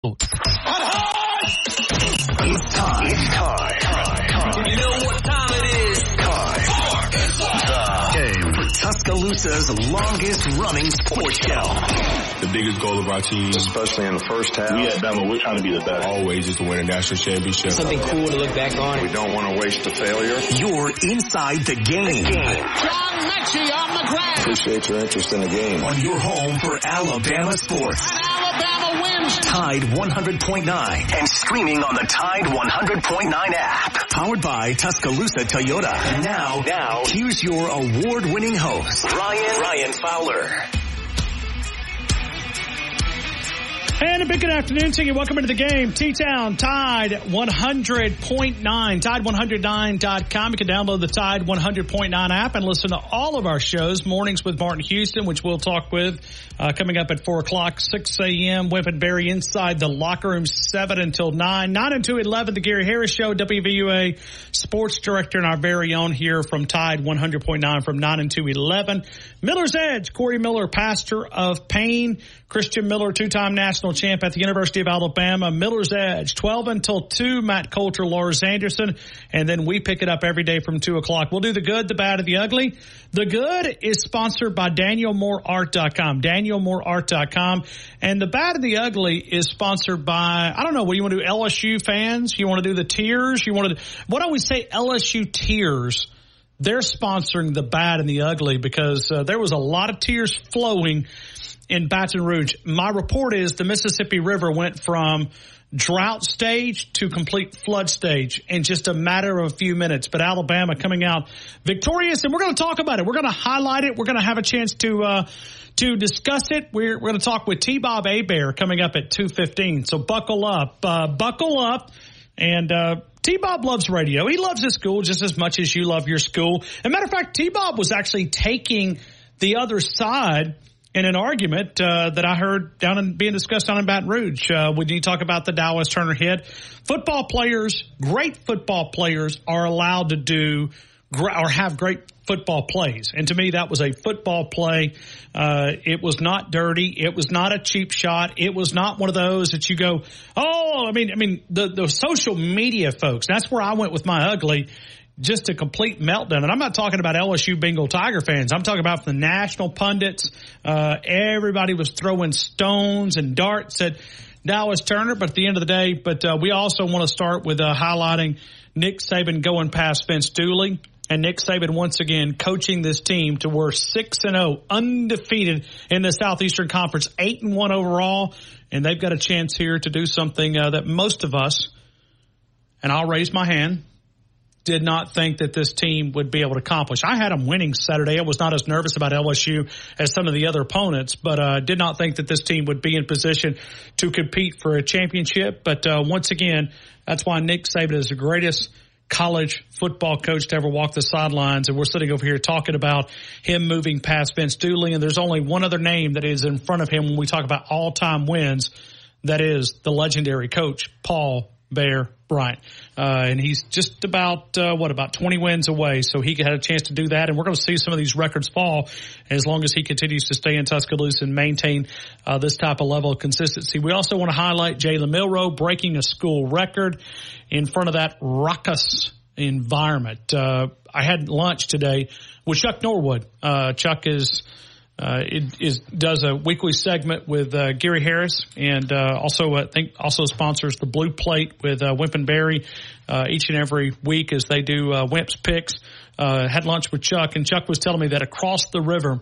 It's time. It's time. time. You know what time it is? Time. The game for Tuscaloosa's longest running sports show. The biggest goal of our team, especially in the first half, we at Bama, we're trying to be the best. Always is to win a national championship. Something cool to look back on. We don't want to waste a failure. You're inside the game. John Metchie on the ground. Appreciate your interest in the game. On your home for Alabama sports. And Alabama wins. Tide 100.9 and streaming on the Tide 100.9 app. Powered by Tuscaloosa Toyota. And now, now, here's your award-winning host, Ryan Ryan Fowler. And a big good afternoon to you. Welcome into the game. T-Town Tide 100.9, Tide109.com. You can download the Tide 100.9 app and listen to all of our shows. Mornings with Martin Houston, which we'll talk with uh, coming up at 4 o'clock, 6 a.m. Wimp Berry inside the locker room, 7 until 9. 9 until 11, the Gary Harris Show, WVUA sports director and our very own here from Tide 100.9 from 9 until 11. Miller's Edge, Corey Miller, pastor of Payne. Christian Miller, two-time national champ at the University of Alabama. Miller's Edge, 12 until 2. Matt Coulter, Lars Anderson. And then we pick it up every day from 2 o'clock. We'll do the good, the bad, and the ugly. The good is sponsored by DanielMooreArt.com. DanielMooreArt.com. And the bad and the ugly is sponsored by, I don't know, what do you want to do? LSU fans? You want to do the tears? You want to, what do we say? LSU tears they're sponsoring the bad and the ugly because uh, there was a lot of tears flowing in Baton Rouge. My report is the Mississippi River went from drought stage to complete flood stage in just a matter of a few minutes. But Alabama coming out victorious, and we're going to talk about it. We're going to highlight it. We're going to have a chance to uh, to discuss it. We're, we're going to talk with T. Bob Hebert coming up at two fifteen. So buckle up, uh, buckle up, and. Uh, T Bob loves radio. He loves his school just as much as you love your school. As a matter of fact, T Bob was actually taking the other side in an argument uh, that I heard down in being discussed down in Baton Rouge uh, when you talk about the Dallas Turner hit. Football players, great football players, are allowed to do or have great football plays. And to me, that was a football play. Uh, it was not dirty. It was not a cheap shot. It was not one of those that you go, oh, I mean, I mean, the, the social media folks, that's where I went with my ugly. Just a complete meltdown. And I'm not talking about LSU Bengal Tiger fans. I'm talking about the national pundits. Uh, everybody was throwing stones and darts at Dallas Turner. But at the end of the day, but uh, we also want to start with uh, highlighting Nick Saban going past Vince Dooley and Nick Saban once again coaching this team to where six and zero, undefeated in the Southeastern Conference, eight and one overall, and they've got a chance here to do something uh, that most of us, and I'll raise my hand, did not think that this team would be able to accomplish. I had them winning Saturday. I was not as nervous about LSU as some of the other opponents, but uh, did not think that this team would be in position to compete for a championship. But uh, once again, that's why Nick Saban is the greatest college football coach to ever walk the sidelines. And we're sitting over here talking about him moving past Vince Dooley. And there's only one other name that is in front of him when we talk about all time wins. That is the legendary coach, Paul Bear Bryant. Uh, and he's just about, uh, what, about 20 wins away. So he had a chance to do that. And we're going to see some of these records fall as long as he continues to stay in Tuscaloosa and maintain uh, this type of level of consistency. We also want to highlight Jalen Milroe breaking a school record in front of that raucous environment. Uh, I had lunch today with Chuck Norwood. Uh, Chuck is, uh, is does a weekly segment with uh, Gary Harris, and uh, also I think also sponsors the Blue Plate with uh, Wimp and Barry uh, each and every week as they do uh, Wimp's picks. Uh, had lunch with Chuck, and Chuck was telling me that across the river.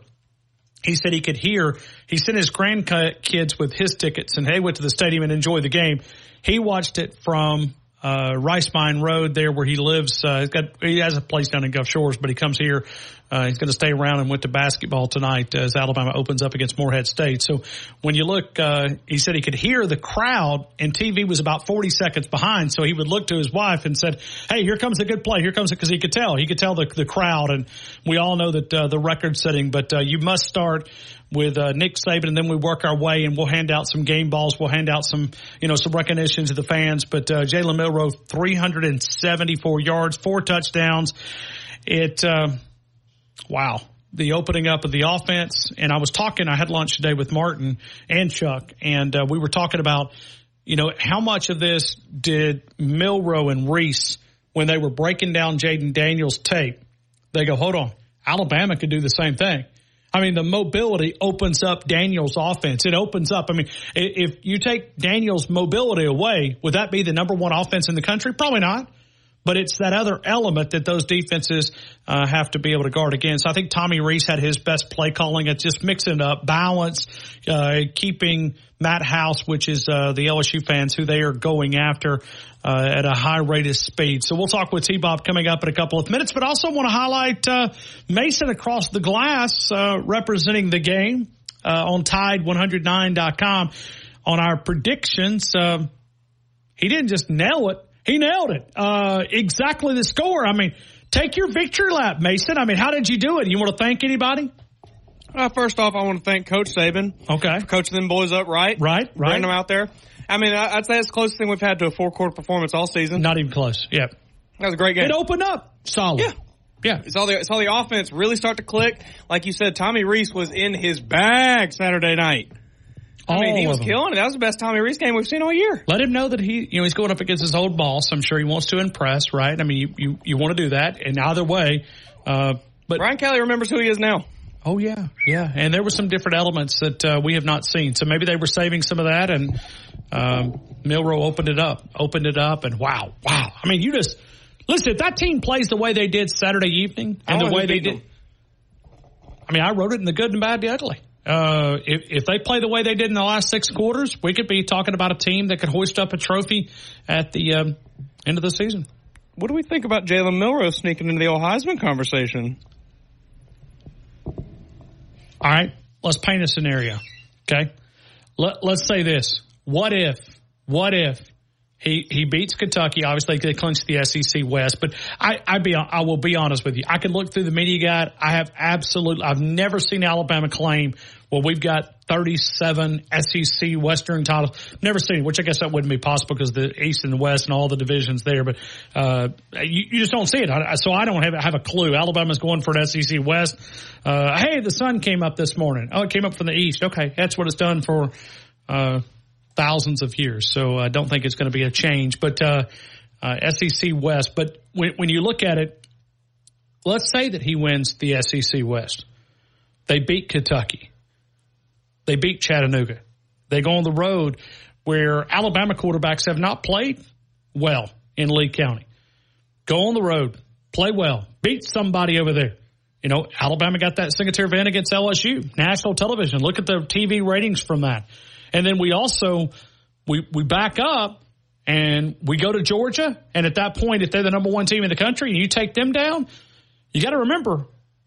He said he could hear. He sent his grandkids with his tickets, and they went to the stadium and enjoyed the game. He watched it from uh, Rice Mine Road there where he lives. Uh, he's got, he has a place down in Gulf Shores, but he comes here. Uh, he's going to stay around and went to basketball tonight as Alabama opens up against Morehead State. So when you look, uh, he said he could hear the crowd and TV was about 40 seconds behind. So he would look to his wife and said, Hey, here comes a good play. Here comes it. Cause he could tell, he could tell the, the crowd. And we all know that, uh, the record setting, but, uh, you must start with uh, Nick Saban, and then we work our way, and we'll hand out some game balls. We'll hand out some, you know, some recognition to the fans. But uh, Jalen Milroe, 374 yards, four touchdowns. It, uh, wow, the opening up of the offense. And I was talking. I had lunch today with Martin and Chuck, and uh, we were talking about you know, how much of this did Milroe and Rees, when they were breaking down Jayden Daniels tape, they go, hold on, Alabama could do the same thing. I mean, the mobility opens up Daniels' offense. It opens up. I mean, if you take Daniels' mobility away, would that be the number one offense in the country? Probably not. But it's that other element that those defenses uh, have to be able to guard against. I think Tommy Rees had his best play calling. It's just mixing up balance, uh, keeping Matt House, which is uh, the LSU fans who they are going after uh, at a high rate of speed. So we'll talk with T Bob coming up in a couple of minutes, but also want to highlight uh, Mason across the glass uh, representing the game on Tide109.com on our predictions. Um, he didn't just nail it he nailed it. Uh, exactly the score. I mean, take your victory lap, Mason. I mean, how did you do it? You want to thank anybody? Uh, first off, I want to thank Coach Saban. Okay. For coaching them boys up right. Right, right. Bringing them out there. I mean, I'd say it's the closest thing we've had to a four quarter performance all season. Not even close. Yeah. That was a great game. It opened up solid. Yeah. Yeah. It's all the, it's all the offense really start to click. Like you said, Tommy Rees was in his bag Saturday night. I mean, he was killing it. That was the best Tommy Rees game we've seen all year. Let him know that he, you know, he's going up against his old boss. I'm sure he wants to impress, right? I mean, you you, you want to do that, and either way, uh, but Brian Kelly remembers who he is now. Oh yeah, yeah, and there were some different elements that uh, we have not seen. So maybe they were saving some of that, and um, Milroe opened it up, opened it up, and wow, wow. I mean, you just listen. If that team plays the way they did Saturday evening and the way they did, them. I mean, I wrote it in the good and bad, the ugly. Uh, if, if they play the way they did in the last six quarters, we could be talking about a team that could hoist up a trophy at the um, end of the season. What do we think about Jalen Milroe sneaking into the old Heisman conversation? All right, let's paint a scenario. Okay, Let, let's say this: What if? What if he he beats Kentucky. Obviously, they clinched the SEC West. But I I be I will be honest with you. I can look through the media guide. I have absolutely I've never seen Alabama claim. Well, we've got 37 SEC Western titles. Never seen, which I guess that wouldn't be possible because the East and the West and all the divisions there. But uh, you, you just don't see it. I, so I don't have have a clue. Alabama's going for an SEC West. Uh, hey, the sun came up this morning. Oh, it came up from the East. Okay, that's what it's done for. Uh, thousands of years. So I don't think it's going to be a change. But uh, uh, SEC West. But when, when you look at it, let's say that he wins the SEC West. They beat Kentucky. They beat Chattanooga. They go on the road where Alabama quarterbacks have not played well in Lee County. Go on the road, play well, beat somebody over there. You know, Alabama got that signature win against LSU, national television. Look at the TV ratings from that. And then we also we we back up and we go to Georgia. And at that point, if they're the number one team in the country and you take them down, you got to remember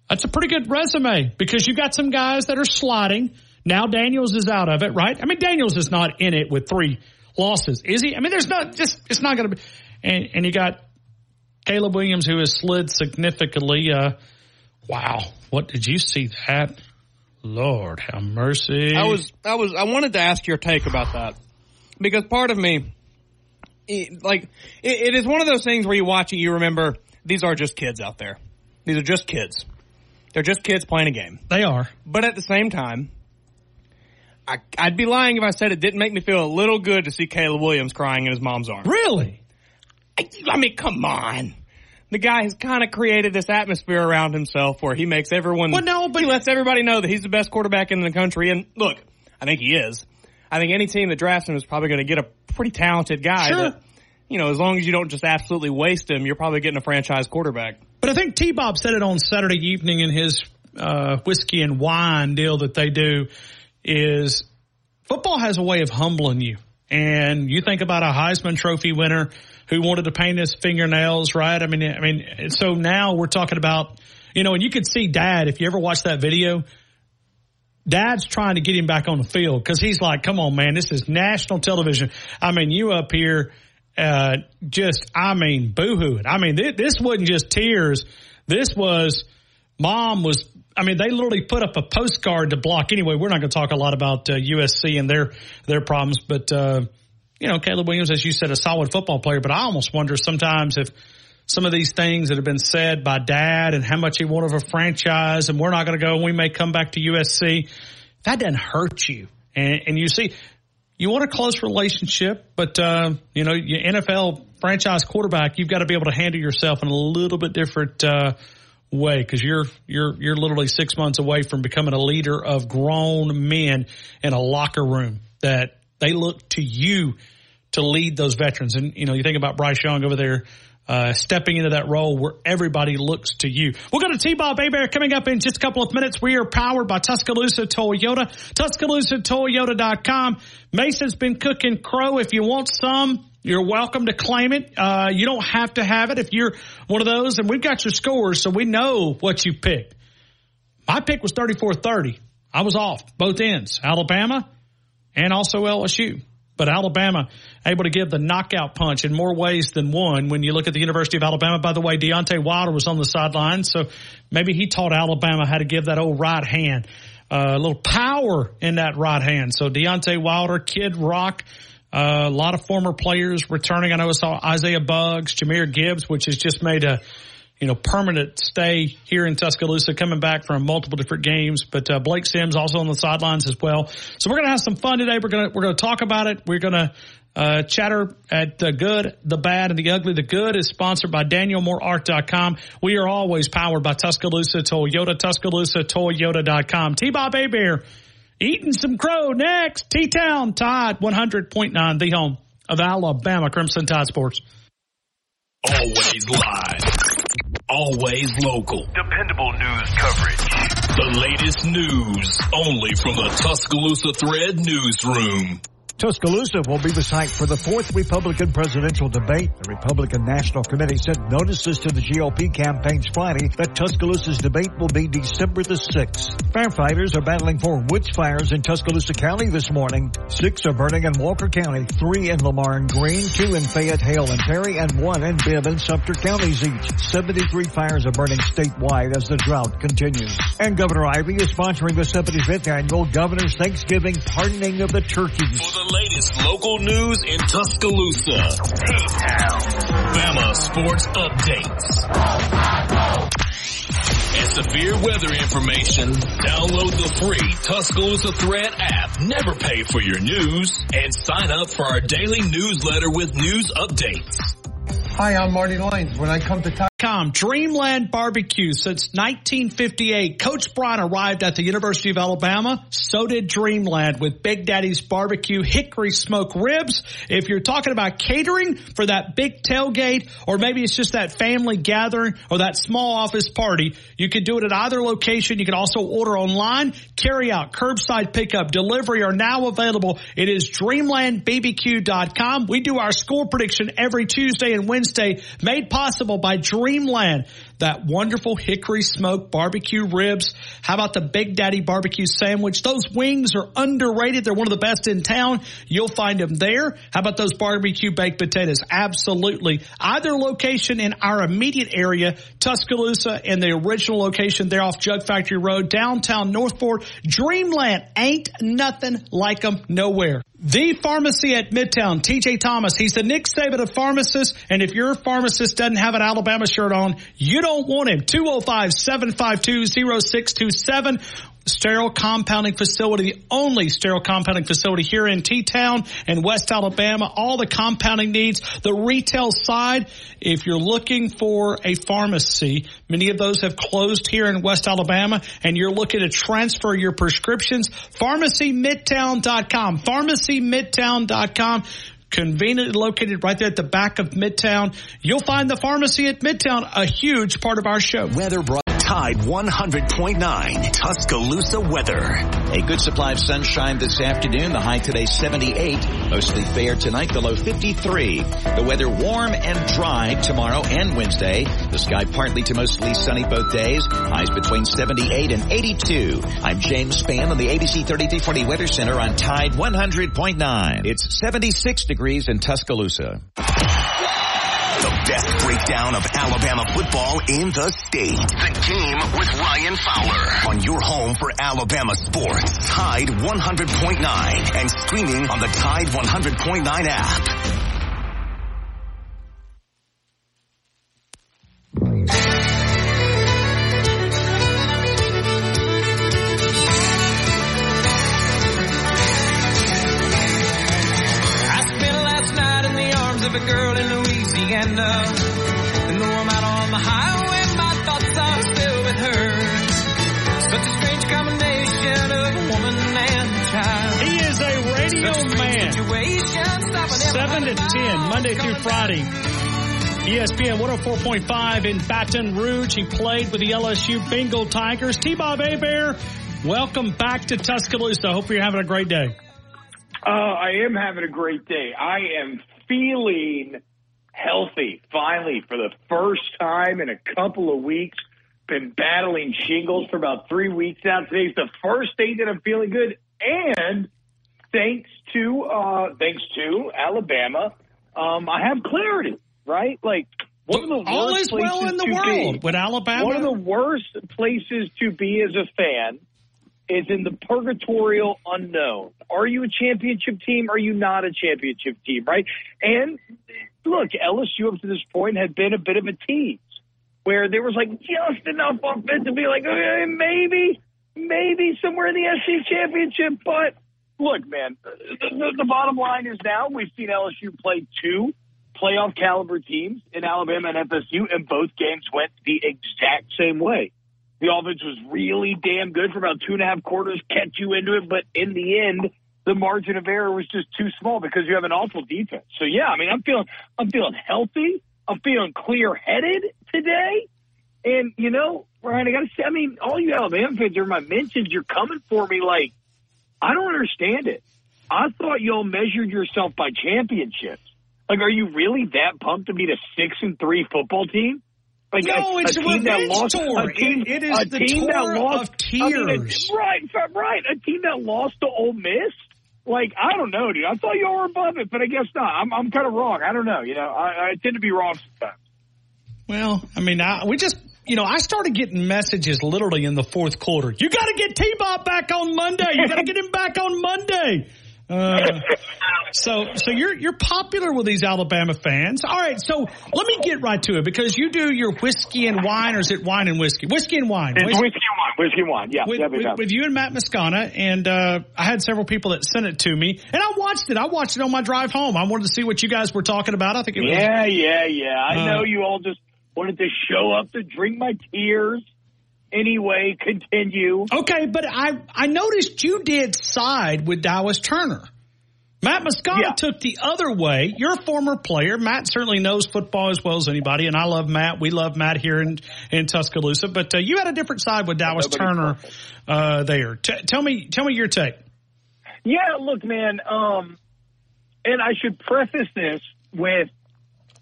that's a pretty good resume because you've got some guys that are sliding. Now Daniels is out of it, right? I mean, Daniels is not in it with three losses, is he? I mean, there's not just it's not going to be. And, and you got Caleb Williams who has slid significantly. Uh, wow, what did you see that? Lord have mercy. I was, I was, I wanted to ask your take about that because part of me, it, like, it, it is one of those things where you watch it, you remember these are just kids out there. These are just kids. They're just kids playing a game. They are. But at the same time, I, would be lying if I said it didn't make me feel a little good to see Caleb Williams crying in his mom's arms. Really? I, I mean, come on the guy has kind of created this atmosphere around himself where he makes everyone. Well, no, but he lets everybody know that he's the best quarterback in the country. And look, I think he is. I think any team that drafts him is probably going to get a pretty talented guy. Sure. That, you know, as long as you don't just absolutely waste him, you're probably getting a franchise quarterback. But I think T Bob said it on Saturday evening in his uh, whiskey and wine deal that they do is football has a way of humbling you. And you think about a Heisman Trophy winner who wanted to paint his fingernails, right? I mean, I mean, so now we're talking about, you know, and you could see dad, if you ever watch that video, dad's trying to get him back on the field because he's like, come on, man, this is national television. I mean, you up here, uh, just, I mean, boohooing. I mean, th- this wasn't just tears. This was, mom was I mean, they literally put up a postcard to block. Anyway, we're not going to talk a lot about uh, USC and their their problems, but uh, you know, Caleb Williams, as you said, a solid football player, but I almost wonder sometimes if some of these things that have been said by dad and how much he wanted of a franchise and we're not going to go and we may come back to USC, that doesn't hurt you. And, and you see, you want a close relationship, but uh, you know, your NFL franchise quarterback, you've got to be able to handle yourself in a little bit different uh, way because you're you're you're literally six months away from becoming a leader of grown men in a locker room that they look to you to lead those veterans. And you know, you think about Bryce Young over there. Uh, stepping into that role where everybody looks to you. We'll go to T-Bob Bear coming up in just a couple of minutes. We are powered by Tuscaloosa Toyota. TuscaloosaToyota.com. Mason's been cooking crow. If you want some, you're welcome to claim it. Uh, you don't have to have it if you're one of those. And we've got your scores, so we know what you picked. My pick was 34-30. I was off both ends. Alabama and also LSU. But Alabama able to give the knockout punch in more ways than one. When you look at the University of Alabama, by the way, Deontay Wilder was on the sideline, so maybe he taught Alabama how to give that old right hand, uh, a little power in that right hand. So Deontay Wilder, Kid Rock, uh, a lot of former players returning. I know I saw Isaiah Buggs, Jahmyr Gibbs, which has just made a you know, permanent stay here in Tuscaloosa, coming back from multiple different games. But uh, Blake Sims also on the sidelines as well. So we're going to have some fun today. We're going to we're going to talk about it. We're going to uh, chatter at the good, the bad, and the ugly. The good is sponsored by DanielMooreArt.com. We are always powered by Tuscaloosa Toyota, Tuscaloosa Toyota.com. T-Bob Hebert eating some crow next. T-Town Tide 100.9, the home of Alabama Crimson Tide Sports. Always live. Always local. Dependable news coverage. The latest news only from the Tuscaloosa Thread newsroom. Tuscaloosa will be the site for the fourth Republican presidential debate. The Republican National Committee sent notices to the GOP campaigns Friday that Tuscaloosa's debate will be December the 6th. Firefighters are battling for witch fires in Tuscaloosa County this morning. Six are burning in Walker County, three in Lamar and Greene, two in Fayette, Hale and Perry, and one in Bibb and Sumter counties each. 73 fires are burning statewide as the drought continues. And Governor Ivey is sponsoring the 75th annual Governor's Thanksgiving Pardoning of the Turkeys latest local news in Tuscaloosa. T-Town. Bama Sports Updates. And severe weather information. Download the free Tuscaloosa Thread app. Never pay for your news. And sign up for our daily newsletter with news updates. Hi, I'm Marty Lyons. When I come to Com, Dreamland Barbecue since 1958. Coach Bryant arrived at the University of Alabama. So did Dreamland with Big Daddy's Barbecue Hickory Smoke Ribs. If you're talking about catering for that big tailgate, or maybe it's just that family gathering or that small office party, you can do it at either location. You can also order online, carry out, curbside pickup, delivery are now available. It is dreamlandbbq.com. We do our score prediction every Tuesday and Wednesday made possible by Dream Dreamland. That wonderful hickory smoked barbecue ribs. How about the Big Daddy barbecue sandwich? Those wings are underrated. They're one of the best in town. You'll find them there. How about those barbecue baked potatoes? Absolutely. Either location in our immediate area, Tuscaloosa and the original location there off Jug Factory Road, downtown Northport. Dreamland ain't nothing like them nowhere. The pharmacy at Midtown, TJ Thomas. He's the Nick Saban of pharmacists. And if your pharmacist doesn't have an Alabama shirt on, you don't want him. 205-752-0627 sterile compounding facility, the only sterile compounding facility here in T-Town and West Alabama. All the compounding needs, the retail side. If you're looking for a pharmacy, many of those have closed here in West Alabama and you're looking to transfer your prescriptions, pharmacymidtown.com, pharmacymidtown.com conveniently located right there at the back of Midtown. You'll find the pharmacy at Midtown, a huge part of our show. Weather brought Tide 100.9 Tuscaloosa weather. A good supply of sunshine this afternoon. The high today 78. Mostly fair tonight. The low 53. The weather warm and dry tomorrow and Wednesday. The sky partly to mostly sunny both days. Highs between 78 and 82. I'm James Spann on the ABC 3340 Weather Center on Tide 100.9. It's 76 degrees in Tuscaloosa. The best breakdown of Alabama football in the state. The game with Ryan Fowler on your home for Alabama sports. Tide 100.9 and streaming on the Tide 100.9 app. a girl in Louisiana. And though I'm out on the highway, my thoughts are still with her. Such a strange combination of a woman and a child. He is a radio man. Seven to ten, Monday through Friday. ESPN 104.5 in Baton Rouge. He played with the LSU Bengal Tigers. T-Bob Bear, welcome back to Tuscaloosa. Hope you're having a great day. Uh, I am having a great day. I am feeling healthy finally for the first time in a couple of weeks. Been battling shingles for about three weeks now. Today's the first day that I'm feeling good, and thanks to uh, thanks to Alabama, um, I have clarity. Right, like one of the All worst is well in the world be- with Alabama. One of the worst places to be as a fan is in the purgatorial unknown. Are you a championship team? Are you not a championship team? Right? And look, LSU up to this point had been a bit of a tease where there was like just enough offense to be like, okay, maybe, maybe somewhere in the SC championship. But look, man, the, the, the bottom line is now we've seen LSU play two playoff caliber teams in Alabama and FSU, and both games went the exact same way. The offense was really damn good for about two and a half quarters, kept you into it, but in the end, the margin of error was just too small because you have an awful defense. So yeah, I mean, I'm feeling, I'm feeling healthy. I'm feeling clear headed today. And you know, Ryan, I got to say, I mean, all you Alabama fans are my mentions. You're coming for me like I don't understand it. I thought y'all measured yourself by championships. Like, are you really that pumped to beat a six and three football team? Like No, it's a team that lost, tour. A team, It- it is a the team that lost, of I mean, a- tears. right, right. A team that lost to Ole Miss. Like, I don't know, dude. I thought y'all were above it, but I guess not. I'm, I'm kind of wrong. I don't know. You know, I, I tend to be wrong sometimes. Well, I mean, I, we just, you know, I started getting messages literally in the fourth quarter. You got to get T-Bob back on Monday. You got to get him back on Monday. Uh, so, so you're you're popular with these Alabama fans. All right, so let me get right to it because you do your whiskey and wine, or is it wine and whiskey? Whiskey and wine. It's whiskey and wine. Whiskey and wine. Yeah, with, with, with you and Matt Moscona, and uh, I had several people that sent it to me, and I watched it. I watched it on my drive home. I wanted to see what you guys were talking about. I think it was Yeah, yeah, yeah. I Uh, know you all just wanted to show up to drink my tears. Anyway, continue. Okay, but I I noticed you did side with Dallas Turner. Matt Moscona Yeah. took the other way. You're a former player. Matt certainly knows football as well as anybody, and I love Matt. We love Matt here in, in Tuscaloosa. But uh, you had a different side with Dallas Turner uh, there. T- tell me, tell me your take. Yeah, look, man. Um, and I should preface this with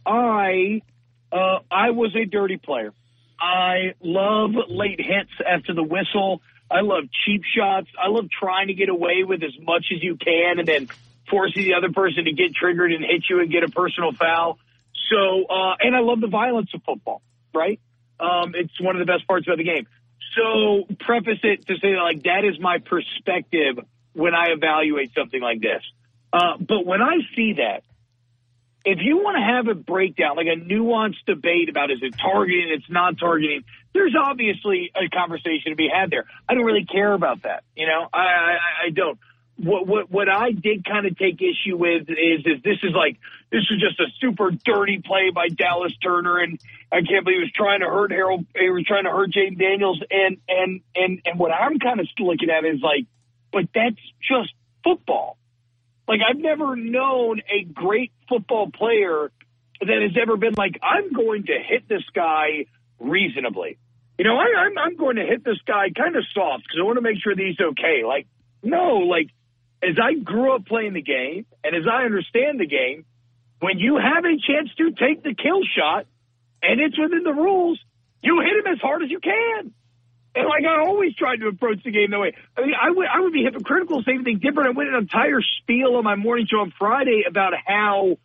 I uh, I was a dirty player. I love late hits after the whistle. I love cheap shots. I love trying to get away with as much as you can and then forcing the other person to get triggered and hit you and get a personal foul. So, uh, and I love the violence of football, right? Um, it's one of the best parts about the game. So preface it to say that like that is my perspective when I evaluate something like this. Uh, but when I see that, if you want to have a breakdown, like a nuanced debate about is it targeting, it's not targeting, there's obviously a conversation to be had there. I don't really care about that. You know, I, I, I don't. What, what, what I did kind of take issue with is, is this is like, this is just a super dirty play by Dallas Turner. And I can't believe he was trying to hurt Harold, he was trying to hurt Jayden Daniels. And, and, and, and what I'm kind of looking at is like, but that's just football. Like I've never known a great football player that has ever been like, I'm going to hit this guy reasonably. You know, I, I'm I'm going to hit this guy kind of soft because I want to make sure that he's okay. Like, no, like as I grew up playing the game and as I understand the game, when you have a chance to take the kill shot and it's within the rules, you hit him as hard as you can. And like I always tried to approach the game that way. I mean, I would I would be hypocritical, say anything different. I went an entire spiel on my morning show on Friday about how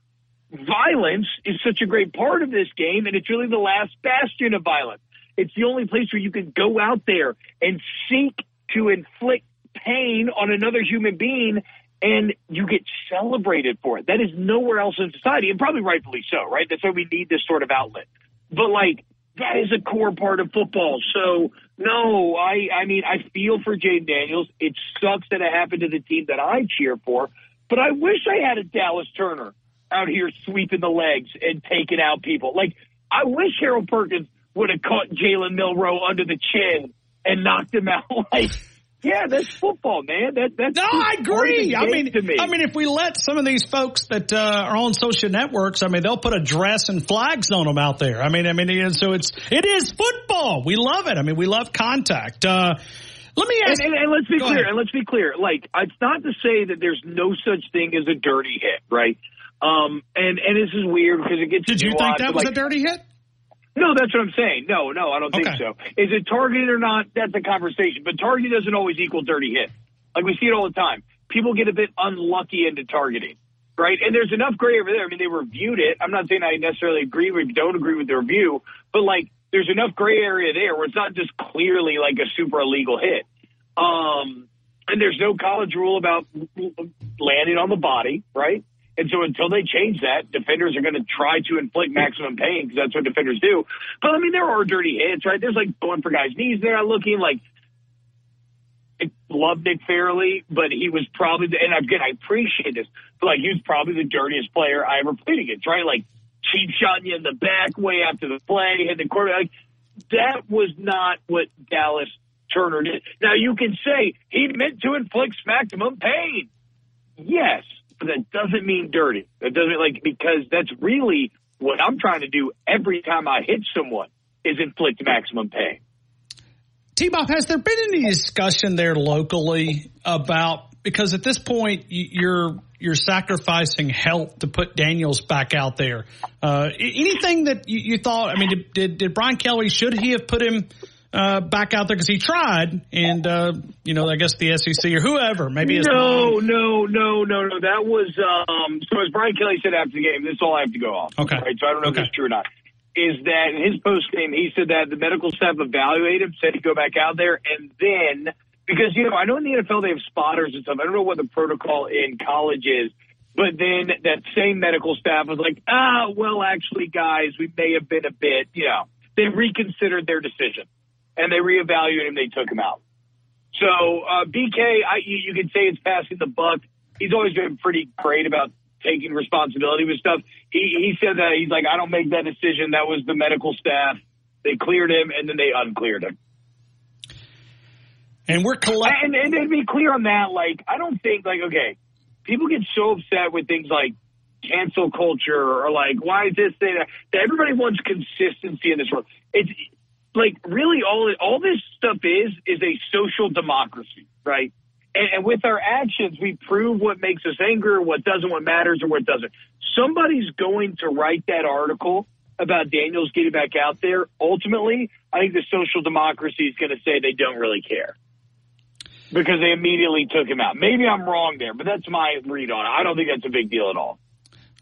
violence is such a great part of this game, and it's really the last bastion of violence. It's the only place where you can go out there and seek to inflict pain on another human being, and you get celebrated for it. That is nowhere else in society, and probably rightfully so, right? That's why we need this sort of outlet. But like that is a core part of football. So no, I I mean I feel for Jayden Daniels. It sucks that it happened to the team that I cheer for, but I wish I had a Dallas Turner out here sweeping the legs and taking out people. Like, I wish Harold Perkins would have caught Jalen Milroe under the chin and knocked him out. like, yeah, that's football, man. That that's no, I agree. I mean, to me. I mean, if we let some of these folks that uh, are on social networks, I mean, they'll put a dress and flags on them out there. I mean, I mean, so it's it is football. We love it. I mean, we love contact. Uh, let me ask. And, and, and let's be clear. ahead. And let's be clear. Like, it's not to say that there's no such thing as a dirty hit, right? Um, and and this is weird because it gets. Did you think that was like, a dirty hit? No, that's what I'm saying. No, no, I don't think so. Is it targeted or not? That's a conversation. But targeting doesn't always equal dirty hit. Like we see it all the time. People get a bit unlucky into targeting, right? And there's enough gray over there. I mean, they reviewed it. I'm not saying I necessarily agree with, don't agree with the review, but like there's enough gray area there where it's not just clearly like a super illegal hit. Um, and there's no college rule about landing on the body, right? And so until they change that, defenders are going to try to inflict maximum pain because that's what defenders do. But I mean, there are dirty hits, right? There's like going for guys' knees there, I'm looking like I love Nick Fairley, but he was probably, the, and again, I appreciate this, but like he was probably the dirtiest player I ever played against, right? Like cheap shotting you in the back way after the play, hit the quarterback. Like, that was not what Dallas Turner did. Now you can say he meant to inflict maximum pain. Yes, but that doesn't mean dirty. That doesn't like because that's really what I'm trying to do every time I hit someone is inflict maximum pain. T-Bob, has there been any discussion there locally about because at this point you're you're sacrificing health to put Daniels back out there? Uh, anything that you, you thought? I mean, did, did did Brian Kelly should he have put him uh, back out there because he tried and uh, you know I guess the SEC or whoever maybe his no, mom- no, no, no, no. That was um so as Brian Kelly said after the game, this is all I have to go off. Okay. Right. So I don't know Okay. if it's true or not. Is that in his post game he said that the medical staff evaluated him, said he'd go back out there and then because you know, I know in the NFL they have spotters and stuff. I don't know what the protocol in college is. But then that same medical staff was like, ah, well, actually, guys, we may have been a bit, you know, they reconsidered their decision and they reevaluated him. They took him out. So uh, BK, I, you, you could say it's passing the buck. He's always been pretty great about taking responsibility with stuff. He he said that he's like, I don't make that decision. That was the medical staff. They cleared him and then they uncleared him. and we're collecting. And, and to be clear on that, like, I don't think, like, okay, people get so upset with things like cancel culture or like, why is this thing? That everybody wants consistency in this world. It's like really all all this stuff is is a social democracy, right? And, and with our actions, we prove what makes us angry, what doesn't, what matters, or what doesn't. Somebody's going to write that article about Daniels getting back out there. Ultimately, I think the social democracy is going to say they don't really care because they immediately took him out. Maybe I'm wrong there, but that's my read on it. I don't think that's a big deal at all.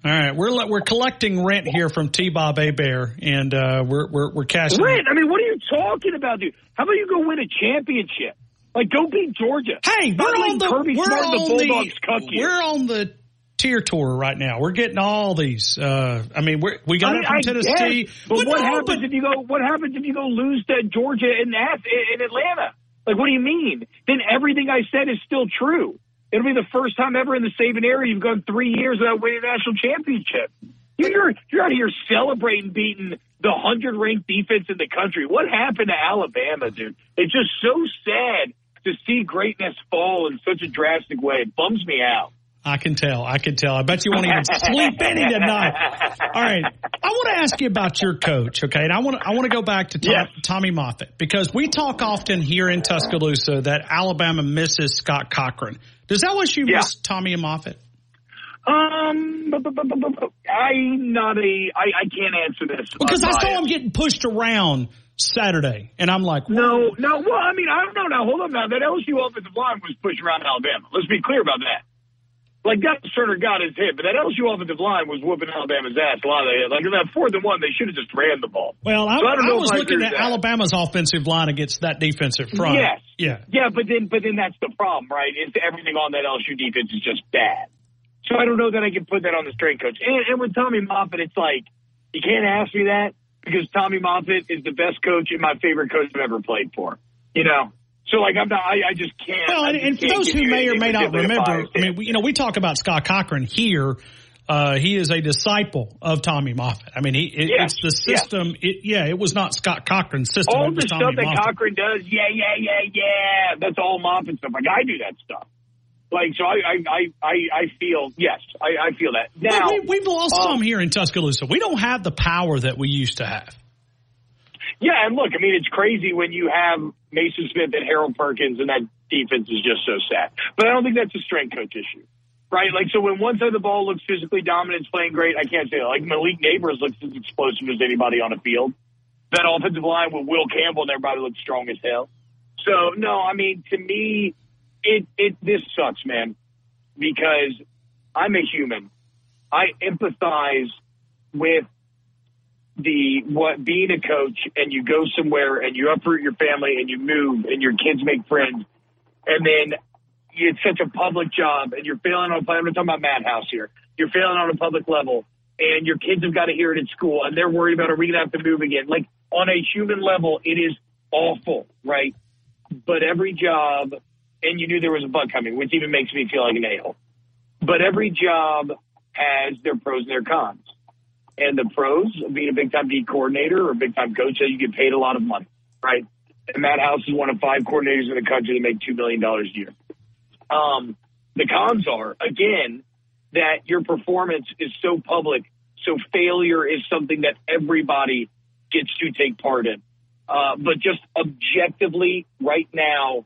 All right, we're we're collecting rent here from T. Bob Hebert, and uh, we're we're we're cashing. Rent? I mean, what are you talking about, dude? How about you go win a championship? Like, go beat Georgia. Hey, we're on the Kirby we're Smart on the Bulldogs cuck the you. we're on the tier tour right now. We're getting all these. Uh, I mean, we're, we got I it from I Tennessee. guess, but what happens but- if you go? What happens if you go lose to Georgia in in Atlanta? Like, what do you mean? Then everything I said is still true. It'll be the first time ever in the Saban era you've gone three years without winning a national championship. You're you're out here celebrating beating the hundred ranked defense in the country. What happened to Alabama, dude? It's just so sad to see greatness fall in such a drastic way. It bums me out. I can tell. I can tell. I bet you won't even sleep any tonight. All right. I want to ask you about your coach, okay? And I want to, I want to go back to Tom, Yes. Tommy Moffitt because we talk often here in Tuscaloosa that Alabama misses Scott Cochran. Does that LSU Yeah. miss Tommy and Moffitt? Um, I'm not a. I, I can't answer this Because I I'm saw him getting pushed around Saturday, and I'm like, No, no. Well, I mean, I don't know. Now, hold on. Now, that LSU offensive line was pushed around Alabama. Let's be clear about that. Like, Gus Turner got his hit, but that LSU offensive line was whooping Alabama's ass a lot of the time. Like, in that fourth and one, they should have just ran the ball. Well, I, So I don't I know was I looking at that. Alabama's offensive line against that defensive front. Yes. Yeah. Yeah, but then, but then that's the problem, right? Is everything on that LSU defense is just bad. So I don't know that I can put that on the strength coach. And, and with Tommy Moffitt, it's like you can't ask me that because Tommy Moffitt is the best coach and my favorite coach I've ever played for. You know, so like I'm not. I, I just can't. Well, and, and for those who may or may not remember. I mean, we, you know, we talk about Scott Cochran here. Uh, he is a disciple of Tommy Moffitt. I mean, he it, Yeah, it's the system. It, yeah, it was not Scott Cochran's system. all the Tommy stuff that Moffitt. Cochran does, yeah, yeah, yeah, yeah. That's all Moffitt stuff. Like I do that stuff. Like so, I I I I, feel yes, I, I feel that now. We, we've lost um, some here in Tuscaloosa. We don't have the power that we used to have. Yeah, and look, I mean, it's crazy when you have Maason Smith and Harold Perkins, and that defense is just so sad. But I don't think that's a strength coach issue, right? Like, so when one side of the ball looks physically dominant, it's playing great, I can't say that. Like, Malik Nabers looks as explosive as anybody on the field. That offensive line with Will Campbell and everybody looks strong as hell. So, no, I mean, to me, it, it, this sucks, man, because I'm a human. I empathize with the what being a coach and you go somewhere and you uproot your family and you move and your kids make friends and then it's such a public job and you're failing on a. I'm not talking about Matt House here. You're failing on a public level and your kids have got to hear it at school and they're worried about are we gonna have to move again. Like on a human level it is awful, right? But every job and you knew there was a bug coming, which even makes me feel like an a-hole. But every job has their pros and their cons. And the pros of being a big time D coordinator or a big time coach, you get paid a lot of money, right? And Matt House is one of five coordinators in the country that make $2 million a year. Um, the cons are, again, that your performance is so public, so failure is something that everybody gets to take part in. Uh, but just objectively, right now,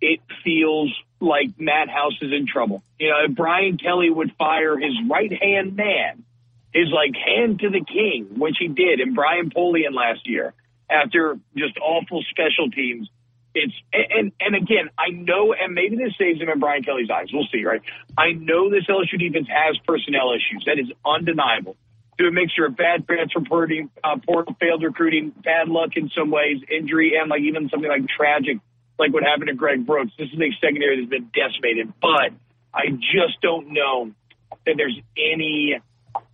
it feels like Matt House is in trouble. You know, if Brian Kelly would fire his right hand man, his like hand to the king, which he did in Brian Polian last year after just awful special teams. It's and and again, I know, and maybe this saves him in Brian Kelly's eyes. We'll see, right? I know this LSU defense has personnel issues. That is undeniable. Through a mixture of bad transfer porting, uh, portal, failed recruiting, bad luck in some ways, injury, and like even something like tragic, like what happened to Greg Brooks. This is a secondary that's been decimated, but I just don't know that there's any.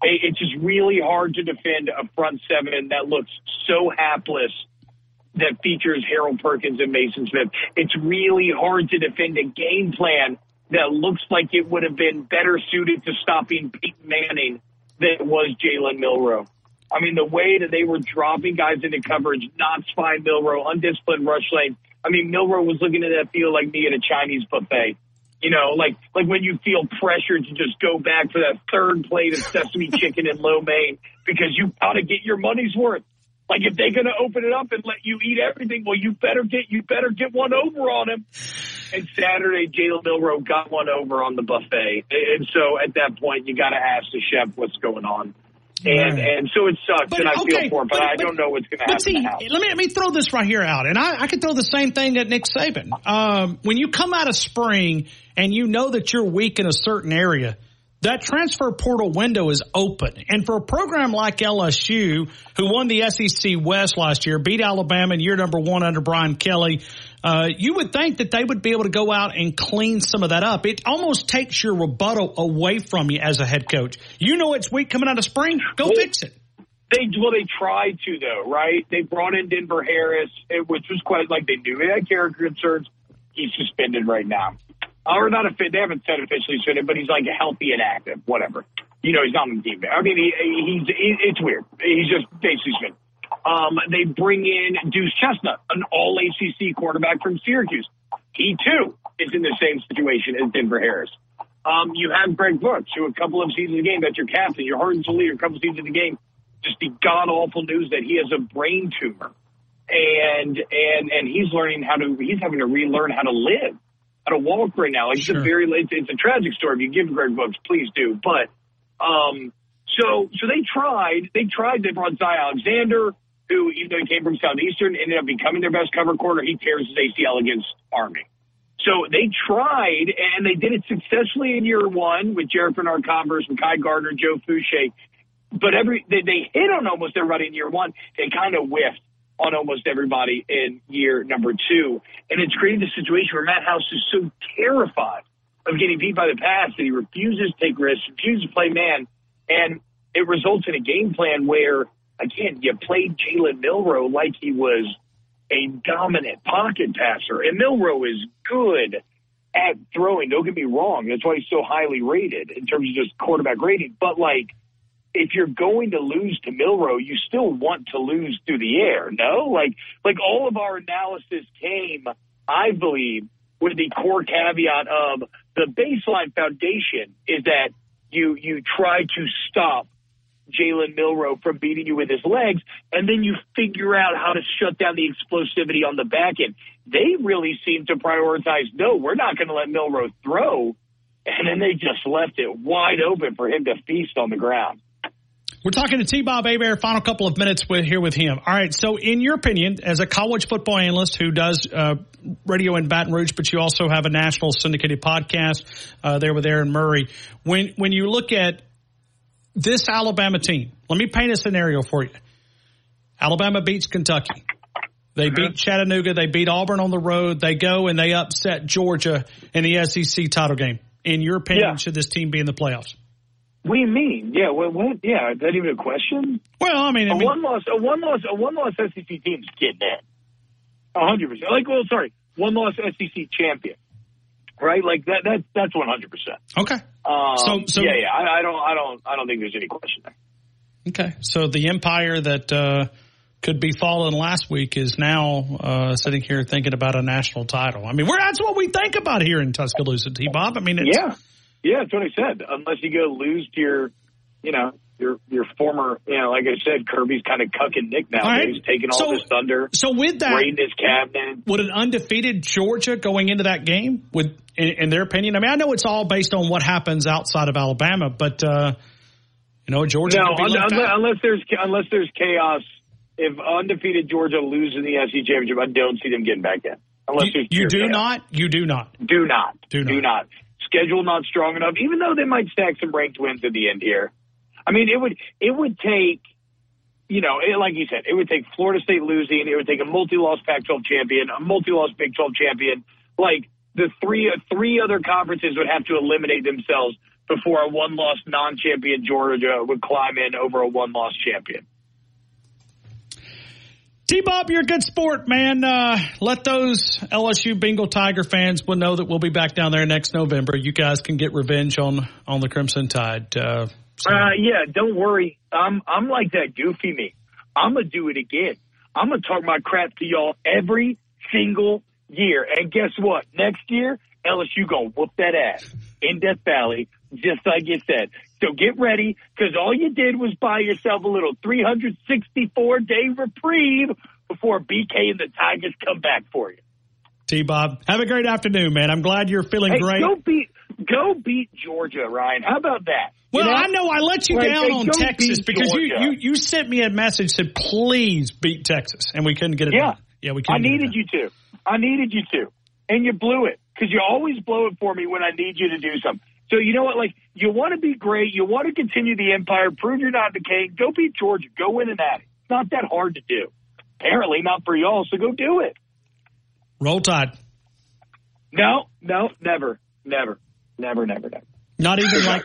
It- It's just really hard to defend a front seven that looks so hapless that features Harold Perkins and Maason Smith. It's really hard to defend a game plan that looks like it would have been better suited to stopping Peyton Manning than it was Jalen Milroe. I mean, the way that they were dropping guys into coverage, not spying Milroe, undisciplined rush lane. I mean, Milroe was looking at that field like me at a Chinese buffet. You know, like like when you feel pressured to just go back for that third plate of sesame chicken and lo mein because you got to get your money's worth. Like if they're going to open it up and let you eat everything, well, you better get you better get one over on him. And Saturday, Jalen Milroe got one over on the buffet, and so at that point, you got to ask the chef what's going on. And Right. and so it sucks, But, and I okay, feel for it, but, but- I don't know what's going to happen. see, let me let me throw this right here out, and I, I could throw the same thing at Nick Saban. Um, when you come out of spring and you know that you're weak in a certain area, that transfer portal window is open. And for a program like LSU, who won the SEC West last year, beat Alabama in year number one under Brian Kelly, uh, you would think that they would be able to go out and clean some of that up. It almost takes your rebuttal away from you as a head coach. You know it's weak coming out of spring. Go Well, fix it. They well, they tried to though, right? They brought in Denver Harris, which was quite like they knew he had character concerns. He's suspended right now, or not a fit. They haven't said officially suspended, but he's like healthy and active, whatever. You know, he's not on the team. I mean, he, he's he, it's weird. He's just basically suspended. Um, they bring in Duce Chestnut, an All ACC quarterback from Syracuse. He too is in the same situation as Denver Harris. Um, you have Greg Brooks, who a couple of seasons the game, that's your captain, your heart and soul leader, a couple of seasons the game, just the god awful news that he has a brain tumor, and and and he's learning how to, he's having to relearn how to live, how to walk right now. Like it's a very, it's, it's a tragic story. If you give Greg Brooks, please do. But um, so so they tried, they tried. They brought Zy Alexander, who even though he came from Southeastern, ended up becoming their best cover corner. He tears his ACL against Army. So they tried, and they did it successfully in year one with Jarrick Bernard-Converse, Kai Gardner, Joe Foucha. But every they, they hit on almost everybody in year one. They kind of whiffed on almost everybody in year number two, and it's created a situation where Matt House is so terrified of getting beat by the pass that he refuses to take risks, refuses to play man, and it results in a game plan where again you played Jalen Milroe like he was a dominant pocket passer, and Milroe is good, at throwing. Don't get me wrong. That's why he's so highly rated in terms of just quarterback rating. But like, if you're going to lose to Milroe, you still want to lose through the air. No, like, like all of our analysis came, I believe, with the core caveat of the baseline foundation is that you you try to stop Jalen Milroe from beating you with his legs, and then you figure out how to shut down the explosivity on the back end. They really seem to prioritize, no, we're not going to let Milroe throw, and then they just left it wide open for him to feast on the ground. We're talking to T. Bob Hebert. Final couple of minutes with, here with him. All right. So, in your opinion, as a college football analyst who does uh, radio in Baton Rouge, but you also have a national syndicated podcast uh, there with Aaron Murray, when when you look at this Alabama team, let me paint a scenario for you. Alabama beats Kentucky. They beat Chattanooga. They beat Auburn on the road. They go and they upset Georgia in the SEC title game. In your opinion, Yeah. should this team be in the playoffs? What do you mean? Yeah, what? what yeah, is that even a question? Well, I mean, I a mean- one loss, a one loss, a one loss SEC team's getting in. A hundred percent. Like, well, sorry, one loss SEC champion, right? Like that. That that's one hundred percent. Okay. Um, So- so- yeah, yeah. I, I don't, I don't, I don't think there's any question there. Okay. So the empire that uh, could be fallen last week is now uh, sitting here thinking about a national title. I mean, we're, that's what we think about here in Tuscaloosa, T. Bob. I mean, it's, Yeah, yeah. That's what I said. Unless you go lose to your, you know, your your former, you know, like I said, Kirby's kind of cucking Nick now. Right. He's taking all So- this thunder. So with that, raiding his cabinet. would an undefeated Georgia going into that game, would, in, in their opinion, I mean, I know it's all based on what happens outside of Alabama, but uh, you know, Georgia No, could be un- unless, unless there's unless there's chaos. If undefeated Georgia loses in the SEC championship, I don't see them getting back in. Unless You, you do chaos. not. You do not. Do not. Do not. Do not. Schedule not strong enough. Even though they might stack some ranked wins at the end here. I mean, it would it would take, you know, it, like you said, it would take Florida State losing. It would take a multi-loss Pac-12 champion, a multi-loss Big 12 champion. Like the three three other conferences would have to eliminate themselves before a one-loss non-champion Georgia would climb in over a one-loss champion. T Bob, you're a good sport, man. Uh, let those LSU Bengal Tiger fans will know that we'll be back down there next November. You guys can get revenge on on the Crimson Tide. Uh, so. Uh, yeah, don't worry. I'm I'm like that goofy me. I'm gonna do it again. I'm gonna talk my crap to y'all every single year. And guess what? Next year, LSU gonna whoop that ass in Death Valley, just like you said. So get ready, because all you did was buy yourself a little 364 day reprieve before BK and the Tigers come back for you. T Bob, have a great afternoon, man. I'm glad you're feeling Hey, great. go beat go beat Georgia, Ryan. How about that? Well, You know? I know I let you Like, down on Texas because you, you you sent me a message said please beat Texas, and we couldn't get it. Yeah. done. yeah, we couldn't. get it needed you to. I needed you to. And you blew it because you always blow it for me when I need you to do something. So you know what? Like you want to be great. You want to continue the empire. Prove you're not decaying. Go beat Georgia. Go win and at it. It's not that hard to do. Apparently not for y'all. So go do it. Roll Tide. No, no, never, never, never, never, never. Not even like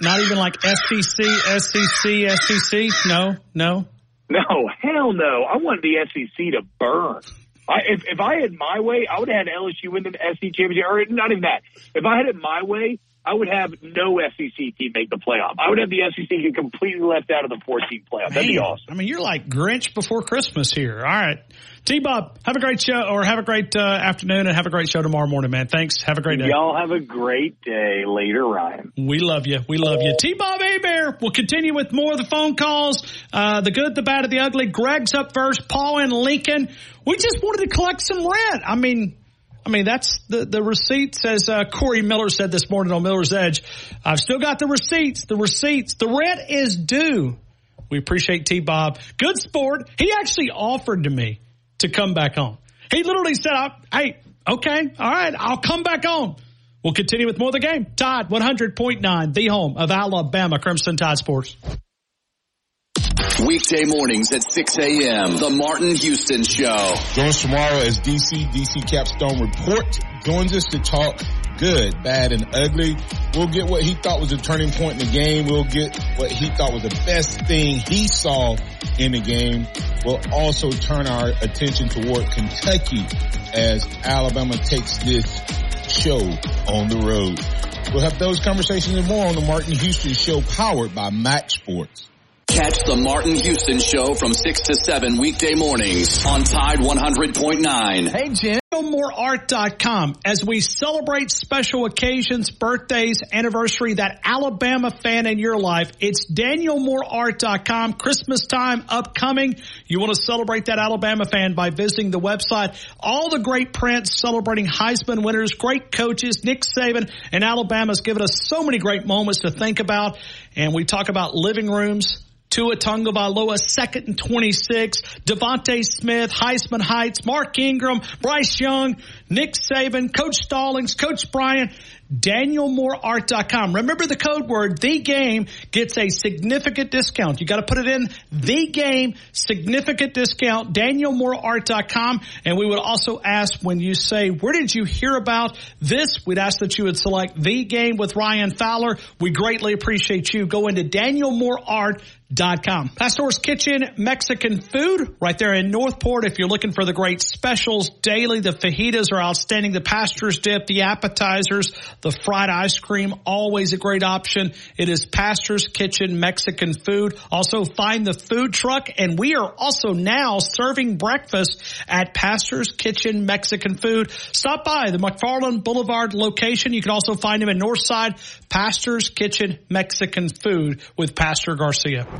not even like SEC, SEC, SEC. No, no. No, hell no. I wanted the SEC to burn. I, if, if I had my way, I would have had LSU win the SEC championship. Or not even that. If I had it my way, I would have no SEC team make the playoff. I would have the SEC get completely left out of the 14 playoff. That'd be awesome. I mean, you're like Grinch before Christmas here. All right. T Bob, have a great show or have a great uh, afternoon and have a great show tomorrow morning, man. Thanks. Have a great day. Y'all have a great day later, Ryan. We love you. We love you. T Bob Hebert. We'll continue with more of the phone calls. Uh, the good, the bad, and the ugly. Greg's up first. Paul and Lincoln. We just wanted to collect some rent. I mean, I mean, that's the, the receipts, as uh, Corey Miller said this morning on Miller's Edge. I've still got the receipts, the receipts. The rent is due. We appreciate T Bob. Good sport. He actually offered to me to come back on. He literally said, hey, okay, all right, I'll come back on. We'll continue with more of the game. Tide 100.9, the home of Alabama Crimson Tide Sports. Weekday mornings at 6 a.m. The Martin Houston Show. Join us tomorrow as DC, DC Capstone Report joins us to talk good, bad, and ugly. We'll get what he thought was a turning point in the game. We'll get what he thought was the best thing he saw in the game. We'll also turn our attention toward Kentucky as Alabama takes this show on the road. We'll have those conversations and more on the Martin Houston Show powered by Max Sports. Catch the Martin Houston Show from 6 to 7 weekday mornings on Tide 100.9. Hey, Jim. MooreArt.com as we celebrate special occasions, birthdays, anniversary, that Alabama fan in your life. It's DanielMooreArt.com. Christmas time upcoming. You want to celebrate that Alabama fan by visiting the website. All the great prints celebrating Heisman winners, great coaches, Nick Saban and Alabama's given us so many great moments to think about. And we talk about living rooms, Tua Tagovailoa, second and 26. DeVonta Smith, Heisman Heights, Mark Ingram, Bryce Young, Nick Saban, Coach Stallings, Coach Bryant, DanielMooreArt.com. Remember the code word, the game gets a significant discount. You got to put it in the game, significant discount, DanielMooreArt.com. And we would also ask when you say, where did you hear about this? We'd ask that you would select the game with Ryan Fowler. We greatly appreciate you. Go into DanielMooreArt.com com. Pastor's Kitchen Mexican food right there in Northport. If you're looking for the great specials daily, the fajitas are outstanding. The pastor's dip, the appetizers, the fried ice cream, always a great option. It is Pastor's Kitchen Mexican food. Also find the food truck and we are also now serving breakfast at Pastor's Kitchen Mexican food. Stop by the McFarland Boulevard location. You can also find him in Northside Pastor's Kitchen Mexican food with Pastor Garcia.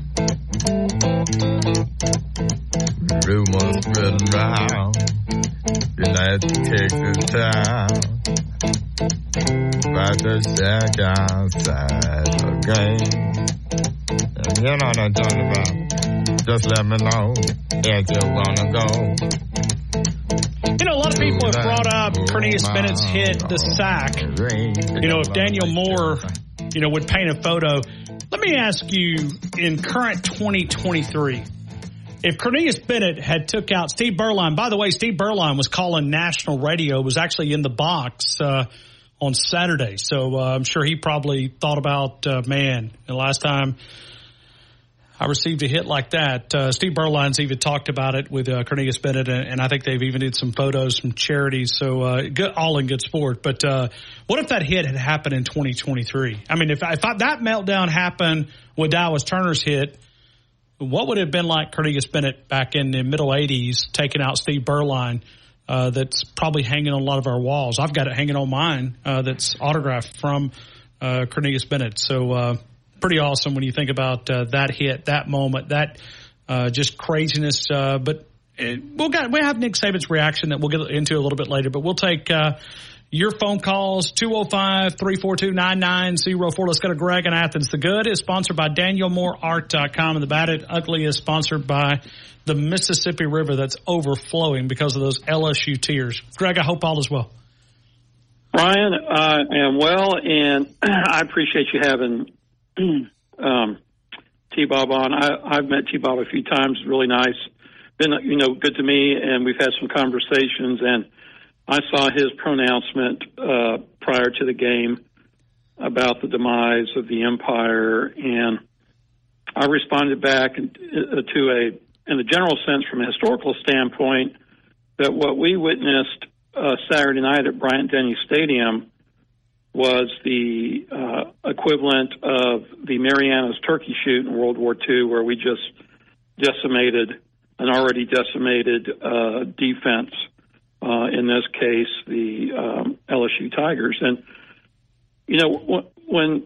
Rumors spread around United Texas town about to shack outside the game. And you know what I'm talking about. Just let me know if you wanna go. You know, a lot of people have brought up Cornelius Bennett's hit, the sack. You know, if Daniel Moore, you know, would paint a photo. Let me ask you, in current 2023, if Cornelius Bennett had took out Steve Beuerlein, by the way, Steve Beuerlein was calling national radio, was actually in the box uh, on Saturday. So uh, I'm sure he probably thought about, uh, man, the last time I received a hit like that. Uh, Steve Beuerlein's even talked about it with uh, Cornelius Bennett, and, and, I think they've even did some photos from charities. So uh, good, all in good sport. But uh, what if that hit had happened in 2023? I mean, if, if I, that meltdown happened with Dallas Turner's hit, what would it have been like Cornelius Bennett back in the middle 80s taking out Steve Beuerlein? Uh, that's probably hanging on a lot of our walls. I've got it hanging on mine uh, that's autographed from Cornelius Bennett. So pretty awesome when you think about uh, that hit, that moment, that uh, just craziness. but it, we'll got we have Nick Saban's reaction that we'll get into a little bit later. But we'll take your phone calls 205-342-9904. Let's go to Greg in Athens. The good is sponsored by DanielMooreArt.com and the bad and ugly is sponsored by the Mississippi River that's overflowing because of those LSU tears. Greg, I hope all is well. Ryan, I am well, and I appreciate you having um, T-Bob on. I, I've met T-Bob a few times. Really nice. Been, you know, good to me, and we've had some conversations, and I saw his pronouncement uh, prior to the game about the demise of the empire, and I responded back uh, to a in a general sense, from a historical standpoint, that what we witnessed uh, Saturday night at Bryant Denny Stadium was the uh, equivalent of the Marianas turkey shoot in World War II, where we just decimated an already decimated uh, defense. Uh, in this case, the um, LSU Tigers, and you know when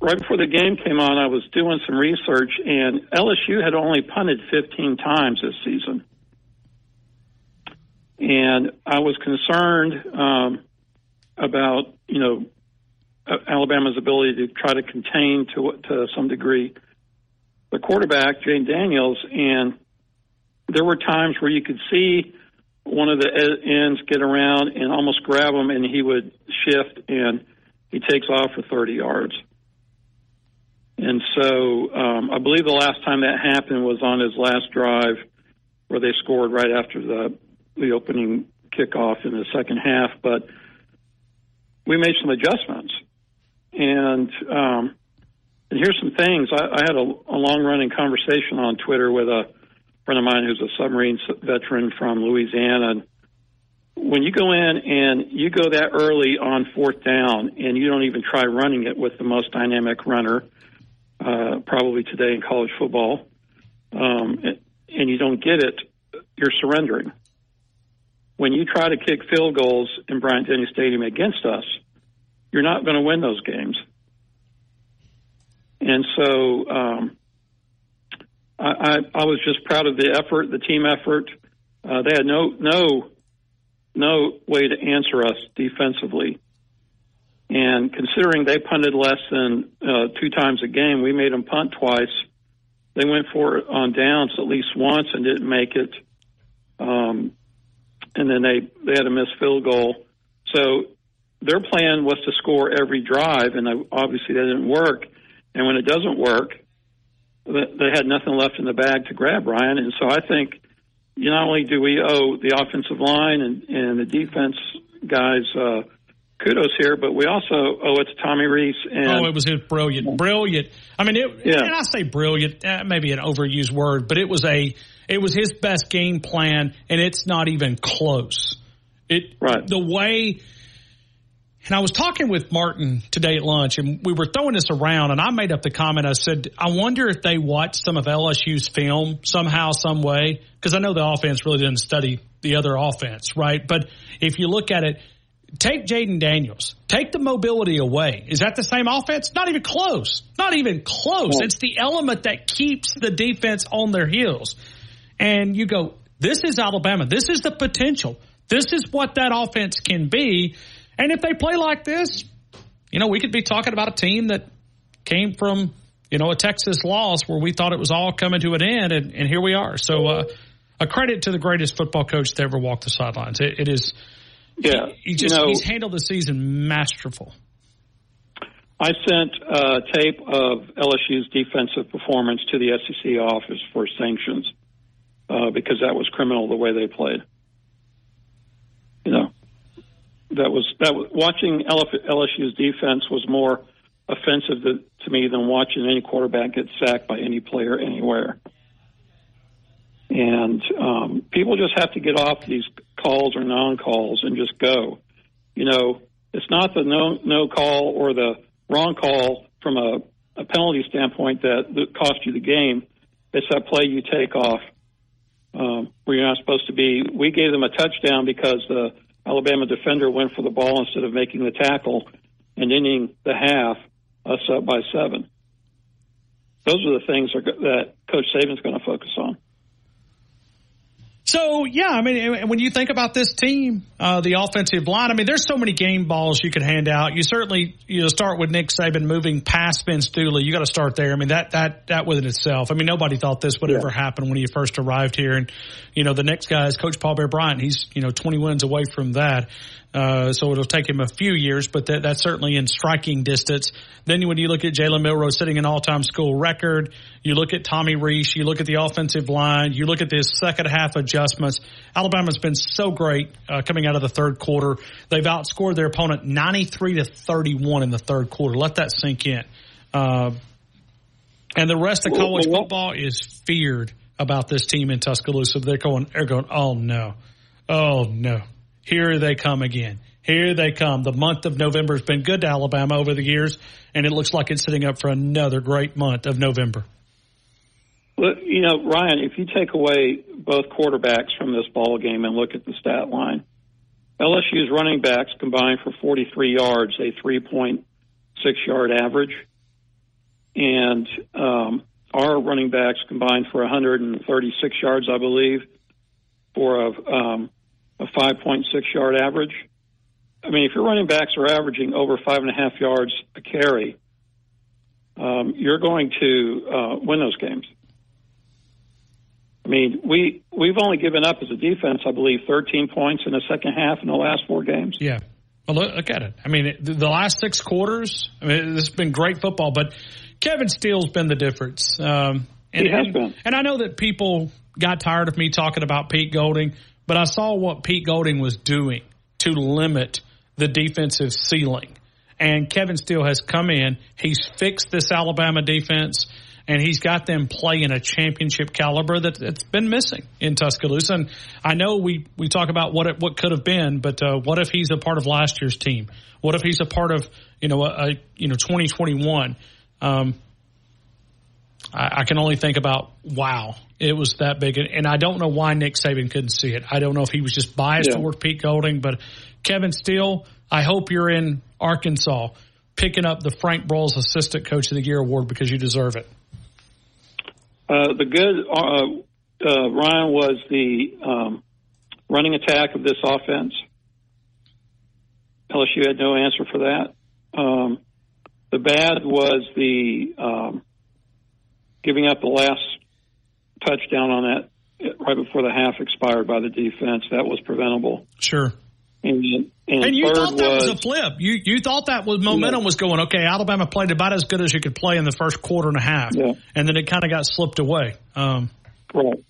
right before the game came on, I was doing some research, and LSU had only punted 15 times this season. And I was concerned um, about, you know, Alabama's ability to try to contain to to some degree the quarterback, Jayden Daniels, and there were times where you could see one of the ends get around and almost grab him, and he would shift and he takes off for 30 yards. And so um, I believe the last time that happened was on his last drive where they scored right after the the opening kickoff in the second half, but we made some adjustments. And um, and here's some things. I, I had a, a long running conversation on Twitter with a friend of mine who's a submarine veteran from Louisiana. And when you go in and you go that early on fourth down and you don't even try running it with the most dynamic runner, uh, probably today in college football, um, and you don't get it, you're surrendering. When you try to kick field goals in Bryant Denny Stadium against us, you're not going to win those games. And so um, I, I, I was just proud of the effort, the team effort. Uh, they had no no no way to answer us defensively. And considering they punted less than uh, two times a game, we made them punt twice. They went for it on downs at least once and didn't make it. Um, and then they they had a missed field goal. So their plan was to score every drive, and obviously that didn't work. And when it doesn't work, they had nothing left in the bag to grab, Ryan. And so I think not only do we owe the offensive line and, and the defense guys uh, kudos here, but we also owe it to Tommy Rees. And oh, it was brilliant, brilliant. I mean, it, yeah. and I say brilliant, uh, maybe an overused word, but it was a it was his best game plan, and it's not even close. It right the way and I was talking with Martin today at lunch, and we were throwing this around, and I made up the comment. I said, I wonder if they watched some of LSU's film somehow, some way, because I know the offense really didn't study the other offense, right? But if you look at it, take Jayden Daniels, take the mobility away. Is that the same offense? Not even close. Not even close. It's the element that keeps the defense on their heels. And you go, this is Alabama. This is the potential. This is what that offense can be. And if they play like this, you know, we could be talking about a team that came from, you know, a Texas loss where we thought it was all coming to an end, and, and here we are. So, uh, a credit to the greatest football coach to ever walk the sidelines. it, it is, yeah, he, he just you know, he's handled the season masterful. I sent a tape of LSU's defensive performance to the SEC office for sanctions uh, because that was criminal the way they played. You know, that was that watching LSU's defense was more offensive to, to me than watching any quarterback get sacked by any player anywhere. And um, people just have to get off these calls or non-calls and just go. You know, it's not the no no call or the wrong call from a, a penalty standpoint that, that cost you the game. It's that play you take off um, where you're not supposed to be. We gave them a touchdown because the Alabama defender went for the ball instead of making the tackle and ending the half us up by seven. Those are the things that Coach Saban's going to focus on. So yeah, I mean, when you think about this team, uh, the offensive line, I mean, there's so many game balls you could hand out. You certainly you know start with Nick Saban moving past Vince Dooley. You got to start there. I mean, that that that within itself. I mean, nobody thought this would yeah. ever happen when he first arrived here. And you know, the next guy is Coach Paul Bear Bryant. He's you know 20 wins away from that. Uh, so it'll take him a few years, but that, that's certainly in striking distance. Then when you look at Jalen Milroe setting an all-time school record, you look at Tommy Rees, you look at the offensive line, you look at this second half adjustments. Alabama's been so great uh, coming out of the third quarter. They've outscored their opponent 93 to 31 in the third quarter. Let that sink in. Uh, and the rest of college football is feared about this team in Tuscaloosa. They're going, they're going, oh no, oh no. Here they come again. Here they come. The month of November has been good to Alabama over the years, and it looks like it's setting up for another great month of November. Well, you know, Ryan, if you take away both quarterbacks from this ball game and look at the stat line, LSU's running backs combined for 43 yards, a 3.6 yard average, and um, our running backs combined for 136 yards, I believe, for a um, a 5.6 yard average. I mean, if your running backs are averaging over five and a half yards a carry, um, you're going to uh, win those games. I mean, we we've only given up as a defense, I believe, 13 points in the second half in the last four games. Yeah. Well, look, look at it. I mean, the last six quarters. I mean, this has been great football, but Kevin Steele's been the difference. Um, and, he has and, been. And I know that people got tired of me talking about Pete Golding but I saw what Pete Golding was doing to limit the defensive ceiling. And Kevin Steele has come in. He's fixed this Alabama defense and he's got them playing a championship caliber that, that's been missing in Tuscaloosa. And I know we, we talk about what it, what could have been, but uh, what if he's a part of last year's team? What if he's a part of you know a, a you know 2021? Um, I, I, can only think about wow, it was that big, and I don't know why Nick Saban couldn't see it. I don't know if he was just biased yeah. toward Pete Golding, but Kevin Steele, I hope you're in Arkansas picking up the Frank Broyles Assistant Coach of the Year award because you deserve it. Uh, the good, uh, uh, Ryan, was the um, running attack of this offense. LSU had no answer for that. Um, the bad was the um, giving up the last touchdown on that right before the half expired by the defense. That was preventable. Sure. And, and, and you thought that was, was, a flip. You you thought that was momentum yeah. was going okay. Alabama played about as good as you could play in the first quarter and a half, yeah. and then it kind of got slipped away. Um, right.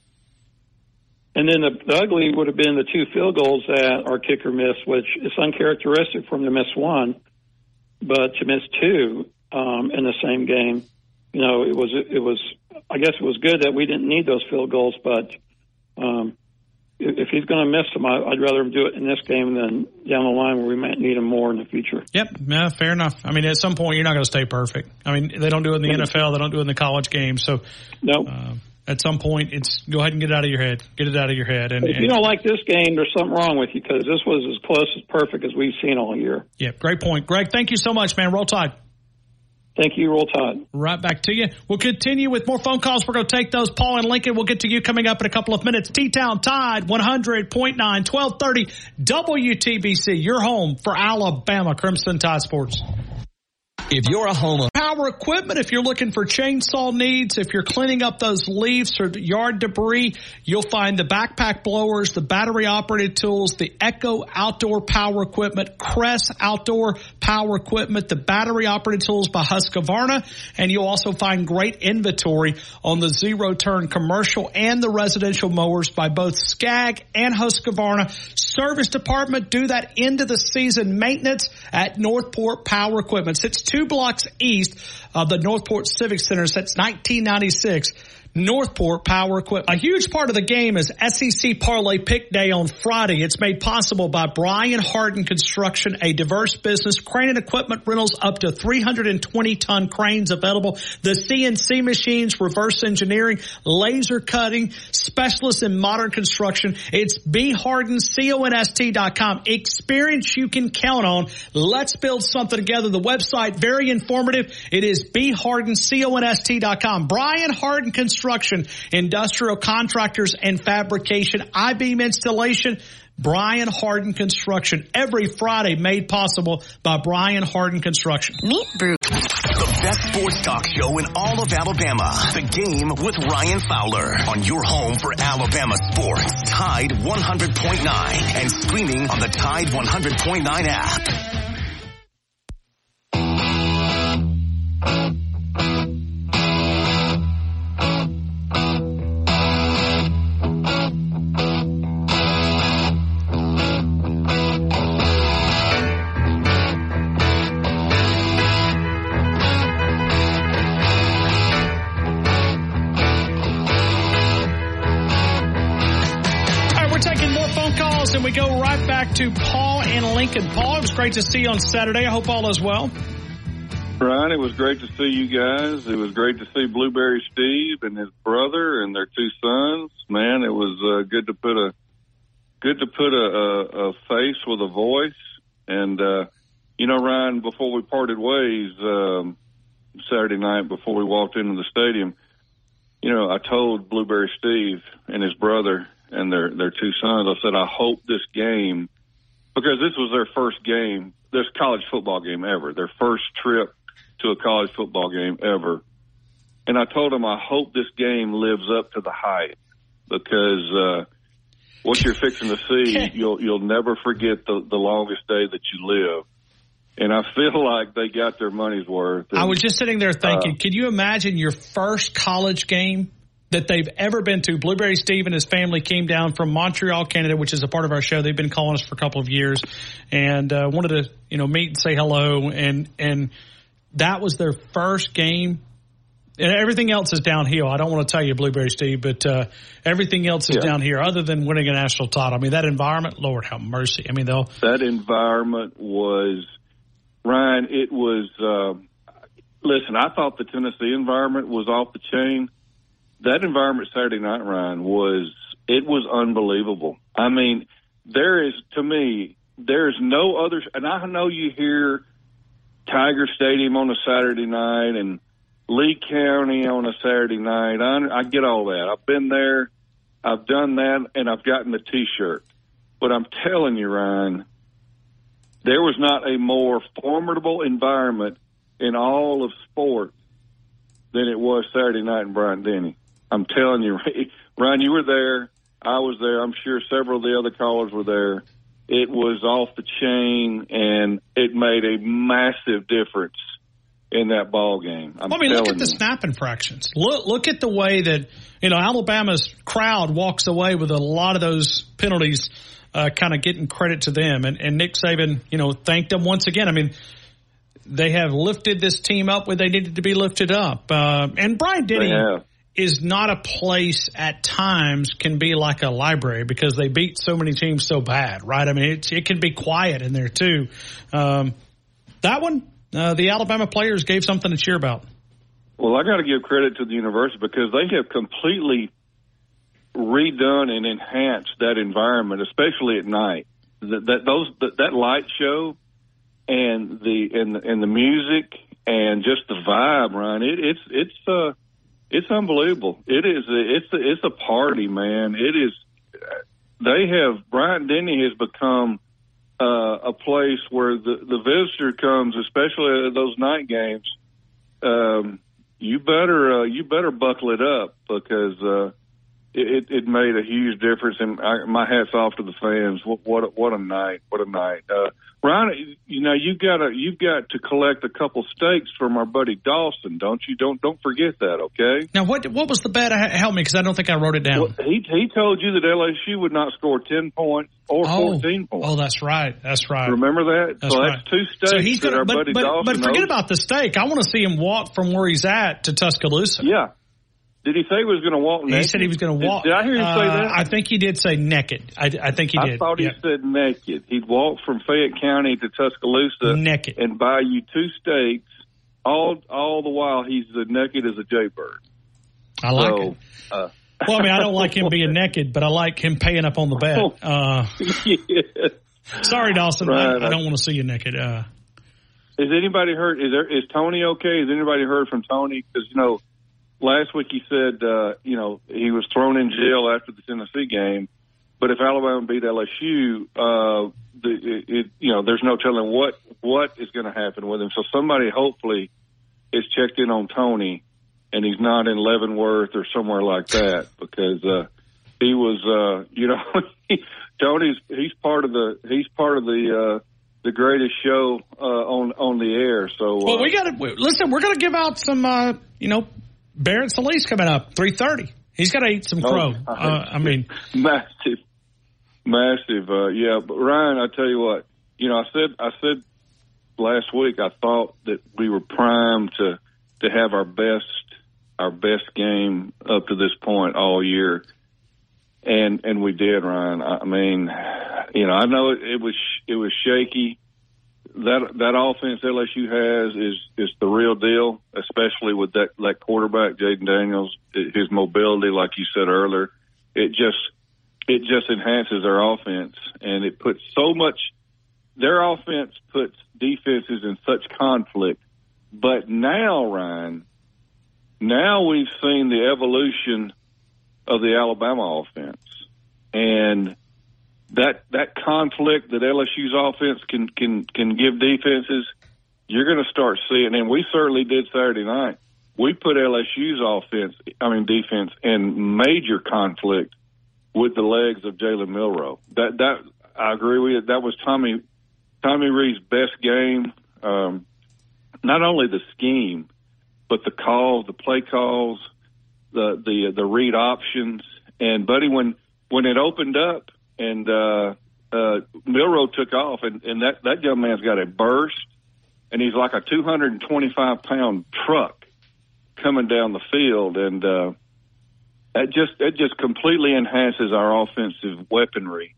And then the, the ugly would have been the two field goals that our kicker missed, which is uncharacteristic for him to miss one, but to miss two um, in the same game. You know, it was it was. I guess it was good that we didn't need those field goals, but um, if he's going to miss them, I, would rather him do it in this game than down the line where we might need him more in the future. Yep, yeah, fair enough. I mean, at some point, you're not going to stay perfect. I mean, they don't do it in the NFL, they don't do it in the college game. So, no. Nope. Uh, at some point, it's go ahead and get it out of your head. Get it out of your head. And if you don't like this game, there's something wrong with you because this was as close as perfect as we've seen all year. Yeah, great point, Greg. Thank you so much, man. Roll Tide. Thank you, Roll Tide. Right back to you. We'll continue with more phone calls. We're going to take those. Paul and Lincoln, we'll get to you coming up in a couple of minutes. T-Town Tide 100.9, 1230 WTBC, your home for Alabama Crimson Tide Sports. If you're a homeowner, power equipment, if you're looking for chainsaw needs, if you're cleaning up those leaves or yard debris, you'll find the backpack blowers, the battery operated tools, the Echo outdoor power equipment, Crest outdoor power equipment, the battery operated tools by Husqvarna, and you'll also find great inventory on the zero turn commercial and the residential mowers by both Skag and Husqvarna. Service department do that end of the season maintenance at Northport Power Equipment. It's two blocks east of the Northport Civic Center since 1996. Northport Power Equipment. A huge part of the game is SEC Parlay Pick Day on Friday. It's made possible by Brian Harden Construction, a diverse business, crane and equipment rentals up to 320 ton cranes available, the CNC machines, reverse engineering, laser cutting, specialists in modern construction. It's bhardenconst.com. Experience you can count on. Let's build something together. The website, very informative. It is bhardenconst.com. Brian Harden Construction construction, industrial contractors and fabrication, I-beam installation, Brian Harden Construction. Every Friday made possible by Brian Harden Construction. Meet Bruce. The best sports talk show in all of Alabama. The game with Ryan Fowler on your home for Alabama sports. Tide 100.9 and streaming on the Tide 100.9 app. To Paul and Lincoln. Paul, it was great to see you on Saturday. I hope all is well. Ryan, it was great to see you guys. It was great to see Blueberry Steve and his brother and their two sons. Man, it was uh, good to put a good to put a, a, a face with a voice. And uh, you know, Ryan, before we parted ways um, Saturday night, before we walked into the stadium, you know, I told Blueberry Steve and his brother and their their two sons. I said, I hope this game because this was their first game, this college football game ever, their first trip to a college football game ever. And I told them, I hope this game lives up to the hype because, uh, what you're fixing to see, you'll, you'll never forget the, the longest day that you live. And I feel like they got their money's worth. And, I was just sitting there thinking, uh, can you imagine your first college game that they've ever been to. Blueberry Steve and his family came down from Montreal, Canada, which is a part of our show. They've been calling us for a couple of years, and uh, wanted to you know meet and say hello. And and that was their first game. And everything else is downhill. I don't want to tell you, Blueberry Steve, but uh, everything else is Yeah. down here, other than winning a national title. I mean, that environment, Lord have mercy. I mean, they'll that environment was Ryan. It was. Uh, listen, I thought the Tennessee environment was off the chain. That environment Saturday night, Ryan, was it was unbelievable. I mean, there is to me there's no other. And I know you hear Tiger Stadium on a Saturday night and Lee County on a Saturday night. I, I get all that. I've been there. I've done that, and I've gotten the T-shirt. But I'm telling you, Ryan, there was not a more formidable environment in all of sport than it was Saturday night in Bryant Denny. I'm telling you, Ryan, you were there. I was there. I'm sure several of the other callers were there. It was off the chain, and it made a massive difference in that ball game. I'm Well, I mean, look at the you. snap infractions. Look, look at the way that you know Alabama's crowd walks away with a lot of those penalties, uh, kind of getting credit to them. And, and Nick Saban, you know, thanked them once again. I mean, they have lifted this team up where they needed to be lifted up. Uh, and Bryant Denny. Is not a place at times can be like a library because they beat so many teams so bad, right? I mean, it, it can be quiet in there too. Um, that one, uh, the Alabama players gave something to cheer about. Well, I got to give credit to the university because they have completely redone and enhanced that environment, especially at night. That, that those that, that light show and the and the, and the music and just the vibe, Ryan. It, it's it's uh it's unbelievable. It is it's a, it's a party, man. It is. They have Bryant Denny has become uh, a place where the the visitor comes, especially at those night games. Um, you better uh, you better buckle it up because uh, it, it made a huge difference. And my hats off to the fans. What what a, what a night! What a night! Uh, Ryan, you know you got to you've got to collect a couple stakes from our buddy Dawson, don't you? Don't don't forget that, okay? Now, what what was the bet? Uh, Help me, because I don't think I wrote it down. Well, he he told you that LSU would not score ten points or oh, fourteen points. oh, that's right. That's right. Remember that? That's so right. that's two stakes So he's gonna, our but, buddy but, Dawson but forget owes. about the stake. I want to see him walk from where he's at to Tuscaloosa. Yeah. Did he say he was going to walk naked? He said he was going to walk. Did, I hear him say Uh, that? I think he did say naked. I, I think he I did. thought Yeah. he said naked. He'd walk from Fayette County to Tuscaloosa naked and buy you two steaks. All all the while he's as naked as a jaybird. I like so, it. Uh, Well, I mean, I don't like him being naked, but I like him paying up on the bet. Uh, sorry, Dawson. I, Right. I don't want to see you naked. Uh, Is anybody heard? Is there is Tony okay? Has anybody heard from Tony? Because you know, last week he said uh, you know he was thrown in jail after the Tennessee game, but if Alabama beat LSU, uh, the, it, it, you know there's no telling what what is going to happen with him. So somebody hopefully is checked in on Tony, and he's not in Leavenworth or somewhere like that because uh, he was uh, you know Tony's he's part of the he's part of the. Uh, the greatest show uh, on on the air. So uh, well, we got to listen. We're going to give out some, uh, you know, Barrett Solis coming up three thirty. He's got to eat some Oh, crow. I- uh, I mean, massive, massive. Uh, yeah, but Ryan, I tell you what, you know, I said I said last week I thought that we were primed to to have our best our best game up to this point all year, and and we did, Ryan. I mean, you know, I know it, it was it was shaky. That that offense LSU has is is the real deal, especially with that that quarterback Jayden Daniels. His mobility, like you said earlier, it just it just enhances their offense, and it puts so much. Their offense puts defenses in such conflict, but now Ryan, now we've seen the evolution of the Alabama offense, and that that conflict that LSU's offense can can can give defenses, you're going to start seeing, and we certainly did Saturday night. We put LSU's offense, I mean defense, in major conflict with the legs of Jalen Milroe. That that I agree with you. That was Tommy Tommy Reed's best game. Um, not only the scheme, but the calls, the play calls, the the the read options. And buddy, when when it opened up and uh, uh, Milroe took off, and, and that that young man's got a burst, and he's like a 225 pound truck coming down the field, and uh, that just that just completely enhances our offensive weaponry.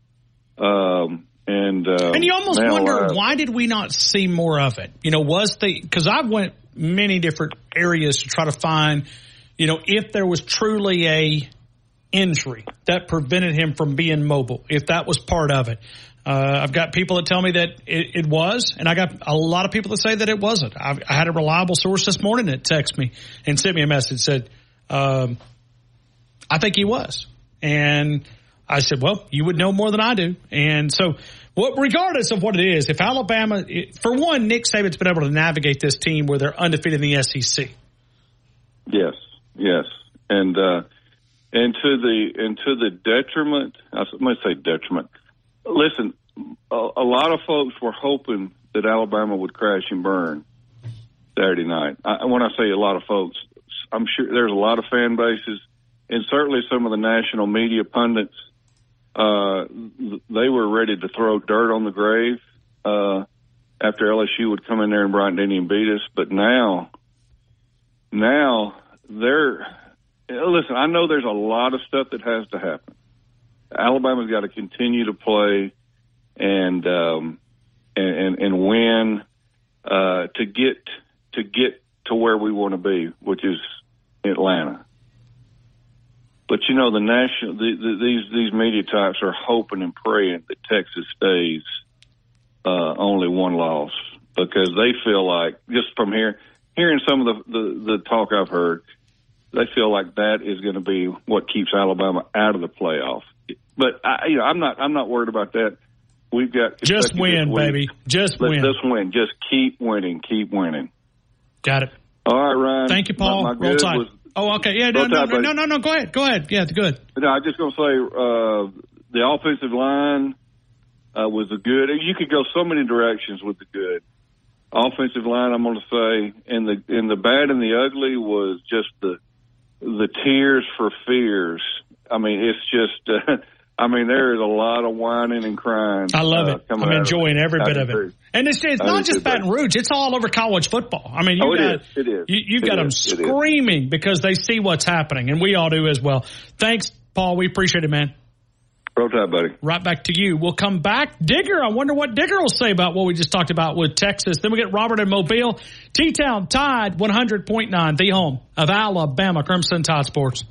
Um, and uh, and you almost wonder uh, why did we not see more of it? You know, was the because I went many different areas to try to find, you know, if there was truly a injury that prevented him from being mobile, if that was part of it. Uh, I've got people that tell me that it, it, was, and I got a lot of people that say that it wasn't. I've, i had a reliable source this morning that texted me and sent me a message said, um, "I think he was," and I said, "Well, you would know more than I do." And so, well, regardless of what it is, if Alabama, for one, Nick Saban's been able to navigate this team where they're undefeated in the SEC. Yes, yes, and uh, and to the and to the detriment, I might say detriment. Listen, a, a lot of folks were hoping that Alabama would crash and burn Saturday night. I, when I say a lot of folks, I'm sure there's a lot of fan bases, and certainly some of the national media pundits. Uh, they were ready to throw dirt on the grave uh, after LSU would come in there and Bryant Denny and beat us. But now, now they're listen. I know there's a lot of stuff that has to happen. Alabama's got to continue to play and um, and, and, and win uh, to get to get to where we want to be, which is Atlanta. But you know, the national the, the, these these media types are hoping and praying that Texas stays uh, only one loss because they feel like just from here hearing some of the, the the talk I've heard, they feel like that is going to be what keeps Alabama out of the playoff. But I, you know, I'm not I'm not worried about that. We've got just win, baby. Just Let's win. Just win. Just keep winning. Keep winning. Got it. All right, Ryan. Thank you, Paul. My, my Roll Tide. was- Oh, okay. Yeah, no, no, no, no, no, no. Go ahead. Go ahead. Yeah, good. No, I'm just going to say uh, the offensive line uh, was a good. You could go so many directions with the good offensive line. I'm going to say, and the and the bad and the ugly was just the the tears for fears. I mean, it's just. Uh, I mean, there is a lot of whining and crying. I love uh, it. I'm enjoying every bit of it. And it's, it's not just Baton Rouge; it's all over college football. I mean, you Oh, it got is. It is. You, you've It got them. It is. screaming because they see what's happening, and we all do as well. Thanks, Paul. We appreciate it, man. Roll Tide, buddy. Right back to you. We'll come back. Digger, I wonder what Digger will say about what we just talked about with Texas. Then we get Robert and Mobile. T-Town Tide 100.9, the home of Alabama Crimson Tide Sports.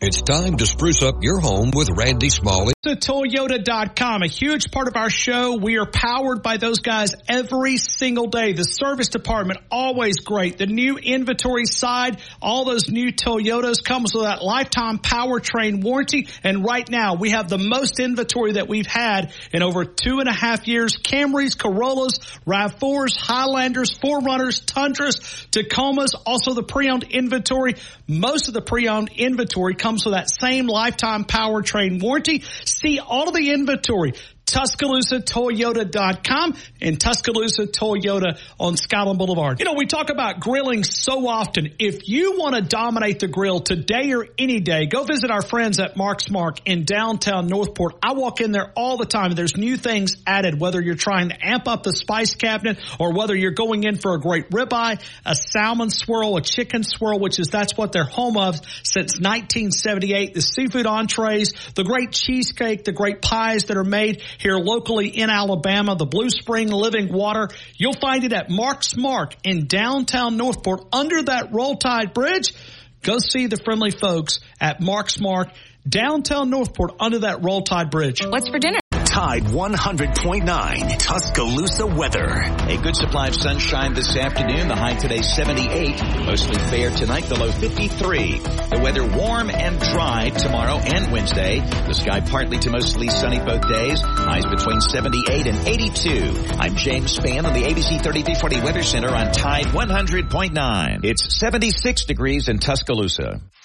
It's time to spruce up your home with Randy Smalley. to Toyota.com, a huge part of our show. We are powered by those guys every single day. The service department, always great. The new inventory side, all those new Toyotas comes with that lifetime powertrain warranty. And right now we have the most inventory that we've had in over two and a half years. Camrys, Corollas, RAV4s, Highlanders, 4Runners, Tundras, Tacomas, also the pre-owned inventory. Most of the pre-owned inventory comes with that same lifetime powertrain warranty. See all of the inventory. TuscaloosaToyota.com and Tuscaloosa Toyota on Skyland Boulevard. You know, we talk about grilling so often. If you want to dominate the grill today or any day, go visit our friends at Mark's Mark in downtown Northport. I walk in there all the time. There's new things added, whether you're trying to amp up the spice cabinet or whether you're going in for a great ribeye, a salmon swirl, a chicken swirl, which is that's what they're home of since 1978. The seafood entrees, the great cheesecake, the great pies that are made here locally in Alabama, the Blue Spring Living Water. You'll find it at Mark's Mark in downtown Northport under that Roll Tide Bridge. Go see the friendly folks at Mark's Mark downtown Northport under that Roll Tide Bridge. What's for dinner? Tide 100.9 Tuscaloosa weather. A good supply of sunshine this afternoon. The high today 78. Mostly fair tonight. The low 53. The weather warm and dry tomorrow and Wednesday. The sky partly to mostly sunny both days. Highs between 78 and 82. I'm James Spann on the ABC 3340 Weather Center on Tide 100.9. It's 76 degrees in Tuscaloosa.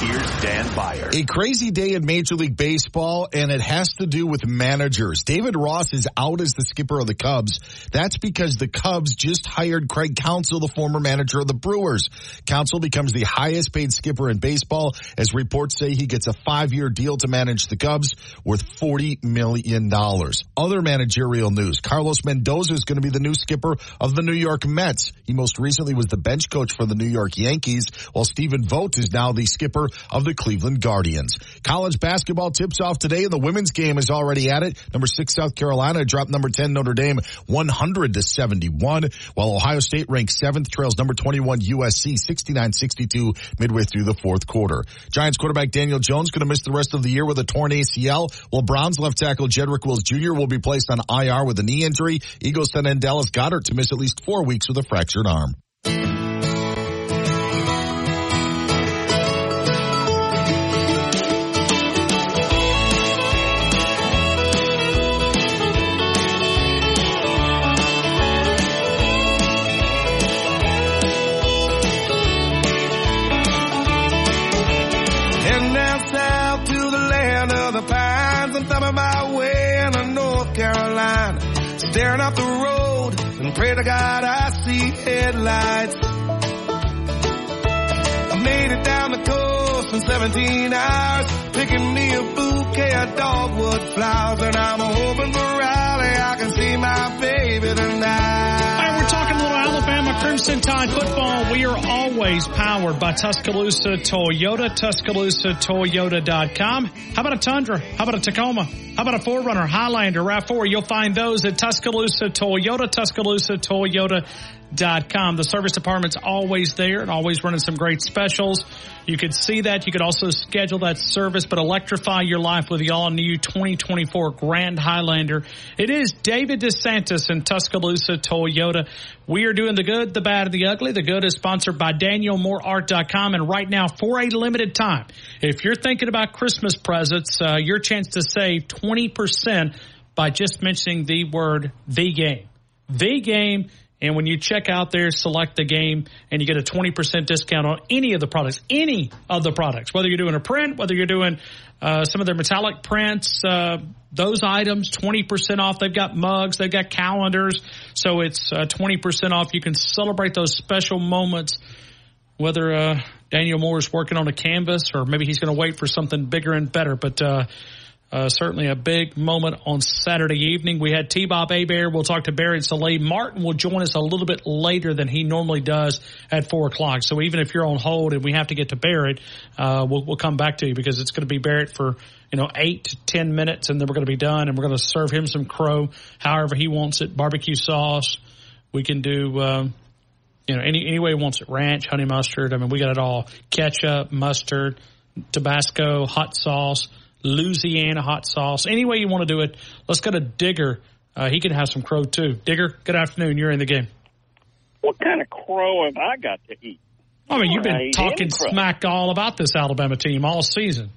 Here's Dan Beyer. A crazy day in Major League Baseball, and it has to do with managers. David Ross is out as the skipper of the Cubs. That's because the Cubs just hired Craig Counsell, the former manager of the Brewers. Counsell becomes the highest paid skipper in baseball, as reports say he gets a five-year deal to manage the Cubs worth $40 million. Other managerial news. Carlos Mendoza is going to be the new skipper of the New York Mets. He most recently was the bench coach for the New York Yankees, while Stephen Vogt is now the skipper of the Cleveland Guardians. College basketball tips off today and the women's game is already at it. Number six South Carolina dropped number 10 Notre Dame 100 to 71, while Ohio State ranked seventh trails number 21 USC 69-62 midway through the fourth quarter. Giants quarterback Daniel Jones going to miss the rest of the year with a torn ACL, while Browns left tackle Jedrick Wills Jr. will be placed on IR with a knee injury. Eagles sent Dallas Goedert to miss at least four weeks with a fractured arm. Pray to God I see headlights. I made it down the coast in 17 hours. Picking me a bouquet of dogwood flowers. And I'm hoping Tide football. We are always powered by Tuscaloosa Toyota, TuscaloosaToyota.com. How about a Tundra? How about a Tacoma? How about a 4Runner, Highlander, RAV4? You'll find those at Tuscaloosa Toyota, TuscaloosaToyota.com. The service department's always there and always running some great specials. You could see that. You could also schedule that service, but electrify your life with the all-new 2024 Grand Highlander. It is David DeSantis in Tuscaloosa Toyota. We are doing the good, the bad, and the ugly. The good is sponsored by DanielMooreArt.com. And right now, for a limited time, if you're thinking about Christmas presents, uh, your chance to save 20% by just mentioning the word the game. The game. And when you check out there, select the game and you get a 20% discount on any of the products, any of the products, whether you're doing a print, whether you're doing uh, some of their metallic prints, uh, those items, 20% off. They've got mugs, they've got calendars. So it's uh, 20% off. You can celebrate those special moments, whether uh, Daniel Moore is working on a canvas or maybe he's going to wait for something bigger and better. But uh, certainly a big moment on Saturday evening. We had T-Bob Hebert. We'll talk to Barrett Sallee. Martin will join us a little bit later than he normally does at four o'clock. So even if you're on hold and we have to get to Barrett, uh, we'll, we'll come back to you because it's going to be Barrett for, you know, eight to ten minutes and then we're going to be done and we're going to serve him some crow however he wants it. Barbecue sauce. We can do, um, you know, any, any way he wants it. Ranch, honey mustard. I mean, we got it all. Ketchup, mustard, Tabasco, hot sauce. Louisiana hot sauce. Any way you want to do it, let's go to Digger. Uh, he can have some crow too. Digger, good afternoon. You're in the game. What kind of crow have I got to eat? I mean, you've been talking smack all about this Alabama team all season.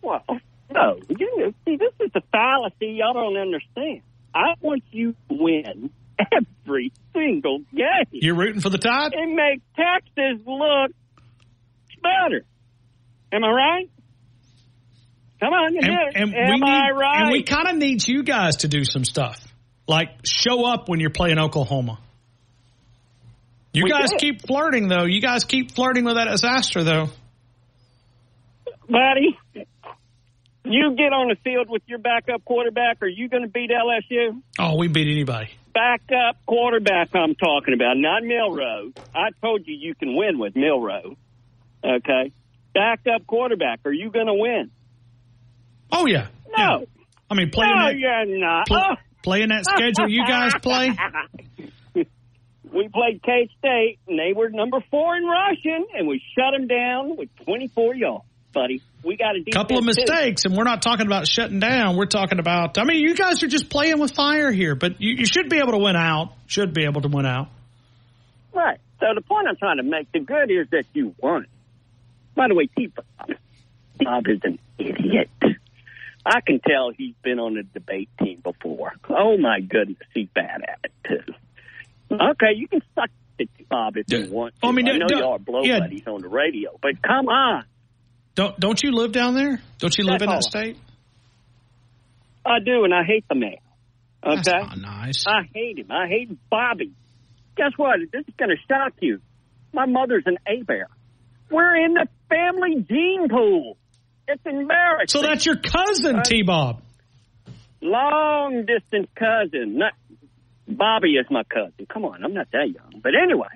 Well, no. You see, this is the fallacy y'all don't understand. I want you to win every single game. You're rooting for the Tide? And make Texas look better. Am I right? Come on, And, and Am we need, I right? and we kind of need you guys to do some stuff, like show up when you're playing Oklahoma. You We guys did. keep flirting though. You guys keep flirting with that disaster though. buddy. You get on the field with your backup quarterback. Are you going to beat LSU? Oh, we beat anybody. Backup quarterback, I'm talking about, not Milroe. I told you you can win with Milroe. Okay, backup quarterback. Are you going to win? Oh yeah. No. I mean, playing no, that you're not. pl- Oh. playing that schedule you guys play. we played K State, and they were number four in rushing, and we shut them down with 24 yards, buddy. We got a couple of too. mistakes, and we're not talking about shutting down. We're talking about. I mean, you guys are just playing with fire here, but you, you should be able to win out. Should be able to win out. Right. So the point I'm trying to make, the good is that you won. By the way, T Bob is an idiot. I can tell he's been on a debate team before. Oh my goodness, he's bad at it too. Okay, you can suck it Bob if you want. To. I mean, I know y'all are blow yeah. buddies on the radio, but come on. Don't don't you live down there? Don't you live That's in that all. state? I do, and I hate the man. Okay, That's not nice. I hate him. I hate Bobby. Guess what? This is going to shock you. My mother's an Hebert. We're in the family gene pool. It's embarrassing. So that's your cousin, Uh, T. Bob. long distance cousin. Not Bobby is my cousin. Come on, I'm not that young. But anyway,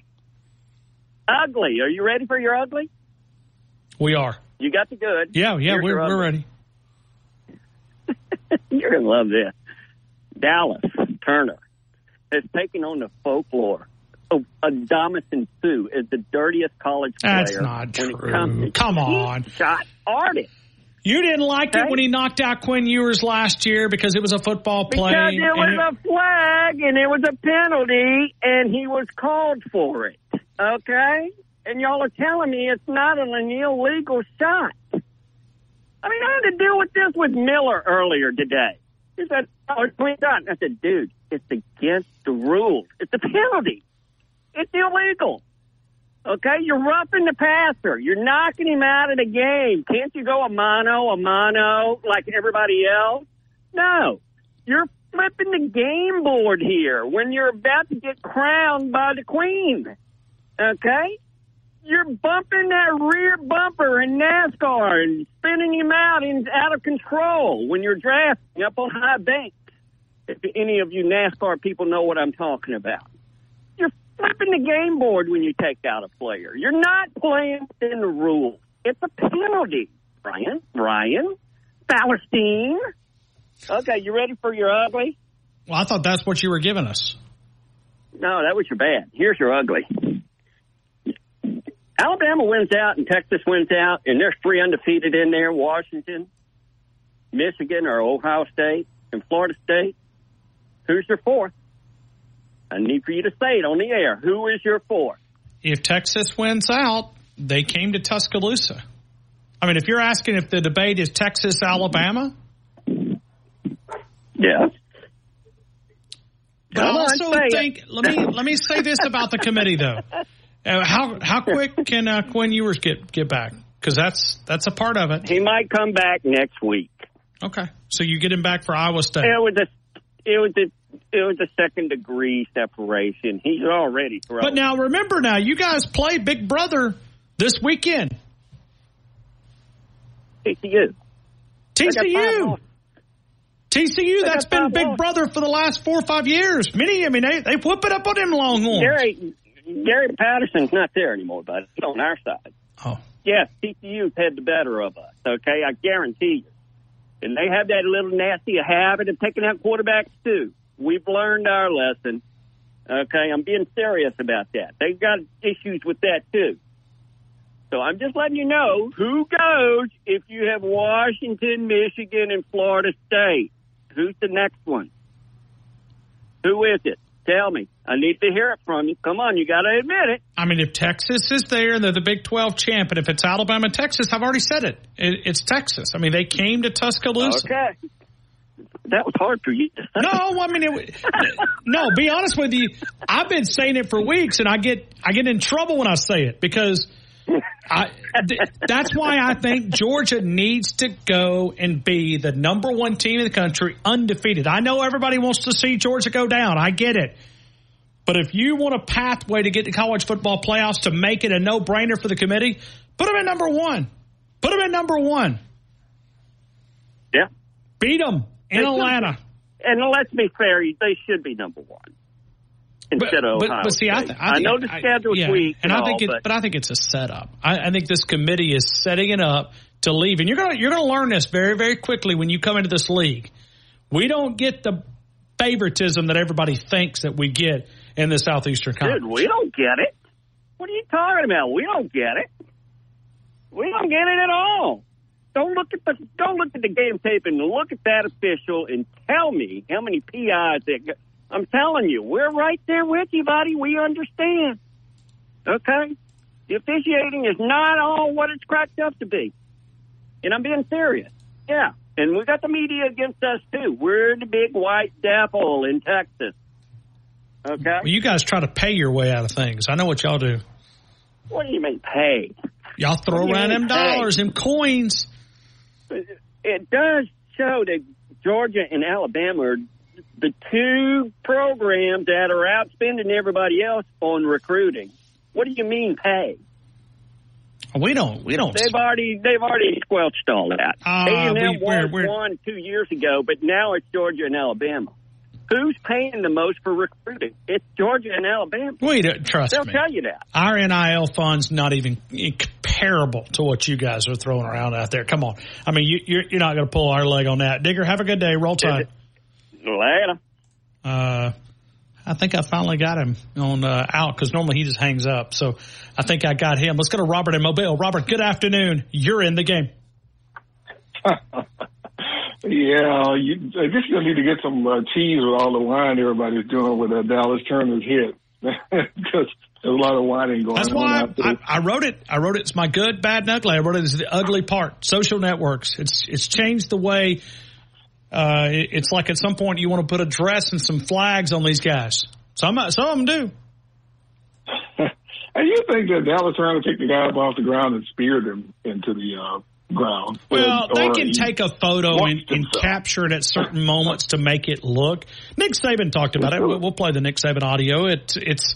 ugly. Are you ready for your ugly? We are. You got the good. Yeah, yeah, Here's we're we're ready. You're gonna love this. Dallas Turner has taken on the folklore of Ndamukong Suh as the dirtiest college player. That's not when It true. comes to Come on. Shot artist. You didn't like it when he knocked out Quinn Ewers last year because it was a football play. Because it was it- a flag and it was a penalty and he was called for it. Okay? And y'all are telling me it's not an illegal shot. I mean, I had to deal with this with Miller earlier today. He said, oh, it's clean shot. And I said, dude, it's against the rules. It's a penalty. It's illegal. Okay? You're roughing the passer. You're knocking him out of the game. Can't you go a mono, a mono like everybody else? No. You're flipping the game board here when you're about to get crowned by the queen. Okay? You're bumping that rear bumper in NASCAR and spinning him out and out of control when you're drafting up on high banks. If any of you NASCAR people know what I'm talking about. Flipping the game board when you take out a player. You're not playing within the rules. It's a penalty, Brian. Brian. Palestine. Okay, you ready for your ugly? well, I thought that's what you were giving us. No, that was your bad. Here's your ugly. Alabama wins out and Texas wins out, and there's three undefeated in there Washington, Michigan, or Ohio State, and Florida State. Who's your fourth? I need for you to say it on the air. Who is your fourth? If Texas wins out, they came to Tuscaloosa. I mean, if you're asking if the debate is Texas Alabama, Yeah. but I on, also say it. think let me let me say this about the committee though. Uh, how how quick can uh, Quinn Ewers get get back? Because that's that's a part of it. He might come back next week. Okay, so you get him back for Iowa State. It was a, it was a, it was a second degree separation. He's already thrown. But now remember, now you guys play Big Brother this weekend. TCU. They got five TCU. TCU, that's been Big. Brother for the last four or five years. Many, I mean, they, they whoop it up on them Longhorns. Gary Gary Patterson's not there anymore, but he's on our side. Oh. Yes, TCU's had the better of us. Okay, I guarantee you. And they have that little nasty habit of taking out quarterbacks too. We've learned our lesson. Okay, I'm being serious about that. They've got issues with that too. So I'm just letting you know who goes if you have Washington, Michigan, and Florida State. Who's the next one? Who is it? Tell me. I need to hear it from you. Come on, you got to admit it. I mean, if Texas is there and they're the Big 12 champ, and if it's Alabama Texas, I've already said it. it it's Texas. I mean, they came to Tuscaloosa. Okay. That was hard for you. No, I mean, it, no. Be honest with you. I've been saying it for weeks, and I get I get in trouble when I say it because I. th- that's why I think Georgia needs to go and be the number one team in the country, undefeated. I know everybody wants to see Georgia go down. I get it. But if you want a pathway to get to college football playoffs to make it a no brainer for the committee, put them at number one. Put them at number one. Yeah. Beat them in They should Atlanta. And let's be fair, they should be number one instead of But, Ohio but see, I, th- I, think, know the schedule's yeah, weak, and and I think all, it, but, but I think it's a setup. I, I think this committee is setting it up to leave, and you're gonna you're gonna learn this very very quickly when you come into this league. We don't get the favoritism that everybody thinks that we get in the Southeastern Conference. dude, we don't get it. What are you talking about? We don't get it. We don't get it at all. Don't look at the don't look at the game tape and look at that official and tell me how many PIs that. Go. I'm telling you, we're right there with you, buddy. We understand. Okay, the officiating is not all what it's cracked up to be, and I'm being serious. Yeah, and we got the media against us too. We're the big white devil in Texas. Okay. Well, you guys try to pay your way out of things. I know what y'all do. What do you mean pay? Y'all throw What do you around them pay? dollars, them coins. It does show that Georgia and Alabama are the two programs that are outspending everybody else on recruiting. What do you mean pay? We don't. We don't. They've already they've already squelched all that. Ah, we- we're- was one two years ago, but now it's Georgia and Alabama. Who's paying the most for recruiting? It's Georgia and Alabama. We don't trust They'll me. tell you that. Our NIL funds not even comparable to what you guys are throwing around out there. Come on. I mean, you, you're you're not going to pull our leg on that. Digger, have a good day. Roll Tide. Later. Uh, I think I finally got him on uh, out because normally he just hangs up. So I think I got him. Let's go to Robert in Mobile. Robert, good afternoon. You're in the game. Yeah, you, I guess gonna need to get some uh, cheese with all the wine everybody's doing with uh, Dallas Turner's hit because there's a lot of whining going That's on why out there. I, I wrote it. I wrote it. It's my good, bad, and ugly. I wrote it as the ugly part. Social networks. It's it's changed the way. Uh, it- it's like at some point you want to put a dress and some flags on these guys. Some some of them do. and you think that Dallas Turner picked the guy up off the ground and speared him into the uh, ground? Well, they can take a photo and, and capture it at certain moments to make it look. Nick Saban talked about it. We'll, we'll play the Nick Saban audio. It, it's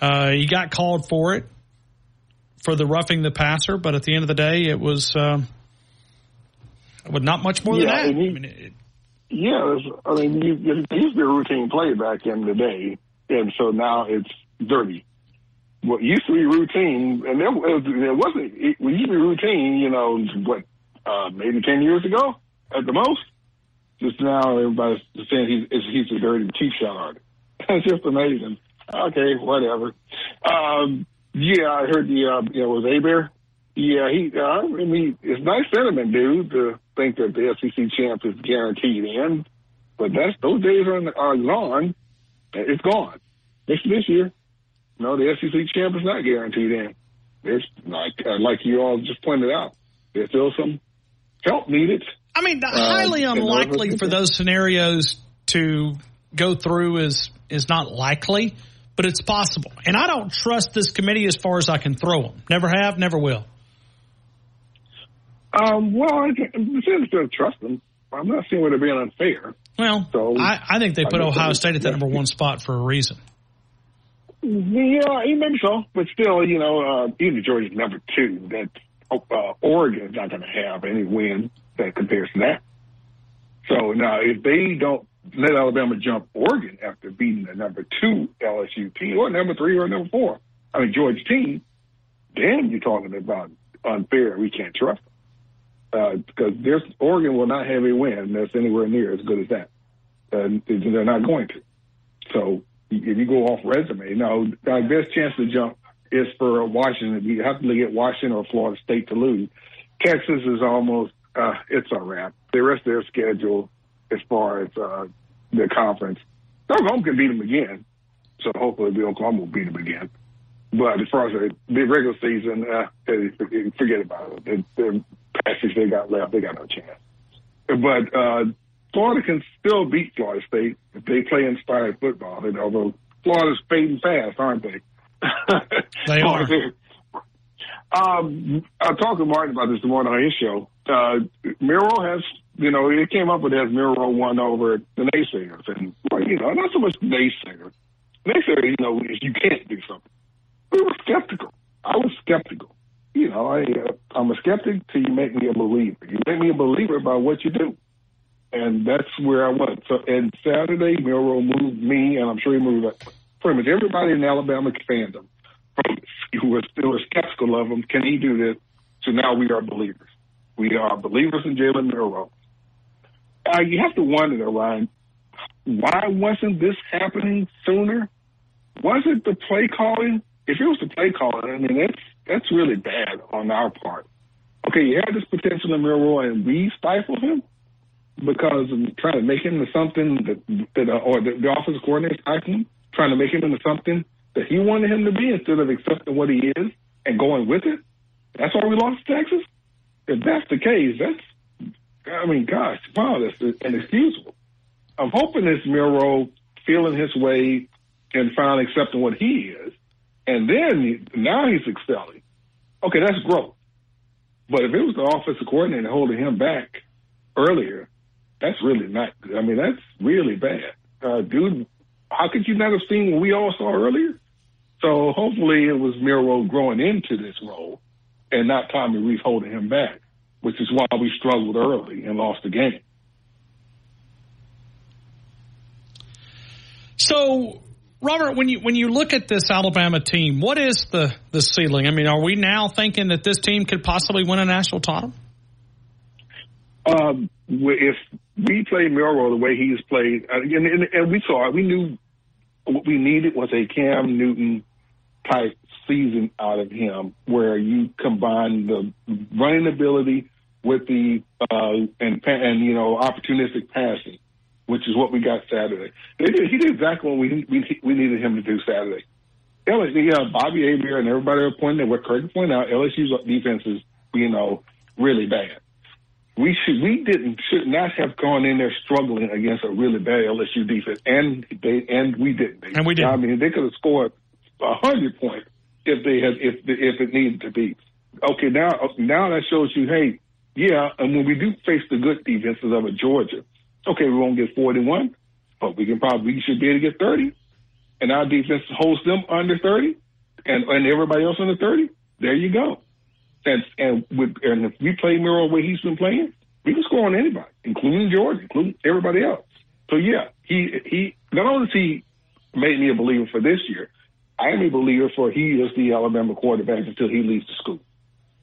uh, he got called for it for the roughing the passer, but at the end of the day, it was um, with not much more Yeah, than that. he- I mean, it, Yeah, I mean, you, it used to be a routine play back in the day, and so now it's dirty. What used to be routine, and there, was- there wasn't, it used to be routine, you know, what, uh, maybe 10 years ago at the most. Just now everybody's saying he's, he's a dirty cheap shot artist. It's just amazing. Okay, whatever. Um, yeah, I heard the, uh, you know, was Hebert? Yeah, he, uh, I mean, it's nice sentiment, dude, to think that the SEC champ is guaranteed in, but that's, those days are, are gone. It's gone. This, this year, no, the SEC champ is not guaranteed in. It's like, uh, like you all just pointed out, there's still some help needed. I mean, Uh, highly those unlikely for those scenarios to go through is is not likely, but it's possible. And I don't trust this committee as far as I can throw them. Never have, never will. Um, well, I can, in the sense of trust them. I'm not seeing where they're being unfair. Well, So I, I think they put Ohio State at that number one spot for a reason. Yeah, he maybe so, but still, you know, uh, even Georgia's number two. That uh, Oregon's not going to have any win that compares to that. So now, if they don't let Alabama jump Oregon after beating the number two LSU team or number three or number four, I mean Georgia team, then you're talking about unfair. We can't trust them uh, because there's Oregon will not have a win that's anywhere near as good as that. Uh, they're not going to. So if you go off resume, no, our best chance to jump is for Washington. You have to get Washington or Florida State to lose. Texas is almost uh, it's a wrap. The rest of their schedule, as far as uh, the conference, Oklahoma can beat them again. So hopefully, the Oklahoma will beat them again. But as far as the, regular season, uh, forget about it. The, the passage they got left, they got no chance. But uh, Florida can still beat Florida State if they play inspired football. And although Florida's fading fast, aren't they? They are. Um, I talked to Martin about this morning on his show. Uh, Milroe has, you know, it came up with as Milroe won over the naysayers, and well, you know, not so much naysayers. Naysayers, you know, is you can't do something. We were skeptical. I was skeptical. You know, I uh, I'm a skeptic till you make me a believer. You make me a believer by what you do, and that's where I went. So, and Saturday, Milroe moved me, and I'm sure he moved pretty much everybody in Alabama fandom who was still skeptical of him. Can he do this? So now we are believers. We are believers in Jalen Milroe. Uh, you have to wonder, though, Ryan, why wasn't this happening sooner? Was it the play calling? If it was the play calling, I mean, that's that's really bad on our part. Okay, you had this potential in Milroe, and we stifled him because trying to make him into something that, that uh, or the, the offensive coordinator him, trying to make him into something that he wanted him to be instead of accepting what he is and going with it. That's why we lost Texas. If that's the case, that's, I mean, gosh, wow, that's inexcusable. I'm hoping this Milroe feeling his way and finally accepting what he is, and then now he's excelling. Okay, that's growth. But if it was the offensive coordinator holding him back earlier, that's really not good. I mean, that's really bad. Uh, dude, how could you not have seen what we all saw earlier? So hopefully it was Milroe growing into this role and not Tommy Rees holding him back, which is why we struggled early and lost the game. So, Robert, when you when you look at this Alabama team, what is the the ceiling? I mean, are we now thinking that this team could possibly win a national title? Um, if we play Milroe the way he's played, uh, and, and, and we saw it, we knew what we needed was a Cam Newton type season out of him, where you combine the running ability with the uh, and and you know opportunistic passing, which is what we got Saturday. Did, he did exactly what we we we needed him to do Saturday. LSU, yeah, Bobby Hebert and everybody are pointing at what Craig pointed out. LSU's defense is you know really bad we should we didn't should not have gone in there struggling against a really bad LSU defense, and they and we didn't. And we did. I mean, they could have scored a hundred points if they had if if it needed to be. Okay, now now that shows you, hey, yeah, and when we do face the good defenses of a Georgia, okay, we won't get forty one, but we can probably we should be able to get thirty, and our defense holds them under thirty, and and everybody else under thirty. There you go. And and with and if we play Milroe the way he's been playing, we can score on anybody, including Georgia, including everybody else. So yeah, he he not only has he made me a believer for this year, I am a believer for he is the Alabama quarterback until he leaves the school.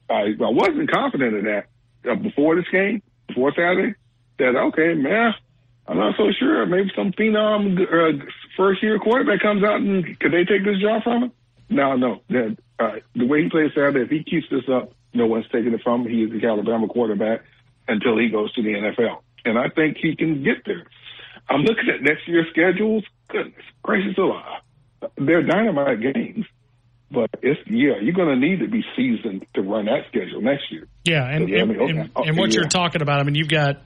I, I wasn't confident in that uh, before this game, before Saturday. That okay, man, I'm not so sure. Maybe some phenom uh, first year quarterback comes out and could they take this job from him? No, no. That uh, the way he plays Saturday, if he keeps this up, no one's taking it from him. He is the Alabama quarterback until he goes to the NFL. And I think he can get there. I'm looking at next year's schedules. Goodness gracious alive. They're dynamite games. But it's yeah, you're going to need to be seasoned to run that schedule next year. Yeah, and and, I mean, okay. and, and, what yeah. you're talking about, I mean, you've got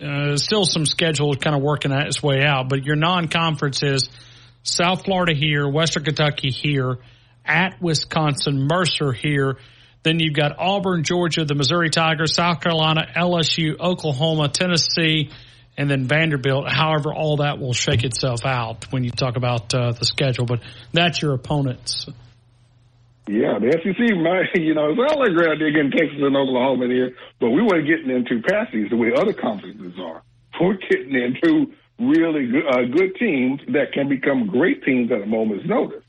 uh, still some schedule kind of working its way out, but your non-conference is South Florida here, Western Kentucky here, at Wisconsin, Mercer here. Then you've got Auburn, Georgia, the Missouri Tigers, South Carolina, LSU, Oklahoma, Tennessee, and then Vanderbilt. However, all that will shake itself out when you talk about uh, the schedule. But that's your opponents. Yeah, the SEC might, you know, it's all like great idea getting Texas and Oklahoma in here, but we weren't getting into passes the way other conferences are. We're getting into really good, uh, good teams that can become great teams at a moment's notice.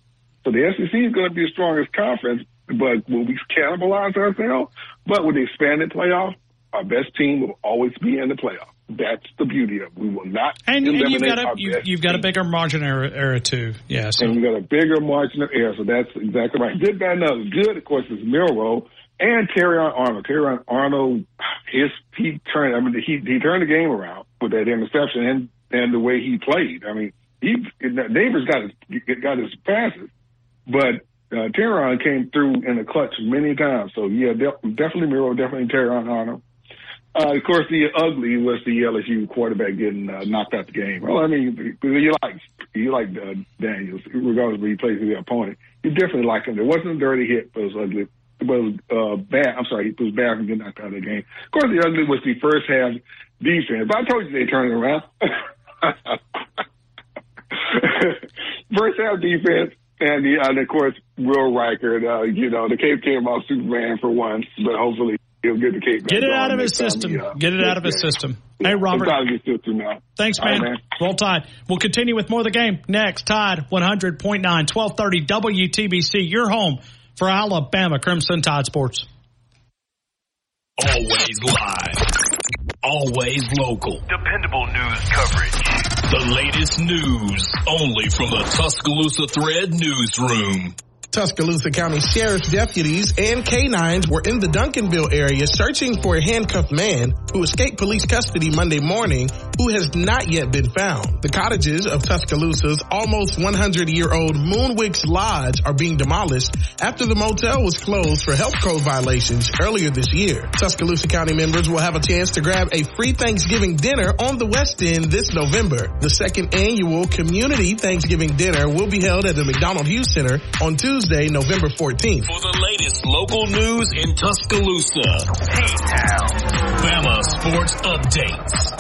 So the SEC is going to be the strongest conference, but will we cannibalize ourselves? But with the expanded playoff, our best team will always be in the playoff. That's the beauty of it. We will not and, and you've got a you, have got a bigger margin error, error too. Yeah, so. and we got a bigger margin of error. So that's exactly right. Good, bad, no. Good, of course, is Milroe and Terrion Arnold. Terrion Arnold, his he turned. I mean, he he turned the game around with that interception and and the way he played. I mean, he Nabers got his got his passes, but uh, Terrion came through in the clutch many times. So yeah, de- definitely Milroe, definitely Terrion Arnold. Uh, of course, the ugly was the LSU quarterback getting uh, knocked out the game. Well, I mean, you like you like uh, Daniels, regardless of where he plays with the opponent. You definitely like him. It wasn't a dirty hit, but it was ugly. It was uh, bad. I'm sorry, it was bad from getting knocked out of the game. Of course, the ugly was the first half defense. But I told you they turned it around. first half defense and, the, and of course, Will Reichard, uh, you know, the cape came off Superman for once, but hopefully he'll get the cape. Get it out of his system. He, uh, get it out of his system. Yeah. Hey, Robert. Thanks, man. Right, man. Roll Tide. We'll continue with more of the game next. Tide 100.9, 1230 WTBC, your home for Alabama Crimson Tide Sports. Always live. Always local. Dependable news coverage. The latest news only from the Tuscaloosa Thread newsroom. Tuscaloosa County Sheriff's deputies and canines were in the Duncanville area searching for a handcuffed man who escaped police custody Monday morning who has not yet been found. The cottages of Tuscaloosa's almost 100 year old Moon Winx Lodge are being demolished after the motel was closed for health code violations earlier this year. Tuscaloosa County members will have a chance to grab a free Thanksgiving dinner on the West End this November. The second annual community Thanksgiving dinner will be held at the McDonald Hughes Center on Tuesday, November 14th. For the latest local news in Tuscaloosa, H-Town, Bama Sports Updates.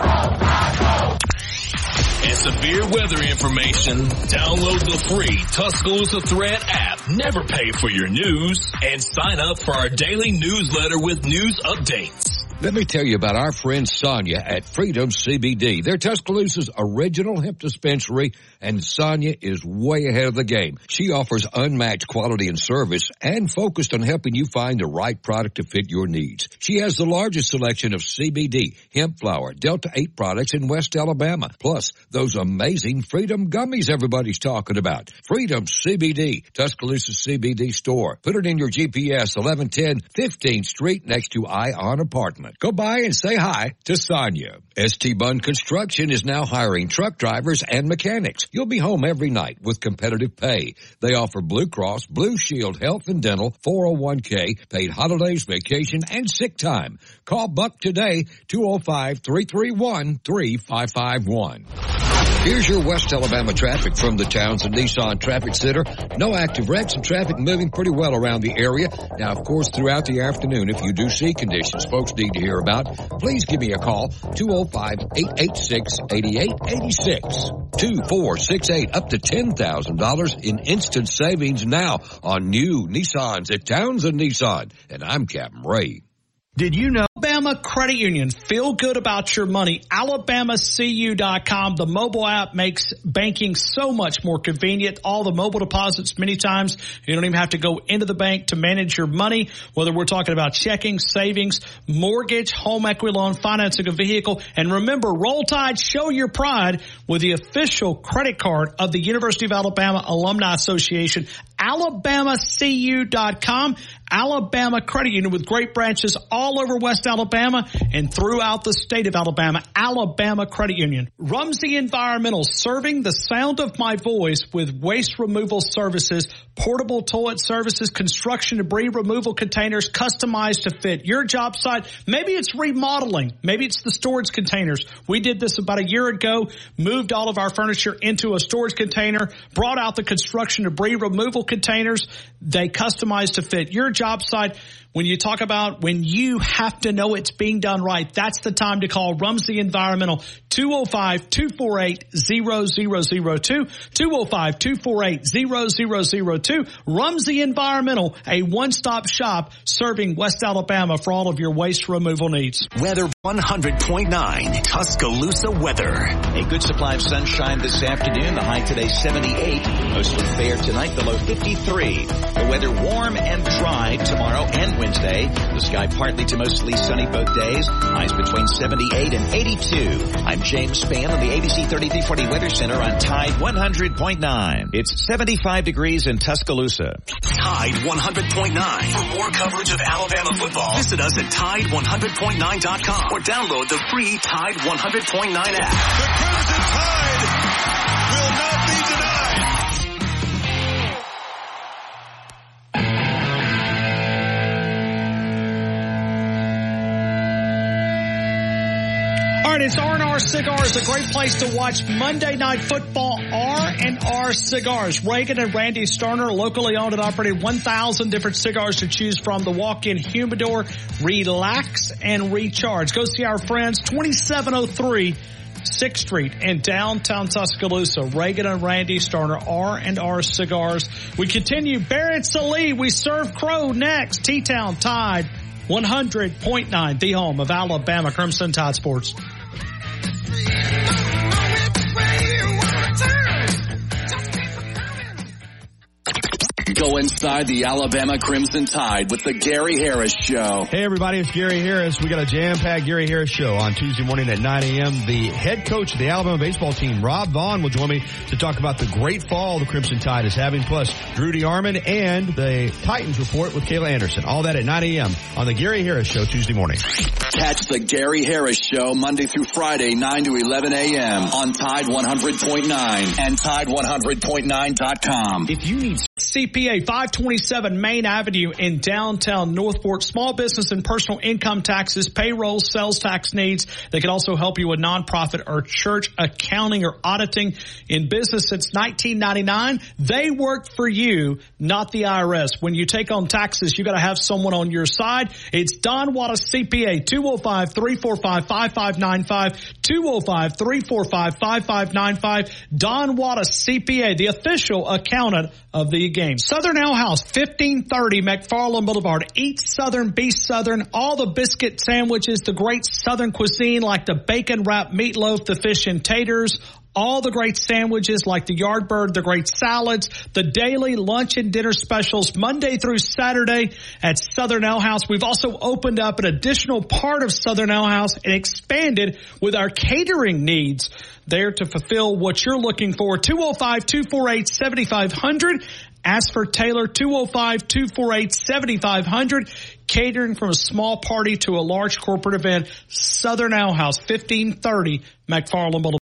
And severe weather information, download the free Tuscaloosa Thread app. Never pay for your news and sign up for our daily newsletter with news updates. Let me tell you about our friend Sonia at Freedom CBD. They're Tuscaloosa's original hemp dispensary and Sonia is way ahead of the game. She offers unmatched quality and service and focused on helping you find the right product to fit your needs. She has the largest selection of CBD, hemp flower, Delta 8 products in West Alabama, plus those amazing Freedom gummies everybody's talking about. Freedom CBD, Tuscaloosa CBD store. Put it in your GPS, 1110 15th Street next to Ion Apartment. Go by and say hi to Sonia. ST Bunn Construction is now hiring truck drivers and mechanics. You'll be home every night with competitive pay. They offer Blue Cross, Blue Shield, Health and Dental, 401k, paid holidays, vacation, and sick time. Call Buck today, 205-331-3551. Here's your West Alabama traffic from the Towns Townsend Nissan Traffic Center. No active wrecks and traffic moving pretty well around the area. Now, of course, throughout the afternoon, if you do see conditions folks need to hear about, please give me a call, 205-886-8886. 2468 up to $10,000 in instant savings now on new Nissans at Towns Townsend Nissan. And I'm Captain Ray. Did you know Alabama Credit Union? Feel good about your money. AlabamaCU.com. The mobile app makes banking so much more convenient. All the mobile deposits many times. You don't even have to go into the bank to manage your money, whether we're talking about checking, savings, mortgage, home equity loan, financing a vehicle. And remember, roll tide, show your pride with the official credit card of the University of Alabama Alumni Association. AlabamaCU.com. Alabama Credit Union with great branches all over West Alabama and throughout the state of Alabama. Alabama Credit Union. Rumsey Environmental serving the sound of my voice with waste removal services, portable toilet services, construction debris removal containers customized to fit your job site. Maybe it's remodeling. Maybe it's the storage containers. We did this about a year ago, moved all of our furniture into a storage container, brought out the construction debris removal containers. They customized to fit your job site. When you talk about when you have to know it's being done right, that's the time to call Rumsey Environmental 205-248-0002, 205-248-0002. Rumsey Environmental, a one-stop shop serving West Alabama for all of your waste removal needs. Weather 100.9 Tuscaloosa weather. A good supply of sunshine this afternoon. The high today 78. Mostly fair tonight, the low 53. The weather warm and dry tomorrow and Wednesday. The sky partly to mostly sunny both days. Highs between 78 and 82. I'm James Spann on the ABC 3340 Weather Center on Tide 100.9. It's 75 degrees in Tuscaloosa. Tide 100.9. For more coverage of Alabama football, visit us at Tide100.9.com or download the free Tide 100.9 app. The Crimson Tide it's R&R Cigars, a great place to watch Monday Night Football. R&R Cigars. Reagan and Randy Sterner, locally owned and operated 1,000 different cigars to choose from. The walk-in humidor, relax and recharge. Go see our friends, 2703 6th Street in downtown Tuscaloosa. Reagan and Randy Sterner, R&R Cigars. We continue. Barrett Sallee, we serve Crow next. T-Town Tide. 100.9, the home of Alabama Crimson Tide Sports. Street. Go inside the Alabama Crimson Tide with the Gary Harris Show. Hey everybody, it's Gary Harris. We got a jam-packed Gary Harris show on Tuesday morning at 9 a.m. The head coach of the Alabama baseball team, Rob Vaughn, will join me to talk about the great fall the Crimson Tide is having, plus Drew DeArmond and the Titans report with Kayla Anderson. All that at 9 a.m. on the Gary Harris show Tuesday morning. Catch the Gary Harris Show Monday through Friday, 9 to 11 a.m. on Tide 100.9 and Tide100.9.com. If you need CPA 527 Main Avenue in downtown Northport, small business and personal income taxes, payroll, sales tax needs. They can also help you with nonprofit or church accounting or auditing in business since 1999. They work for you, not the IRS. When you take on taxes, you got to have someone on your side. It's Don Wattis CPA 205-345-5595 205-345-5595 Don Wattis CPA, the official accountant of the game. Southern Ale House, 1530 McFarland Boulevard. Eat Southern, be Southern. All the biscuit sandwiches, the great Southern cuisine like the bacon wrap meatloaf, the fish and taters, all the great sandwiches like the Yardbird, the great salads, the daily lunch and dinner specials Monday through Saturday at Southern Ale House. We've also opened up an additional part of Southern Ale House and expanded with our catering needs there to fulfill what you're looking for. 205-248-7500. Ask for Taylor 205-248-7500. Catering from a small party to a large corporate event. Southern Ale House, 1530 McFarland Boulevard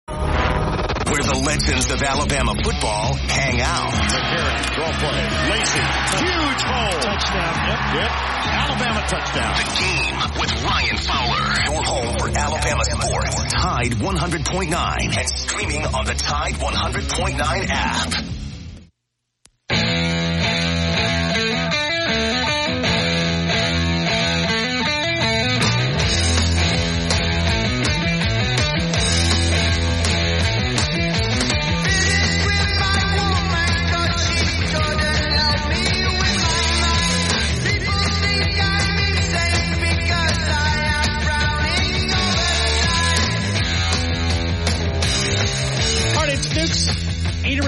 where the legends of Alabama football hang out. McCarron, draw play. Lacey, huge hole. Touchdown. Yep. Yep. Alabama touchdown. The game with Ryan Fowler. Your home for Alabama sports. Tide 100.9 and streaming on the Tide 100.9 app.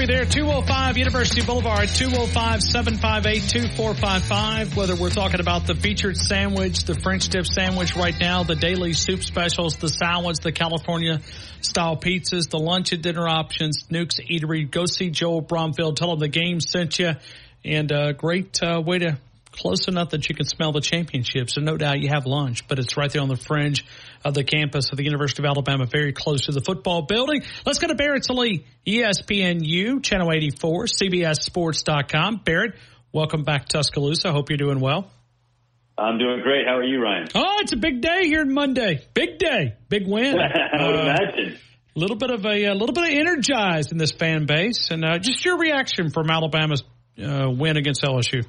There, 205 University Boulevard, 205-758-2455. Whether we're talking about the featured sandwich, the French dip sandwich right now, the daily soup specials, the salads, the California style pizzas, the lunch and dinner options, Newk's Eatery. Go see Joel Bromfield. Tell him the game sent you. And a great uh, way to close enough that you can smell the championship. So no doubt you have lunch, but it's right there on the fringe of the campus of the University of Alabama, very close to the football building. Let's go to Barrett Lee, ESPNU, Channel 84, CBSSports.com. Barrett, welcome back to Tuscaloosa. Hope you're doing well. I'm doing great. How are you, Ryan? Oh, it's a big day here in Monday. Big day. Big win. I would uh, imagine. A little bit of a, a, little bit of energized in this fan base, and uh, just your reaction from Alabama's uh, win against LSU.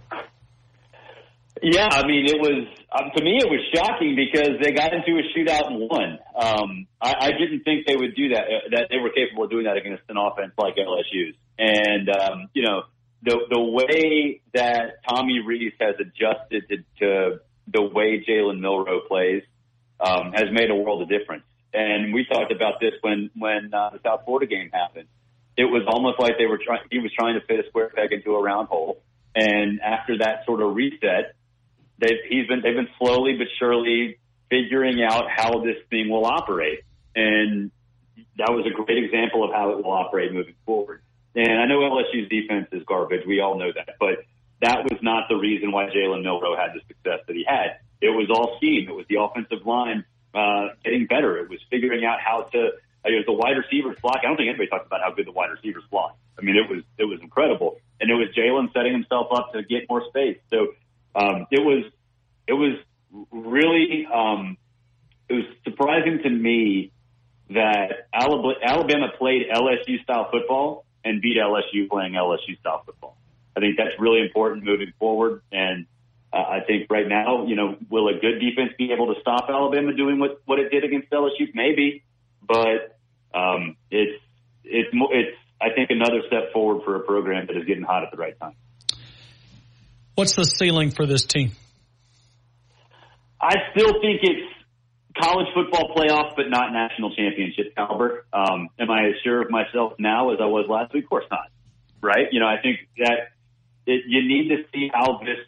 Yeah, I mean, it was um, to me it was shocking because they got into a shootout and won. Um, I, I didn't think they would do that. Uh, that they were capable of doing that against an offense like LSU's. And um, you know, the the way that Tommy Rees has adjusted to, to the way Jalen Milroe plays um, has made a world of difference. And we talked about this when when uh, the South Florida game happened. It was almost like they were trying. He was trying to fit a square peg into a round hole. And after that sort of reset, they've he's been they've been slowly but surely figuring out how this thing will operate, and that was a great example of how it will operate moving forward. And I know LSU's defense is garbage. We all know that, but that was not the reason why Jalen Milroe had the success that he had. It was all scheme. It was the offensive line uh, getting better. It was figuring out how to. Uh, it was the wide receivers block. I don't think anybody talked about how good the wide receivers block. I mean, it was it was incredible, and it was Jalen setting himself up to get more space. So um, it was it was really um, it was surprising to me that Alabama played LSU style football and beat LSU playing LSU style football. I think that's really important moving forward. And uh, I think right now, you know, will a good defense be able to stop Alabama doing what, what it did against LSU? Maybe, but um, it's it's it's I think another step forward for a program that is getting hot at the right time. What's the ceiling for this team? I still think it's college football playoff, but not national championship caliber. Um, am I as sure of myself now as I was last week? Of course not. Right? You know, I think that it, you need to see how this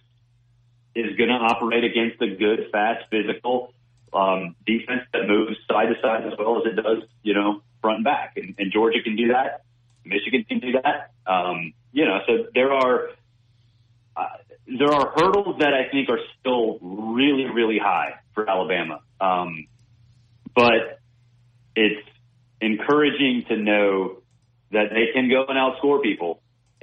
is going to operate against a good, fast, physical um, defense that moves side to side as well as it does, you know, front and back. And, and Georgia can do that. Michigan can do that. Um, you know, so there are there are hurdles that I think are still really, really high for Alabama. Um, but it's encouraging to know that they can go and outscore people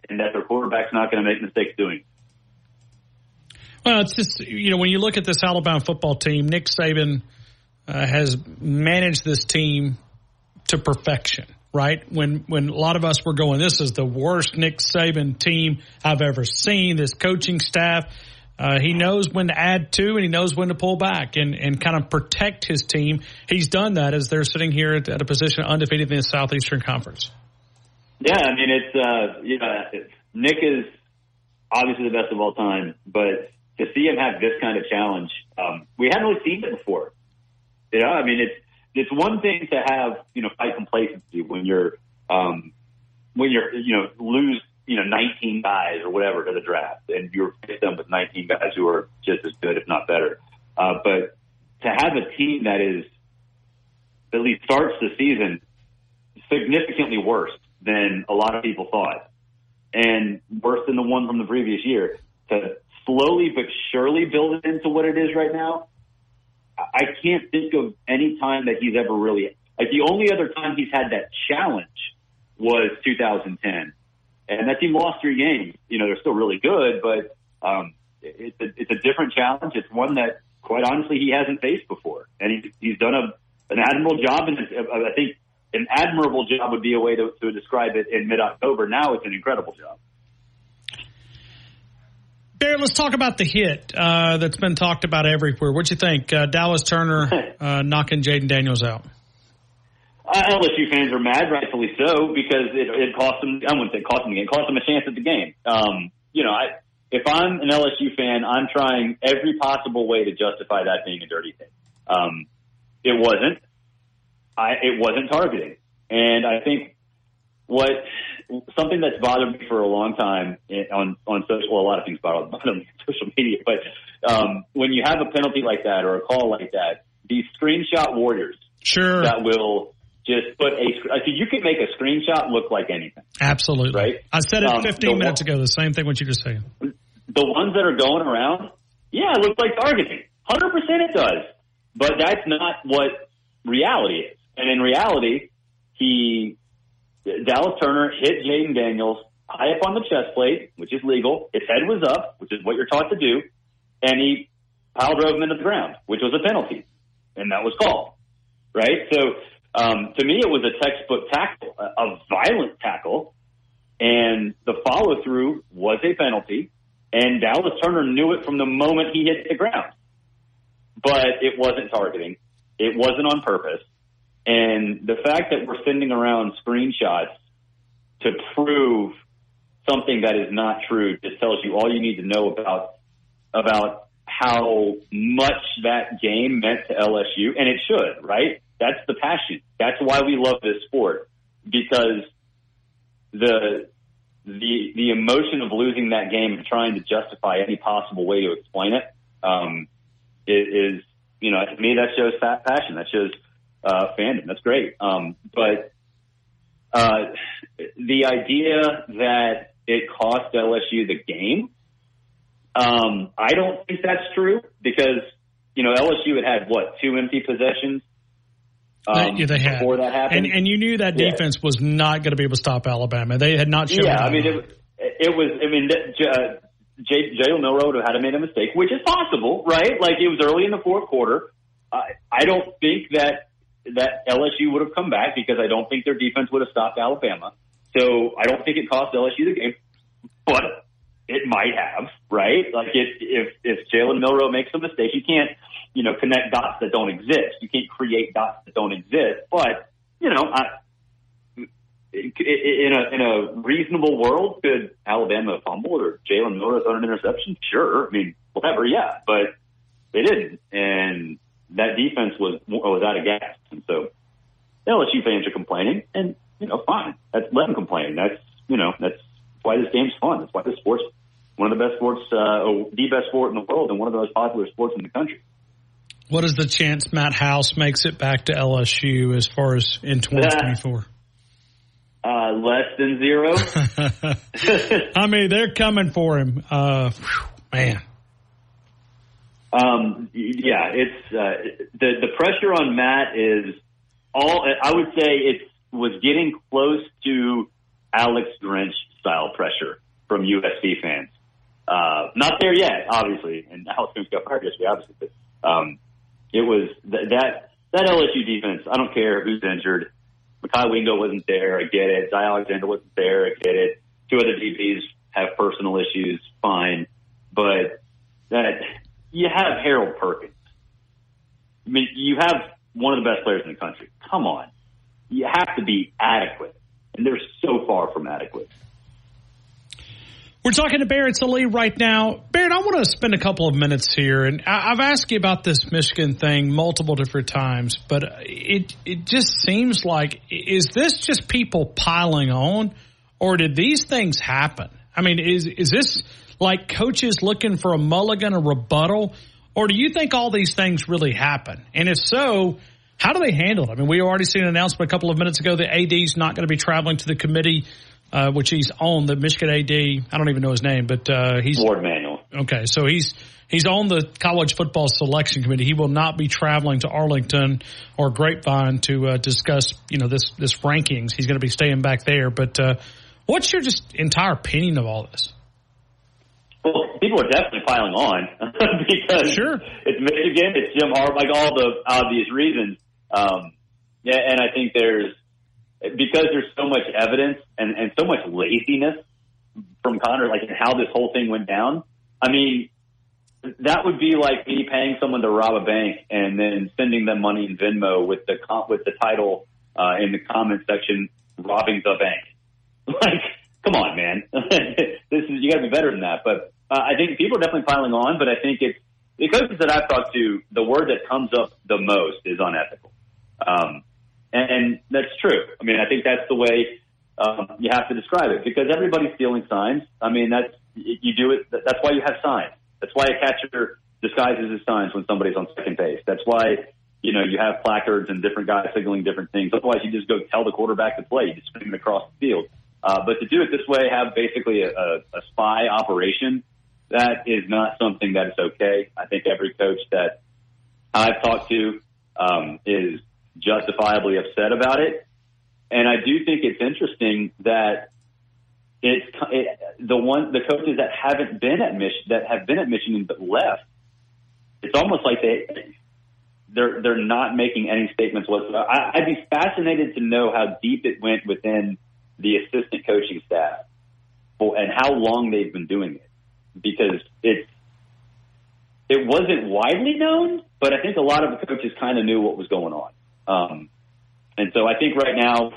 and that their quarterback's not going to make mistakes doing. it. Well, it's just you know when you look at this Alabama football team, Nick Saban uh, has managed this team to perfection. Right when when a lot of us were going, this is the worst Nick Saban team I've ever seen. This coaching staff, uh, he knows when to add to and he knows when to pull back and and kind of protect his team. He's done that as they're sitting here at, at a position undefeated in the Southeastern Conference. Yeah, I mean it's uh, you know Nick is obviously the best of all time, but to see him have this kind of challenge, um, we haven't really seen it before. You know, I mean it's it's one thing to have you know fight complacency when you're um, when you're you know lose you know 19 guys or whatever to the draft and you're faced them with 19 guys who are just as good if not better. Uh, but to have a team that is at least starts the season significantly worse than a lot of people thought and worse than the one from the previous year to slowly but surely build it into what it is right now. I can't think of any time that he's ever really like the only other time he's had that challenge was 2010, and that team lost three games. You know, they're still really good, but um, it's a, it's a different challenge. It's one that, quite honestly, he hasn't faced before, and he's he's done a an admirable job. And I think an admirable job would be a way to, to describe it in mid October. Now it's an incredible job. Barry, let's talk about the hit uh, that's been talked about everywhere. What do you think, uh, Dallas Turner uh, knocking Jayden Daniels out? LSU fans are mad, rightfully so, because it, it cost them. I wouldn't say cost them the game, cost them a chance at the game. Um, you know, I, if I'm an LSU fan, I'm trying every possible way to justify that being a dirty thing. Um, it wasn't. I, it wasn't targeting, and I think what something that's bothered me for a long time on on social. Well, a lot of things bother bother me on social media, but um, when you have a penalty like that or a call like that, these screenshot warriors, sure, that will just put a think you can make a screenshot look like anything. Absolutely. Right. I said it Um, 15 the minutes one- ago. The same thing what you just saying. the ones that are going around, yeah, it looks like targeting. Hundred percent, it does. But that's not what reality is. And in reality, he Dallas Turner hit Jayden Daniels high up on the chest plate, which is legal. His head was up, which is what you're taught to do, and he pile drove him into the ground, which was a penalty, and that was called. Right. So um, to me, it was a textbook tackle, a, a violent tackle, and the follow through was a penalty. And Dallas Turner knew it from the moment he hit the ground. But it wasn't targeting. It wasn't on purpose. And the fact that we're sending around screenshots to prove something that is not true just tells you all you need to know about about how much that game meant to LSU, and it should, right? That's the passion. That's why we love this sport because the the the emotion of losing that game and trying to justify any possible way to explain it um, is, you know to me that shows passion. That shows uh, fandom. That's great. Um, but uh, the idea that it cost LSU the game, um, I don't think that's true because you know LSU had had what two empty possessions um, yeah, they had. before that happened, And, and you knew that Yeah. defense was not going to be able to stop Alabama. They had not shown Yeah. I mean, it, it was. I mean, uh, J- Jalen Milroe would have had to made a mistake, which is possible, right? Like it was early in the fourth quarter. I I don't think that that LSU would have come back because I don't think their defense would have stopped Alabama. So I don't think it cost LSU the game, but it might have, right? Like if if if Jalen Milroe makes a mistake, you can't you know connect dots that don't exist. You can't create dots that don't exist. But you know, I, in a in a reasonable world, could Alabama have fumbled or Jalen Milroe thrown an interception? Sure, I mean whatever, yeah, but they didn't, and that defense was was out of gas, and so LSU fans are complaining, and you know, fine, that's let them complain. That's you know, that's why this game's fun. That's why this sport's one of the best sports, uh, the best sport in the world, and one of the most popular sports in the country. What is the chance Matt House makes it back to LSU as far as in 2024? Uh, less than zero. I mean, they're coming for him. Uh, whew, man. Um, yeah, it's uh, the the pressure on Matt is all. I would say it was getting close to Alex Grinch style pressure from USC fans. Uh, not there yet, obviously, and Alex Grinch got fired yesterday, obviously, but um, it was th- that that LSU defense. I don't care who's injured. Mekhi Wingo wasn't there. I get it. Zy Alexander wasn't there. I get it. Two other DBs have personal issues. Fine, but that you have Harold Perkins. I mean, you have one of the best players in the country. Come on, you have to be adequate, and they're so far from adequate. We're talking to Barrett Sallee right now. Barrett, I want to spend a couple of minutes here, and I've asked you about this Michigan thing multiple different times, but it it just seems like is this just people piling on, or did these things happen? I mean, is is this like coaches looking for a mulligan, a rebuttal, or do you think all these things really happen? And if so, how do they handle it? I mean, we already seen an announcement a couple of minutes ago that AD's not going to be traveling to the committee uh, which he's on the Michigan AD. I don't even know his name, but uh, he's Warde Manuel. Okay, so he's he's on the college football selection committee. He will not be traveling to Arlington or Grapevine to uh, discuss you know this this rankings. He's going to be staying back there. But uh, what's your just entire opinion of all this? Well, people are definitely piling on because sure. it's Michigan, it's Jim Harbaugh, like all the obvious reasons. Um, yeah, and I think there's because there's so much evidence and, and so much laziness from Connor, like how this whole thing went down. I mean, that would be like me paying someone to rob a bank and then sending them money in Venmo with the with the title uh, in the comment section, "robbing the bank." Like, come on, man, this is you got to be better than that. But uh, I think people are definitely piling on. But I think it's the coaches that I've talked to, the word that comes up the most is unethical. Um, and, and that's true. I mean, I think that's the way um, you have to describe it because everybody's stealing signs. I mean, that's you do it. That's why you have signs. That's why a catcher disguises his signs when somebody's on second base. That's why you know you have placards and different guys signaling different things. Otherwise, you just go tell the quarterback to play. You just scream it across the field. Uh, but to do it this way, have basically a, a, a spy operation, that is not something that is okay. I think every coach that I've talked to um, is justifiably upset about it. And I do think it's interesting that it's it, the one the coaches that haven't been at Mich that have been at Michigan but left. It's almost like they they're they're not making any statements whatsoever. I, I'd be fascinated to know how deep it went within the assistant coaching staff and how long they've been doing it because it's it wasn't widely known, but I think a lot of the coaches kind of knew what was going on. Um, and so I think right now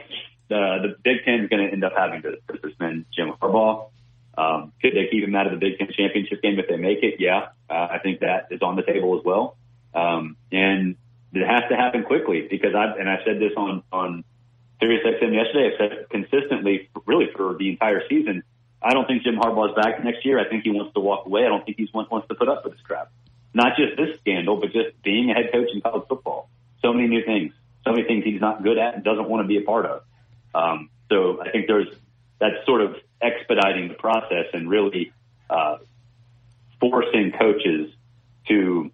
the the Big Ten is going to end up having to, suspend Jim Harbaugh. Um, could they keep him out of the Big Ten championship game if they make it? Yeah, uh, I think that is on the table as well. Um, and it has to happen quickly because I've and I said this on on Sirius XM yesterday. I've said consistently, really for the entire season. I don't think Jim Harbaugh is back next year. I think he wants to walk away. I don't think he wants wants to put up with this crap. Not just this scandal, but just being a head coach in college football. So many new things, so many things he's not good at and doesn't want to be a part of. Um, so I think there's that's sort of expediting the process and really uh, forcing coaches to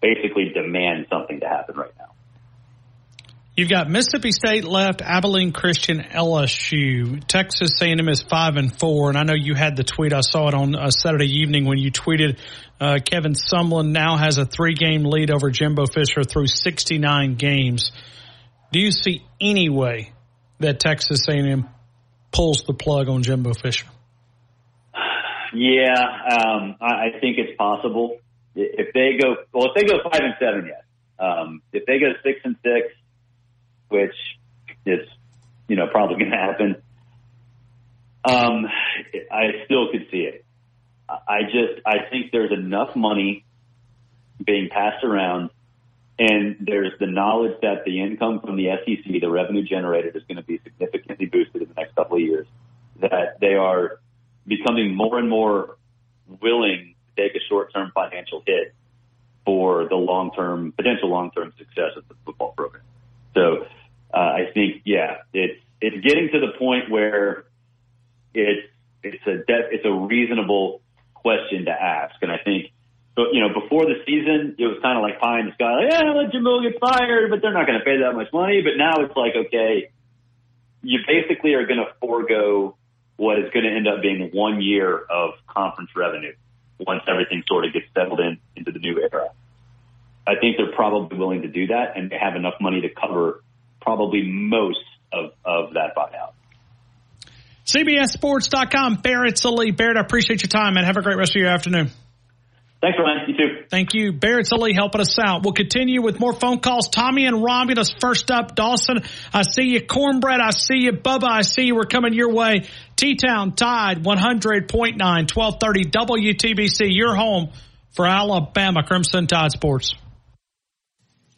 basically demand something to happen right now. You've got Mississippi State left, Abilene Christian, LSU. Texas A&M is five and four, and I know you had the tweet. I saw it on uh, Saturday evening when you tweeted. Uh, Kevin Sumlin now has a three-game lead over Jimbo Fisher through 69 games. Do you see any way that Texas A&M pulls the plug on Jimbo Fisher? Yeah, um, I, I think it's possible. If they go, well, if they go five and seven, yes. Um, if they go six and six, which is, you know, probably going to happen. Um, I still could see it. I just, I think there's enough money being passed around and there's the knowledge that the income from the SEC, the revenue generated is going to be significantly boosted in the next couple of years, that they are becoming more and more willing to take a short term financial hit for the long term potential long term success of the football program. So uh, I think yeah, it's it's getting to the point where it's it's a de- it's a reasonable question to ask, and I think. But you know, before the season, it was kind of like pie in the sky, like, yeah, let Jamil get fired, but they're not going to pay that much money. But now it's like, okay, you basically are going to forego what is going to end up being one year of conference revenue once everything sort of gets settled in into the new era. I think they're probably willing to do that, and they have enough money to cover probably most of, of that buyout. CBSSports.com, Barrett Sallee. Barrett, I appreciate your time, and have a great rest of your afternoon. Thanks, Ryan. You too. Thank you. Barrett Sallee helping us out. We'll continue with more phone calls. Tommy and Romulus first up. Dawson, I see you. Cornbread, I see you. Bubba, I see you. We're coming your way. T-Town Tide 100.9, 1230 WTBC. Your home for Alabama Crimson Tide Sports.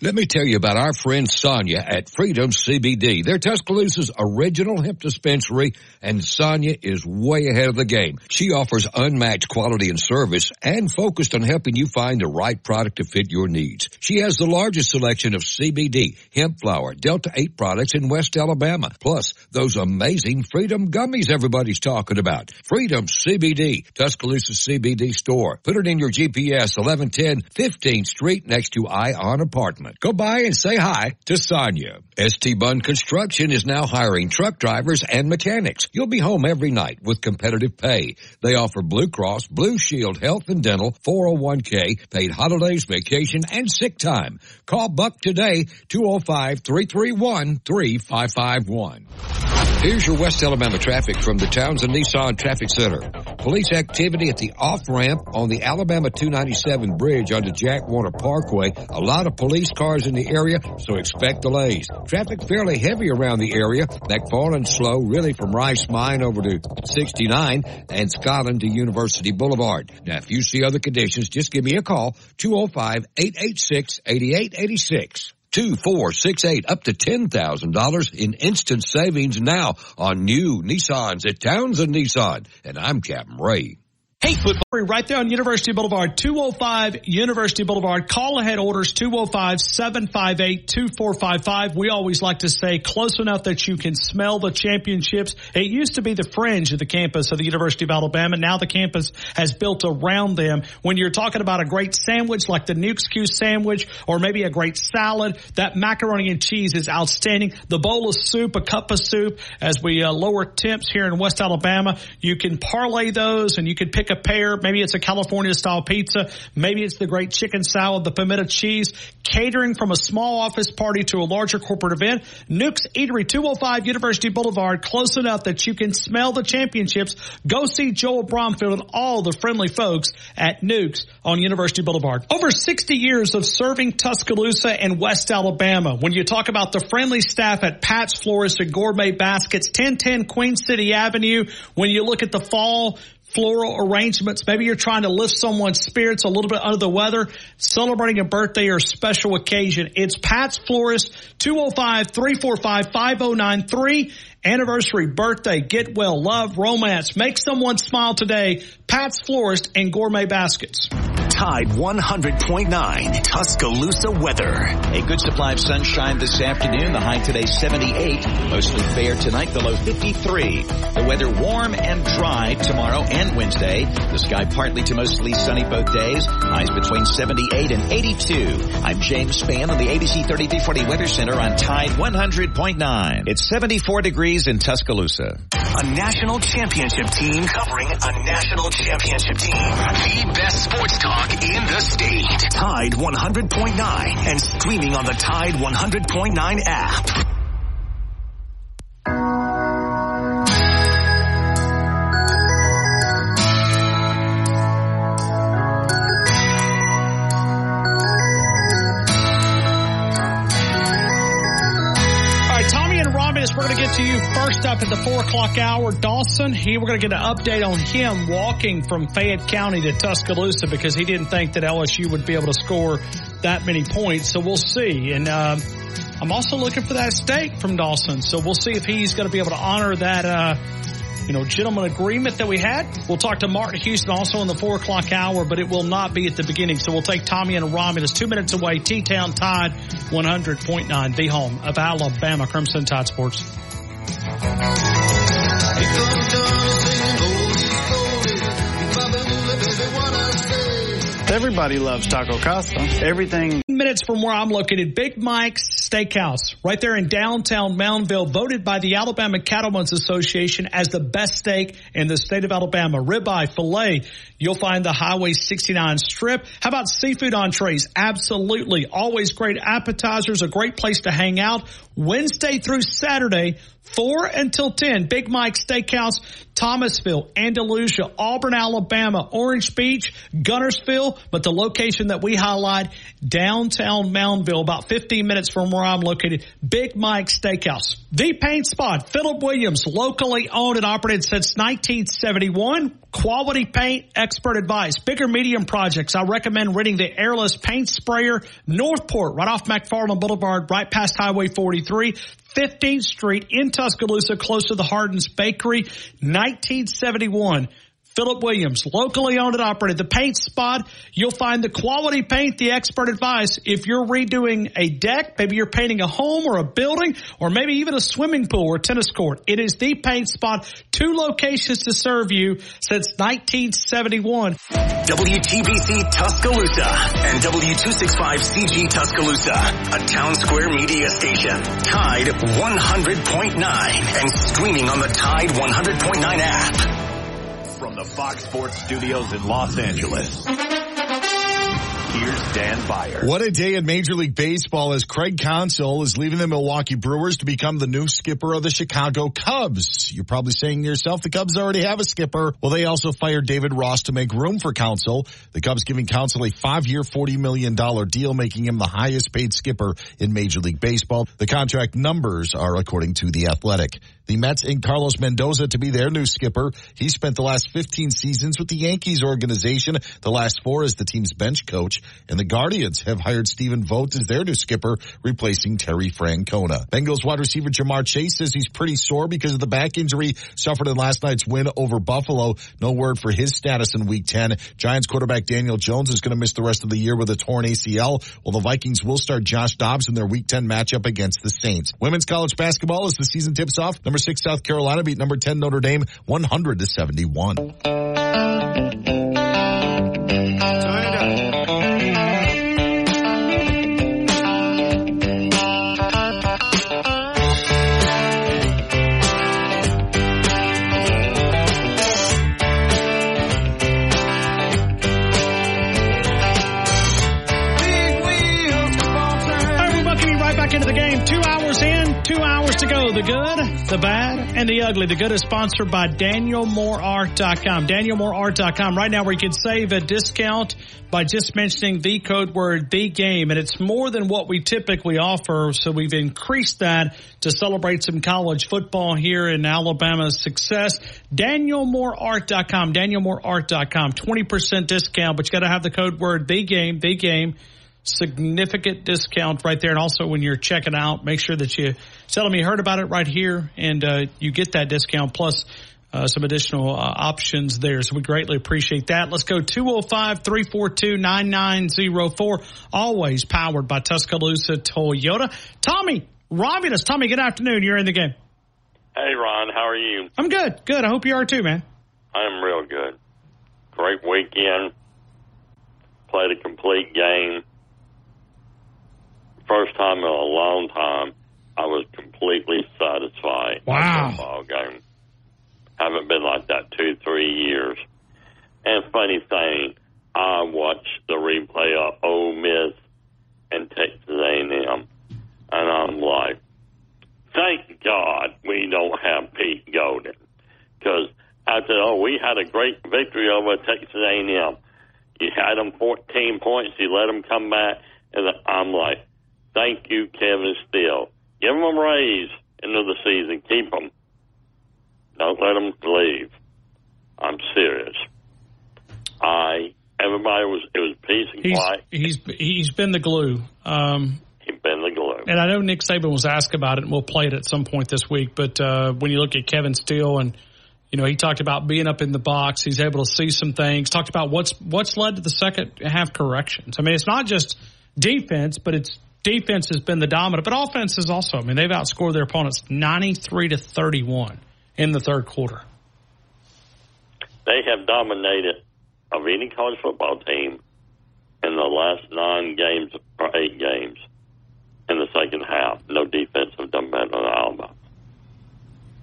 Let me tell you about our friend Sonia at Freedom CBD. They're Tuscaloosa's original hemp dispensary, and Sonia is way ahead of the game. She offers unmatched quality and service and focused on helping you find the right product to fit your needs. She has the largest selection of CBD, hemp flower, Delta 8 products in West Alabama, plus those amazing Freedom gummies everybody's talking about. Freedom CBD, Tuscaloosa CBD store. Put it in your GPS, 1110 15th Street next to Ion Apartment. Go by and say hi to Sonia. ST Bunn Construction is now hiring truck drivers and mechanics. You'll be home every night with competitive pay. They offer Blue Cross, Blue Shield, Health and Dental, 401k, paid holidays, vacation, and sick time. Call Buck today, 205-331-3551. Here's your West Alabama traffic from the Townsend Nissan Traffic Center. Police activity at the off ramp on the Alabama 297 bridge onto Jack Warner Parkway. A lot of police cars in the area, so expect delays. Traffic fairly heavy around the area. McFarland slow really from Rice Mine over to 69 and Scotland to University Boulevard. Now, if you see other conditions, just give me a call, 205-886-8886. 2468 up to $10,000 in instant savings now on new Nissans at Townsend Nissan. And I'm Captain Ray. Hey, football. Right there on University Boulevard, 205 University Boulevard. Call ahead orders 205-758-2455. We always like to say close enough that you can smell the championships. It used to be the fringe of the campus of the University of Alabama. Now the campus has built around them. When you're talking about a great sandwich like the Newk's Q sandwich or maybe a great salad, that macaroni and cheese is outstanding. The bowl of soup, a cup of soup, as we uh, lower temps here in West Alabama, you can parlay those and you can pick a pair. Maybe it's a California style pizza. Maybe it's the great chicken salad, the pimento cheese, catering from a small office party to a larger corporate event. Newk's Eatery, 205 University Boulevard, close enough that you can smell the championships. Go see Joel Bromfield and all the friendly folks at Newk's on University Boulevard. Over 60 years of serving Tuscaloosa and West Alabama. When you talk about the friendly staff at Pat's Florist and Gourmet Baskets, 1010 Queen City Avenue, when you look at the fall, floral arrangements. Maybe you're trying to lift someone's spirits a little bit under the weather, celebrating a birthday or special occasion. It's Pat's Florist, 205-345-5093. Anniversary, birthday, get well, love, romance. Make someone smile today. Pat's Florist and Gourmet Baskets. Tide 100.9 Tuscaloosa weather. A good supply of sunshine this afternoon. The high today 78. Mostly fair tonight. The low 53. The weather warm and dry tomorrow and Wednesday. The sky partly to mostly sunny both days. Highs between 78 and 82. I'm James Spann on the ABC 3340 Weather Center on Tide 100.9. It's 74 degrees in Tuscaloosa. A national championship team covering a national championship team. The best sports talk in the state. Tide 100.9 and streaming on the Tide 100.9 app. To you first up at the four o'clock hour. Dawson, he, we're going to get an update on him walking from Fayette County to Tuscaloosa because he didn't think that LSU would be able to score that many points. So we'll see. And, uh, I'm also looking for that steak from Dawson. So we'll see if he's going to be able to honor that, uh, you know, gentleman agreement that we had. We'll talk to Martin Houston also in the four o'clock hour, but it will not be at the beginning. So we'll take Tommy and Romulus two minutes away. T-Town Tide 100.9, the home of Alabama Crimson Tide Sports. Everybody loves Taco Casa. Everything. Minutes from where I'm located, Big Mike's Steakhouse, right there in downtown Moundville, voted by the Alabama Cattlemen's Association as the best steak in the state of Alabama. Ribeye, filet. You'll find the Highway 69 strip. How about seafood entrees? Absolutely. Always great appetizers, a great place to hang out. Wednesday through Saturday, 4 until 10. Big Mike Steakhouse, Thomasville, Andalusia, Auburn, Alabama, Orange Beach, Guntersville, but the location that we highlight, downtown Moundville, about 15 minutes from where I'm located, Big Mike Steakhouse. The Paint Spot, Philip Williams, locally owned and operated since 1971. Quality paint, expert advice. Bigger medium projects. I recommend renting the airless paint sprayer Northport right off McFarland Boulevard, right past Highway 43. 15th Street in Tuscaloosa, close to the Hardens Bakery, 1971. Philip Williams, locally owned and operated. The paint spot, you'll find the quality paint, the expert advice. If you're redoing a deck, maybe you're painting a home or a building, or maybe even a swimming pool or tennis court, it is the paint spot. Two locations to serve you since 1971. WTBC Tuscaloosa and W265CG Tuscaloosa, a town square media station. Tide 100.9 and streaming on the Tide 100.9 app. The Fox Sports Studios in Los Angeles. Here's Dan Beyer. What a day in Major League Baseball as Craig Counsell is leaving the Milwaukee Brewers to become the new skipper of the Chicago Cubs. You're probably saying to yourself, the Cubs already have a skipper. Well, they also fired David Ross to make room for Counsell. The Cubs giving Counsell a five-year, $40 million deal, making him the highest paid skipper in Major League Baseball. The contract numbers are according to The Athletic. The Mets in Carlos Mendoza to be their new skipper. He spent the last 15 seasons with the Yankees organization, the last four as the team's bench coach. And the Guardians have hired Stephen Vogt as their new skipper, replacing Terry Francona. Bengals wide receiver Ja'Marr Chase says he's pretty sore because of the back injury suffered in last night's win over Buffalo. No word for his status in week 10. Giants quarterback Daniel Jones is going to miss the rest of the year with a torn ACL, while the Vikings will start Josh Dobbs in their week 10 matchup against the Saints. Women's college basketball as the season tips off. Number six South Carolina beat number 10 Notre Dame 100 to 71. The good, the bad, and the ugly. The good is sponsored by DanielMooreArt.com. DanielMooreArt.com. Right now, where you can save a discount by just mentioning the code word the game. And it's more than what we typically offer. So we've increased that to celebrate some college football here in Alabama's success. DanielMooreArt.com. DanielMooreArt.com. 20% discount, but you got to have the code word the game, the game significant discount right there. And also when you're checking out, make sure that you tell them you heard about it right here and uh, you get that discount plus uh, some additional uh, options there. So we greatly appreciate that. Let's go 205-342-9904. Always powered by Tuscaloosa Toyota. Tommy, Romulus. Tommy, good afternoon. You're in the game. Hey, Ron. How are you? I'm good. Good. I hope you are too, man. I'm real good. Great weekend. Played a complete game first time in a long time I was completely satisfied. Wow. Ball game. Haven't been like that two, three years. And funny thing, I watched the replay of Ole Miss and Texas A&M, and I'm like, thank God we don't have Pete Golding, because I said, oh, we had a great victory over Texas A&M. You had them 14 points, you let them come back, and I'm like, Thank you, Kevin Steele. Give them a raise into the season. Keep them. Don't let them leave. I'm serious. I everybody was it was peace and he's, quiet. He's he's been the glue. Um, He's been the glue. and I know Nick Saban was asked about it, and we'll play it at some point this week. But uh, when you look at Kevin Steele and You know, he talked about being up in the box. He's able to see some things. Talked about what's what's led to the second half corrections. I mean, it's not just defense, but it's defense has been the dominant, but offense is also. I mean, they've outscored their opponents ninety three to thirty one in the third quarter. They have dominated of any college football team in the last nine games or eight games in the second half. No defense have done better than Alabama.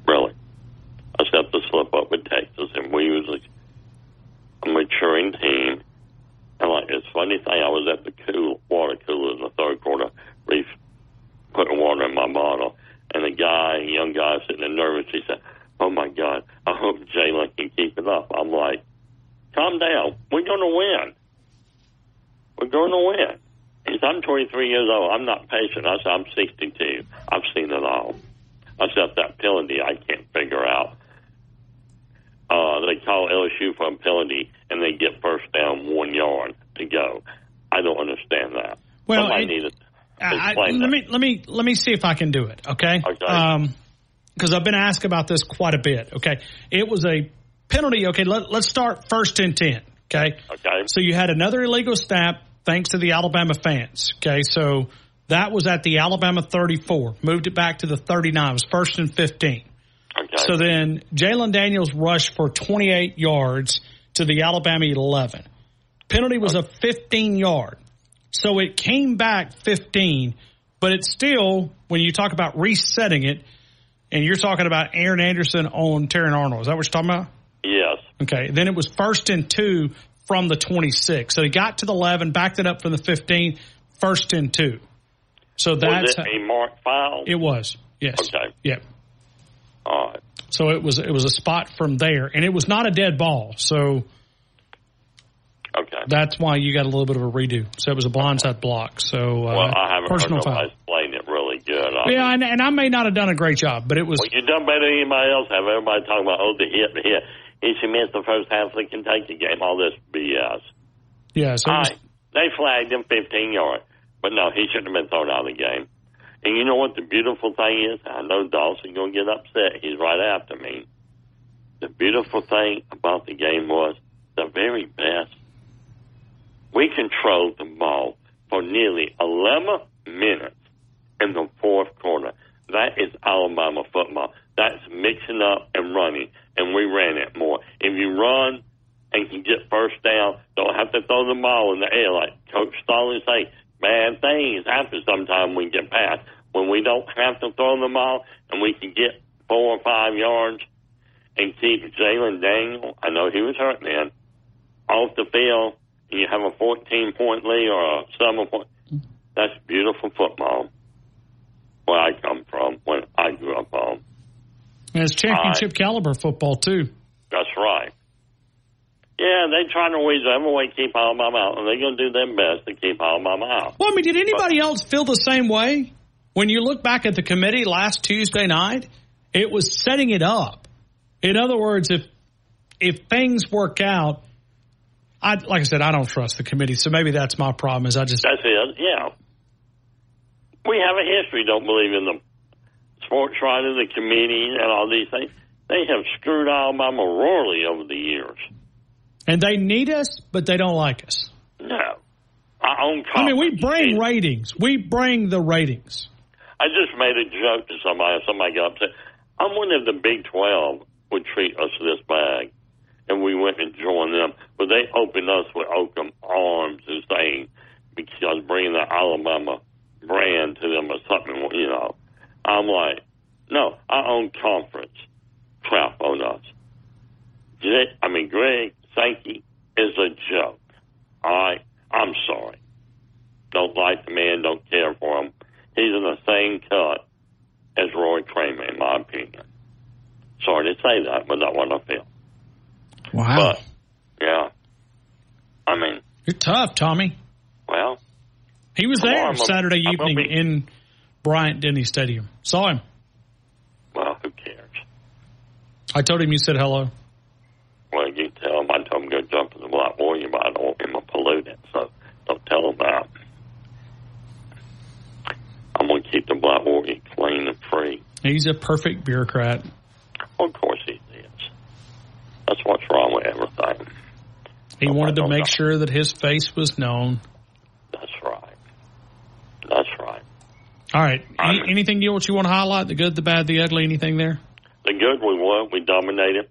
Really. Except the slip up with Texas, and we was a maturing team. Funny thing, I was at the cool water cooler in the third quarter, reef putting water in my bottle, and the guy, a young guy, sitting there nervous. He said, "Oh my God, I hope Jalen can keep it up." I'm like, "Calm down. We're going to win. We're going to win." He said, "I'm 23 years old. I'm not patient." I said, "I'm 62. I've seen it all." Except that penalty, I can't figure out. Uh, they call LSU for a penalty, and they get first down one yard to go. I don't understand that. Well, Somebody it- needed to I, explain let that. me let me let me see if I can do it. Okay. Okay. Um, because I've been asked about this quite a bit. Okay. It was a penalty. Okay. Let, let's start first and ten. Okay. Okay. So you had another illegal snap thanks to the Alabama fans. Okay. So that was at the Alabama 34. Moved it back to the 39. It was first and 15. Okay. So then Jalen Daniels rushed for 28 yards to the Alabama 11. Penalty was a 15 yard. So it came back 15, but it's still, when you talk about resetting it, and you're talking about Aaron Anderson on Terrion Arnold. Is that what you're talking about? Yes. Okay. Then it was first and two from the 26. So he got to the 11, backed it up from the 15, first and two. So that's was it a marked foul? it was. Yes. Okay. Yep. All right. So it was it was a spot from there, and it was not a dead ball. So Okay. that's why you got a little bit of a redo. So it was a blindside block. So uh, well, I haven't heard personal foul. explain it really good. I Yeah, and, and I may not have done a great job, but it was. Well, you done better than anybody else have. Everybody talking about, oh, the hit, the hit. He should miss the first half of the Kentucky game. All this BS. Yeah, so was, right. They flagged him 15 yards. But no, he shouldn't have been thrown out of the game. And you know what the beautiful thing is? I know Dawson going to get upset. He's right after me. The beautiful thing about the game was the very best. We controlled the ball for nearly 11 minutes in the fourth quarter. That is Alabama football. That's mixing up and running, and we ran it more. If you run and can get first down, don't have to throw the ball in the air like Coach Stalin say. Bad things happen sometimes when we get past. When we don't have to throw the ball and we can get four or five yards and keep Jalen Daniel, I know he was hurt then, off the field, and you have a 14 point lead or a 7 point. Mm-hmm. That's beautiful football. Where I come from, when I grew up on. and it's championship caliber football too. That's right. Yeah, they trying to whichever way keep Alabama out, and they're going to do their best to keep Alabama out. Well, I mean, did anybody else feel the same way? When you look back at the committee last Tuesday night, it was setting it up. In other words, if if things work out, I like I said, I don't trust the committee, so maybe that's my problem. Is I just That's it. Yeah. We have a history. Don't believe in the sports writer, the committee, and all these things. They have screwed Alabama royally over the years. and they need us, but they don't like us. No. Our own I mean, we bring ratings. We bring the ratings. I just made a joke to somebody. and Somebody got upset. I wonder if the Big 12 would treat us this bag and we went and joined them. But they opened us with open arms and saying, because bringing the Alabama brand to them or something, you know. I'm like, no, our own conference crap on us. I mean, Greg Sankey is a joke. Right? I'm sorry. Don't like the man, don't care for him. He's in the same cut as Roy Kramer, in my opinion. Sorry to say that, but that's what I feel. Wow, But, yeah. I mean, you're tough, Tommy. well, He was there on, Saturday I'm evening in Bryant Denny Stadium. Saw him. well, who cares? I told him you said hello. Well, you tell him I told him to go jump in the Black Warrior, but I don't want him to pollute it, so don't tell him that. I'm going to keep the Black Warrior clean and free. He's a perfect bureaucrat. Of course he is. He oh, wanted to make sure that his face was known. That's right. That's right. All right. Any, anything you, what you want to highlight? The good, the bad, the ugly? Anything there? The good, we won. We dominated.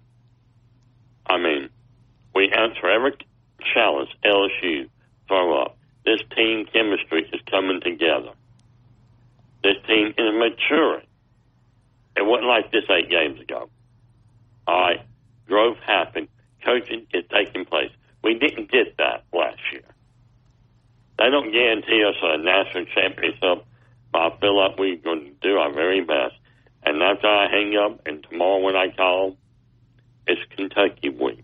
I mean, we answer every challenge LSU throw up. This team chemistry is coming together. This team is maturing. It wasn't like this eight games ago. All right. Growth happened. Coaching is taking place. We didn't get that last year. They don't guarantee us a national championship, but I feel like we're going to do our very best. And after I hang up, and tomorrow when I call, it's Kentucky week.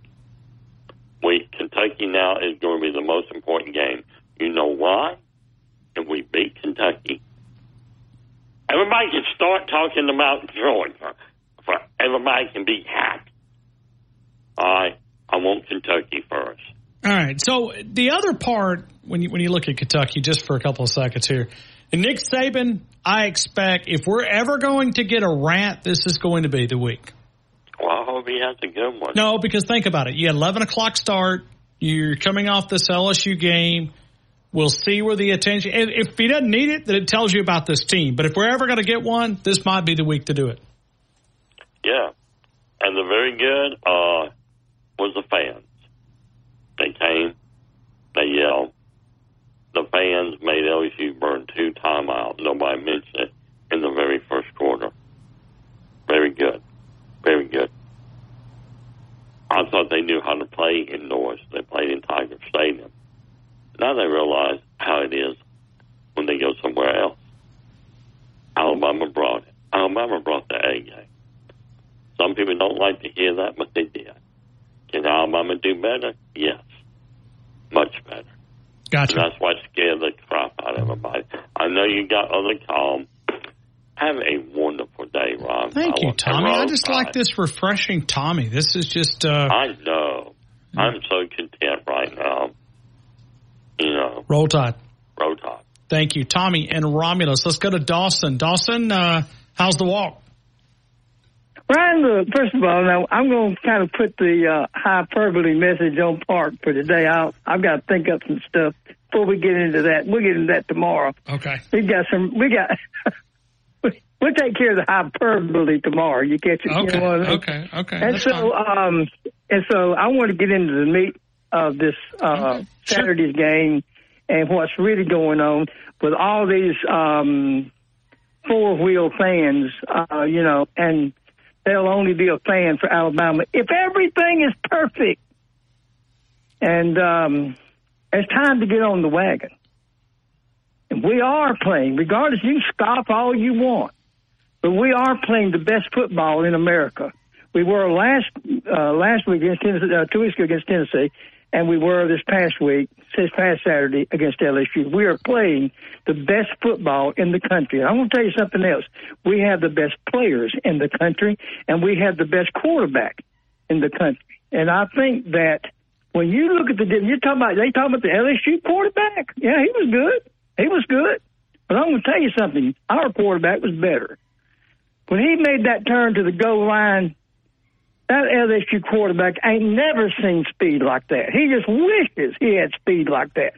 We Kentucky now is going to be the most important game. You know why? If we beat Kentucky, everybody can start talking about Georgia. For everybody can be happy. I I want Kentucky first. All right. So the other part, when you when you look at Kentucky, just for a couple of seconds here, Nick Saban, I expect if we're ever going to get a rant, this is going to be the week. Well, I hope he has a good one. No, because think about it. You had 11 o'clock start. You're coming off this LSU game. We'll see where the attention. If he doesn't need it, then it tells you about this team. But if we're ever going to get one, this might be the week to do it. Yeah, and the very good uh, was the fans. They came, they yelled. The fans made LSU burn two timeouts. Nobody mentioned it in the very first quarter. Very good, very good. I thought they knew how to play indoors. They played in Tiger Stadium. Now they realize how it is when they go somewhere else. Alabama brought it. Alabama brought the A game. Some people don't like to hear that, but they did. Can Alabama do better? Yes. Much better. Gotcha. And that's what scared the crap out of everybody. I know you got other calm. Have a wonderful day, Ron. Thank you, Tommy. I just Tide. like this refreshing Tommy. This is just uh I know. I'm so content right now. You know, roll tide. Roll top. Thank you, Tommy and Romulus. Let's go to Dawson. Dawson, uh, how's the walk? Ryan, look, first of all, now I'm going to kind of put the uh, hyperbole message on park for today. I'll, I've got to think up some stuff before we get into that. We'll get into that tomorrow. Okay. We've got some, we got, we'll take care of the hyperbole tomorrow. You catch it? Okay. You know I mean? Okay. Okay. And That's so, fine. um, and so I want to get into the meat of this uh, Saturday's game and what's really going on with all these um, four wheel fans. Uh, you know, and they'll only be a fan for Alabama if everything is perfect. And um, it's time to get on the wagon. And we are playing, regardless. You scoff all you want, but we are playing the best football in America. We were last uh, last week against Tennessee, uh, two weeks ago against Tennessee, and we were this past week, this past Saturday against LSU. We are playing the best football in the country. I want to tell you something else. We have the best players in the country, and we have the best quarterback in the country. And I think that when you look at the, you're talking about, they talking about the LSU quarterback. Yeah, he was good. He was good. But I'm going to tell you something. Our quarterback was better. When he made that turn to the goal line, that LSU quarterback ain't never seen speed like that. He just wishes he had speed like that.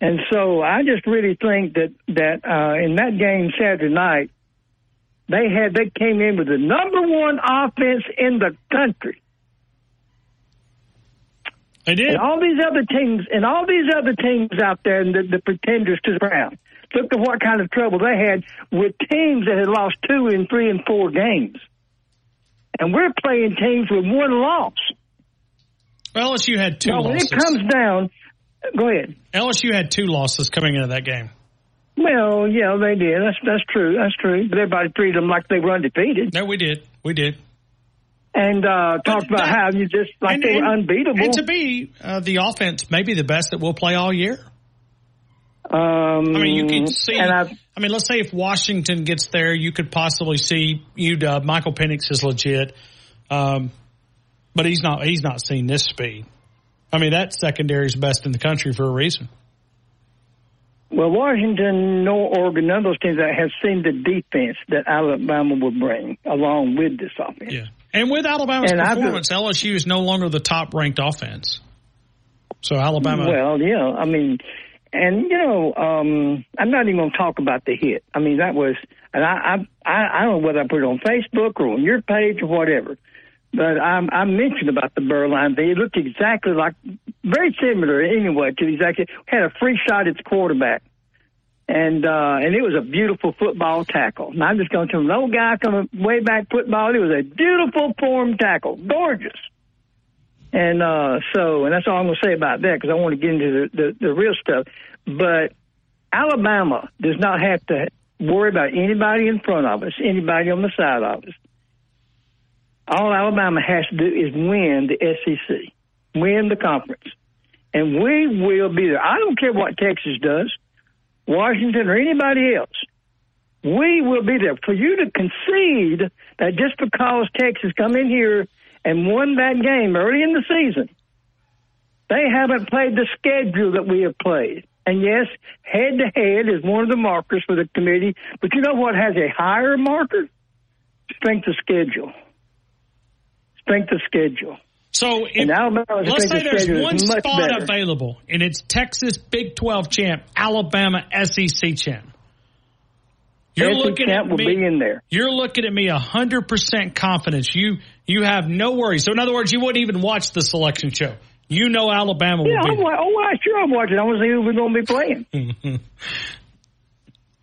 And so I just really think that that uh, in that game Saturday night, they had they came in with the number one offense in the country. They did. And all these other teams, and all these other teams out there, and the, the pretenders to the crown. Look at what kind of trouble they had with teams that had lost two and three and four games. And we're playing teams with one loss. Well, LSU had two when losses. it comes down, go ahead. LSU had two losses coming into that game. Well, yeah, they did. That's that's true. That's true. But everybody treated them like they were undefeated. No, we did. We did. And uh, talked about how you just like And- they were and- unbeatable. And to be uh, the offense, maybe the best that we'll play all year. Um, I mean, you can see. I, I, mean, let's say if Washington gets there, you could possibly see UW. Michael Penix is legit, um, but he's not. He's not seen this speed. I mean, that secondary is best in the country for a reason. well, Washington, nor Oregon, none of those teams that have seen the defense that Alabama will bring along with this offense. Yeah. And with Alabama's And performance, LSU is no longer the top ranked offense. So Alabama. Well, yeah, I mean, and you know, um, I'm not even going to talk about the hit. I mean, that was, and I, I, I don't know whether I put it on Facebook or on your page or whatever, but I, I mentioned about the thing. It looked exactly like, very similar anyway to exactly had a free shot at the quarterback. And uh and it was a beautiful football tackle. And I'm just going to an old guy coming way back football. It was a beautiful form tackle, gorgeous. And uh, so, and that's all I'm going to say about that because I want to get into the, the, the real stuff. But Alabama does not have to worry about anybody in front of us, anybody on the side of us. All Alabama has to do is win the SEC, win the conference, and we will be there. I don't care what Texas does, Washington, or anybody else. We will be there. For you to concede that just because Texas come in here and won that game early in the season. They haven't played the schedule that we have played. And yes, head to head is one of the markers for the committee. But you know what has a higher marker? Strength of schedule. Strength of schedule. So if, let's say there's one spot better. available, and it's Texas Big 12 champ, Alabama SEC champ. You're SEC looking champ at will me. be in there. You're looking at me hundred percent confidence. You you have no worries. So in other words, you wouldn't even watch the selection show. You know Alabama Yeah, will I'm, be. wa- oh, I sure I'm watching. I want to see who we're going to be playing.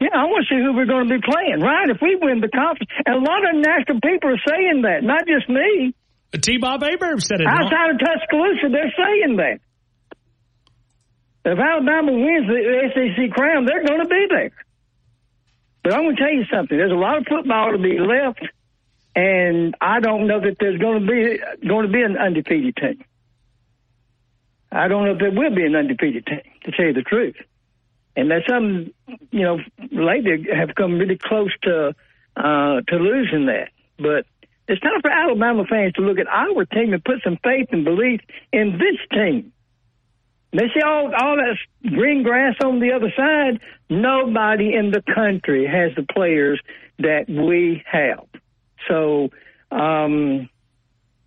Yeah, I want to see who we're going to be playing. Right? If we win the conference, and a lot of national people are saying that, not just me. T. Bob Abrams said it. Outside of Tuscaloosa, they're saying that. If Alabama wins the SEC crown, they're going to be there. But I'm going to tell you something. There's a lot of football to be left, and I don't know that there's going to be going to be an undefeated team. I don't know if there will be an undefeated team, to tell you the truth. And there's some, you know, lately have come really close to uh, to losing that. But it's time for Alabama fans to look at our team and put some faith and belief in this team. They see all all that green grass on the other side. Nobody in the country has the players that we have. So, um,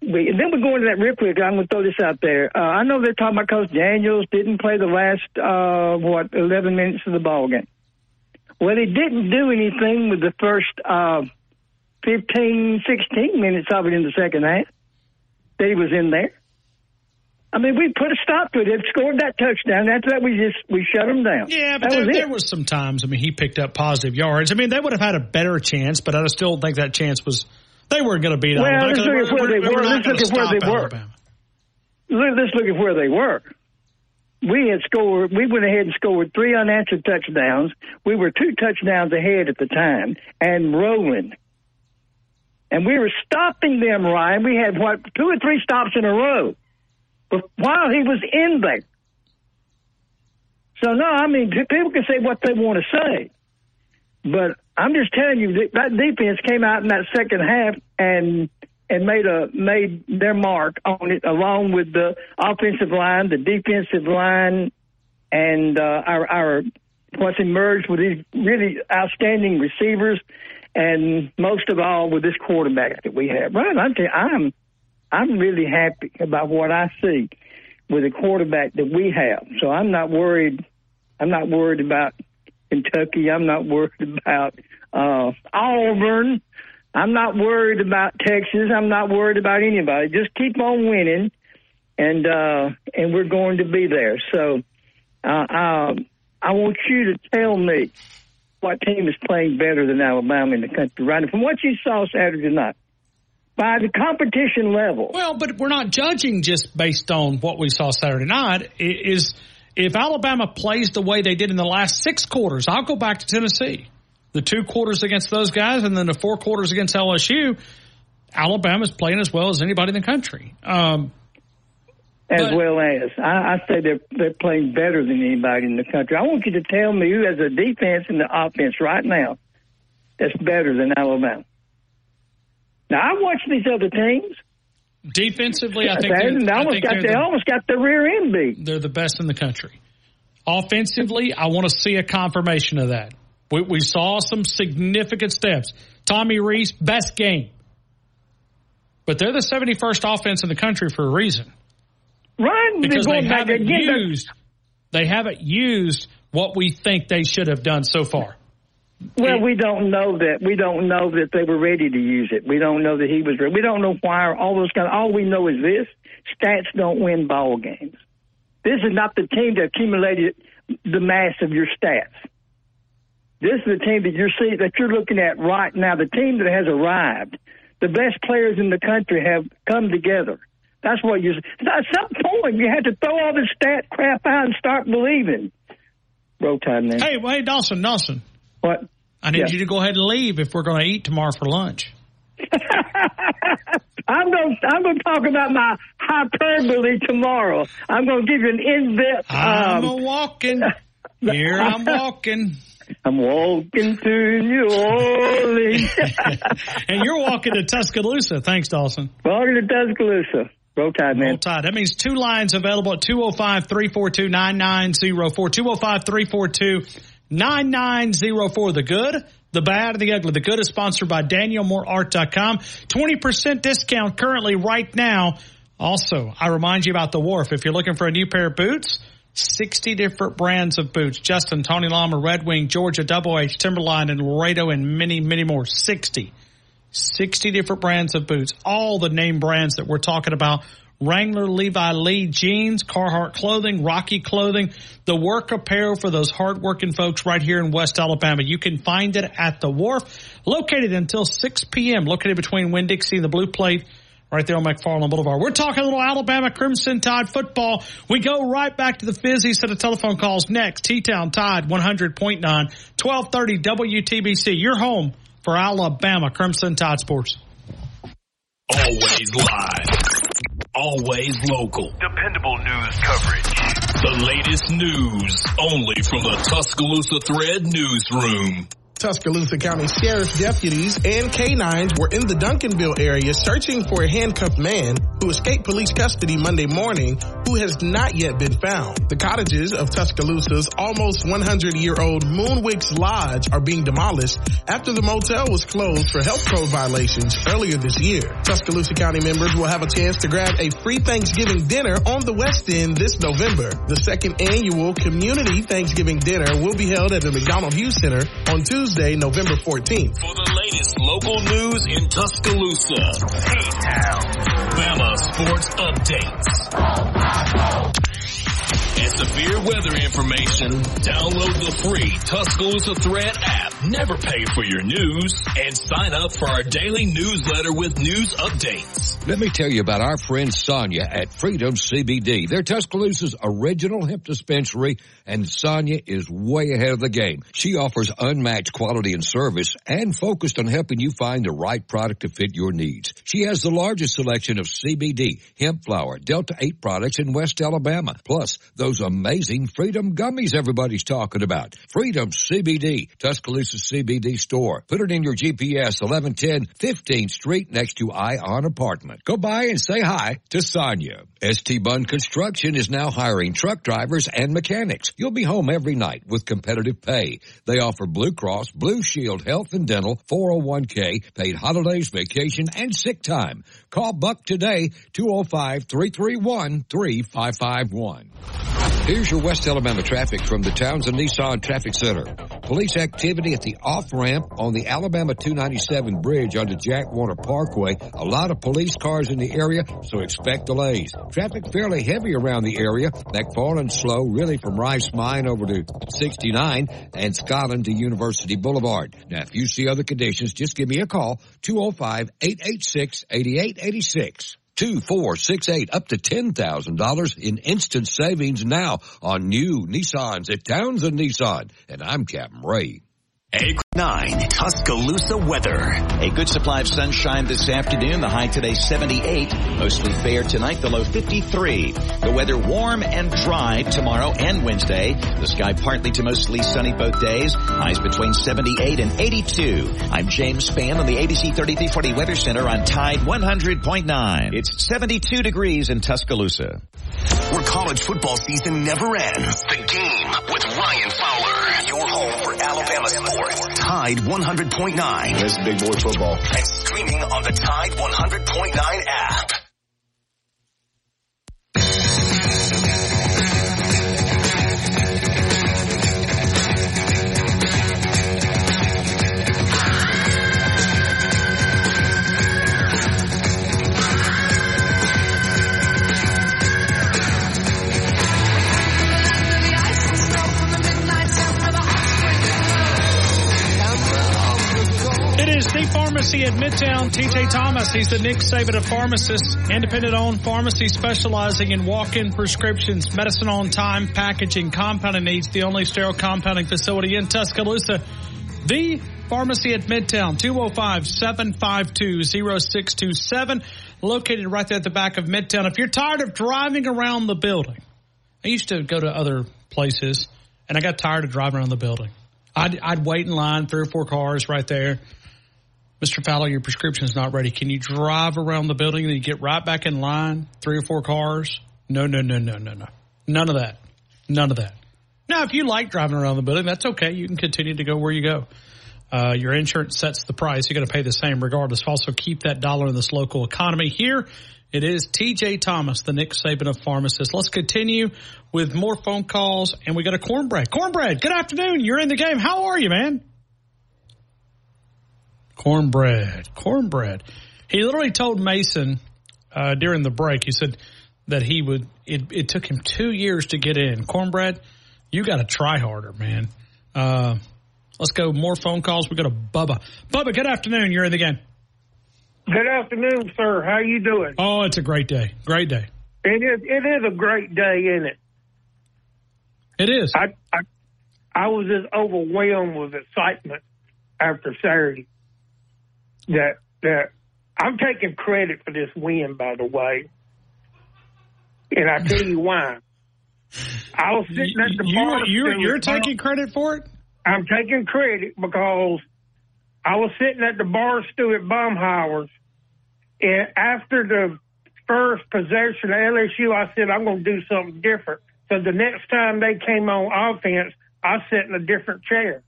we, then we're going to that real quick. I'm going to throw this out there. Uh, I know they're talking about Coach Daniels didn't play the last uh, what 11 minutes of the ball game. Well, he didn't do anything with the first uh, 15, 16 minutes of it in the second half. That he was in there. I mean, we put a stop to it. They scored that touchdown. After that, we just we shut them down. Yeah, but that there, was it. there was some times. I mean, he picked up positive yards. I mean, they would have had a better chance, but I still think that chance was they weren't going to beat Well, Alabama. let's look at where they we're. Let's look at where they were. Let- Let's look at where they were. We had scored. We went ahead and scored three unanswered touchdowns. We were two touchdowns ahead at the time and rolling. And we were stopping them, Ryan. We had what two or three stops in a row, while he was in there. So no, I mean people can say what they want to say, but I'm just telling you that, defense came out in that second half and and made a made their mark on it, along with the offensive line, the defensive line, and uh, our our what's emerged with these really outstanding receivers, and most of all with this quarterback that we have. Right, I'm you, I'm I'm really happy about what I see with the quarterback that we have. So I'm not worried. I'm not worried about Kentucky. I'm not worried about uh, Auburn. I'm not worried about Texas. I'm not worried about anybody. Just keep on winning, and uh, and we're going to be there. So uh, um, I want you to tell me what team is playing better than Alabama in the country right. From what you saw Saturday night, by the competition level. Well, but we're not judging just based on what we saw Saturday night. I- Is if Alabama plays the way they did in the last six quarters, I'll go back to Tennessee. The two quarters against those guys, and then the four quarters against LSU. Alabama's playing as well as anybody in the country. Um, as But- well as I, I say they're they're playing better than anybody in the country. I want you to tell me who has a defense and the offense right now that's better than Alabama. Now I watch these other teams. defensively, I think They, they almost got they're the- almost got the rear end beat. they're the best in the country. Offensively, I want to see a confirmation of that. We, we saw some significant steps. Tommy Rees, best game. But they're the 71st offense in the country for a reason. Ryan, because they haven't used they haven't used what we think they should have done so far. Well, we don't know that. We don't know that they were ready to use it. We don't know that he was ready. We don't know why. All those kind. Of, all we know is this: stats don't win ball games. This is not the team that accumulated the mass of your stats. This is the team that you're seeing that you're looking at right now. The team that has arrived. The best players in the country have come together. That's what you. At some point, you had to throw all this stat crap out and start believing. Roll Tide, man. Hey, hey, Dawson, Dawson. What? I need Yeah. you to go ahead and leave if we're going to eat tomorrow for lunch. I'm going. I'm going to talk about my hyperbole tomorrow. I'm going to give you an in-depth. I'm um, a walking. Here I'm walking. I'm walking to New Orleans. and you're walking to Tuscaloosa. Thanks, Dawson. walking to Tuscaloosa. Roll Tide, man. Roll Tide. That means two lines available at 205 342 9904. 205 342 9904. The good, the bad, the ugly. The good is sponsored by DanielMooreArt.com. 20% discount currently right now. Also, I remind you about the Wharf. If you're looking for a new pair of boots, 60 different brands of boots. Justin, Tony Lama, Red Wing, Georgia, Double H, Timberland, and Laredo, and many, many more. 60. 60 different brands of boots. All the name brands that we're talking about. Wrangler, Levi Lee jeans, Carhartt clothing, Rocky clothing, the work apparel for those hardworking folks right here in West Alabama. You can find it at the wharf, located until 6 p.m., located between Winn-Dixie and the Blue Plate right there on McFarland Boulevard. We're talking a little Alabama Crimson Tide football. We go right back to the fizzy set of telephone calls next. T-Town Tide 100.9, 1230 WTBC. Your home for Alabama Crimson Tide sports. Always live. Always local. Dependable news coverage. The latest news only from the Tuscaloosa Thread newsroom. Tuscaloosa County Sheriff's deputies and canines were in the Duncanville area searching for a handcuffed man who escaped police custody Monday morning who has not yet been found. The cottages of Tuscaloosa's almost 100 year old Moon Winx Lodge are being demolished after the motel was closed for health code violations earlier this year. Tuscaloosa County members will have a chance to grab a free Thanksgiving dinner on the West End this November. The second annual community Thanksgiving dinner will be held at the McDonald Hughes Center on Tuesday, November 14th. For the latest local news in Tuscaloosa. T-Town. Bama Sports Updates. And severe weather information. Download the free Tuscaloosa Thread app. Never pay for your news. And sign up for our daily newsletter with news updates. Let me tell you about our friend Sonia at Freedom CBD. They're Tuscaloosa's original hemp dispensary, and Sonia is way ahead of the game. She offers unmatched quality and service and focused on helping you find the right product to fit your needs. She has the largest selection of CBD, hemp flower, Delta 8 products in West Alabama, plus those amazing Freedom gummies everybody's talking about. Freedom CBD, Tuscaloosa CBD store. Put it in your GPS, 1110 15th Street next to Ion Apartment. Go by and say hi to Sonia. ST Bunn Construction is now hiring truck drivers and mechanics. You'll be home every night with competitive pay. They offer Blue Cross, Blue Shield, Health and Dental, 401k, paid holidays, vacation, and sick time. Call Buck today, 205-331-3551. Here's your West Alabama traffic from the Townsend Nissan Traffic Center. Police activity at the off-ramp on the Alabama 297 bridge onto Jack Warner Parkway. A lot of police cars in the area, so expect delays. Traffic fairly heavy around the area. McFarland slow really from Rice Mine over to 69 and Scotland to University Boulevard. Now, if you see other conditions, just give me a call, 205-886-8886. 2468 up to $10,000 in instant savings now on new Nissans at Townsend Nissan. And I'm Captain Ray. Egg 9 Tuscaloosa weather. A good supply of sunshine this afternoon. The high today 78. Mostly fair tonight. The low 53. The weather warm and dry tomorrow and Wednesday. The sky partly to mostly sunny both days. Highs between 78 and 82. I'm James Spann on the ABC 3340 Weather Center on Tide 100.9. It's 72 degrees in Tuscaloosa. Where college football season never ends. The game with Ryan Fowler. Your home for Alabama sports. Tide 100.9. That's big boy football. And streaming on the Tide 100.9 app. Pharmacy at Midtown. TJ Thomas. He's the Nick Saban of pharmacists. Independent owned pharmacy specializing in walk-in prescriptions, medicine on time, packaging, compounding needs. The only sterile compounding facility in Tuscaloosa. The Pharmacy at Midtown. 205-752-0627. Located right there at the back of Midtown. If you're tired of driving around the building, I used to go to other places and I got tired of driving around the building. I'd, I'd wait in line, three or four cars right there. Mr. Fowler, your prescription's not ready. Can you drive around the building and you get right back in line, three or four cars? No, no, no, no, no, no. None of that. None of that. Now, if you like driving around the building, that's okay. You can continue to go where you go. Uh, your insurance sets the price. You're going to pay the same regardless. Also, keep that dollar in this local economy. Here, it is TJ Thomas, the Nick Saban of pharmacists. Let's continue with more phone calls, and we got a cornbread. Cornbread, good afternoon. You're in the game. How are you, man? Cornbread, cornbread. He literally told Mason uh, during the break. He said that he would. It, it took him two years to get in. Cornbread, you got to try harder, man. Uh, let's go. More phone calls. We got a Bubba. Bubba, good afternoon. You're in the game. Good afternoon, sir. How you doing? Oh, it's a great day. Great day. It is. It is a great day, isn't it? It is. I I, I was just overwhelmed with excitement after Saturday. That that I'm taking credit for this win, by the way, and I tell you why. I was sitting at the You, bar. you, still you're taking credit for it? I'm taking credit because I was sitting at the bar stool at Baumhower's, and after the first possession of LSU, I said, I'm going to do something different. So the next time they came on offense, I sat in a different chair.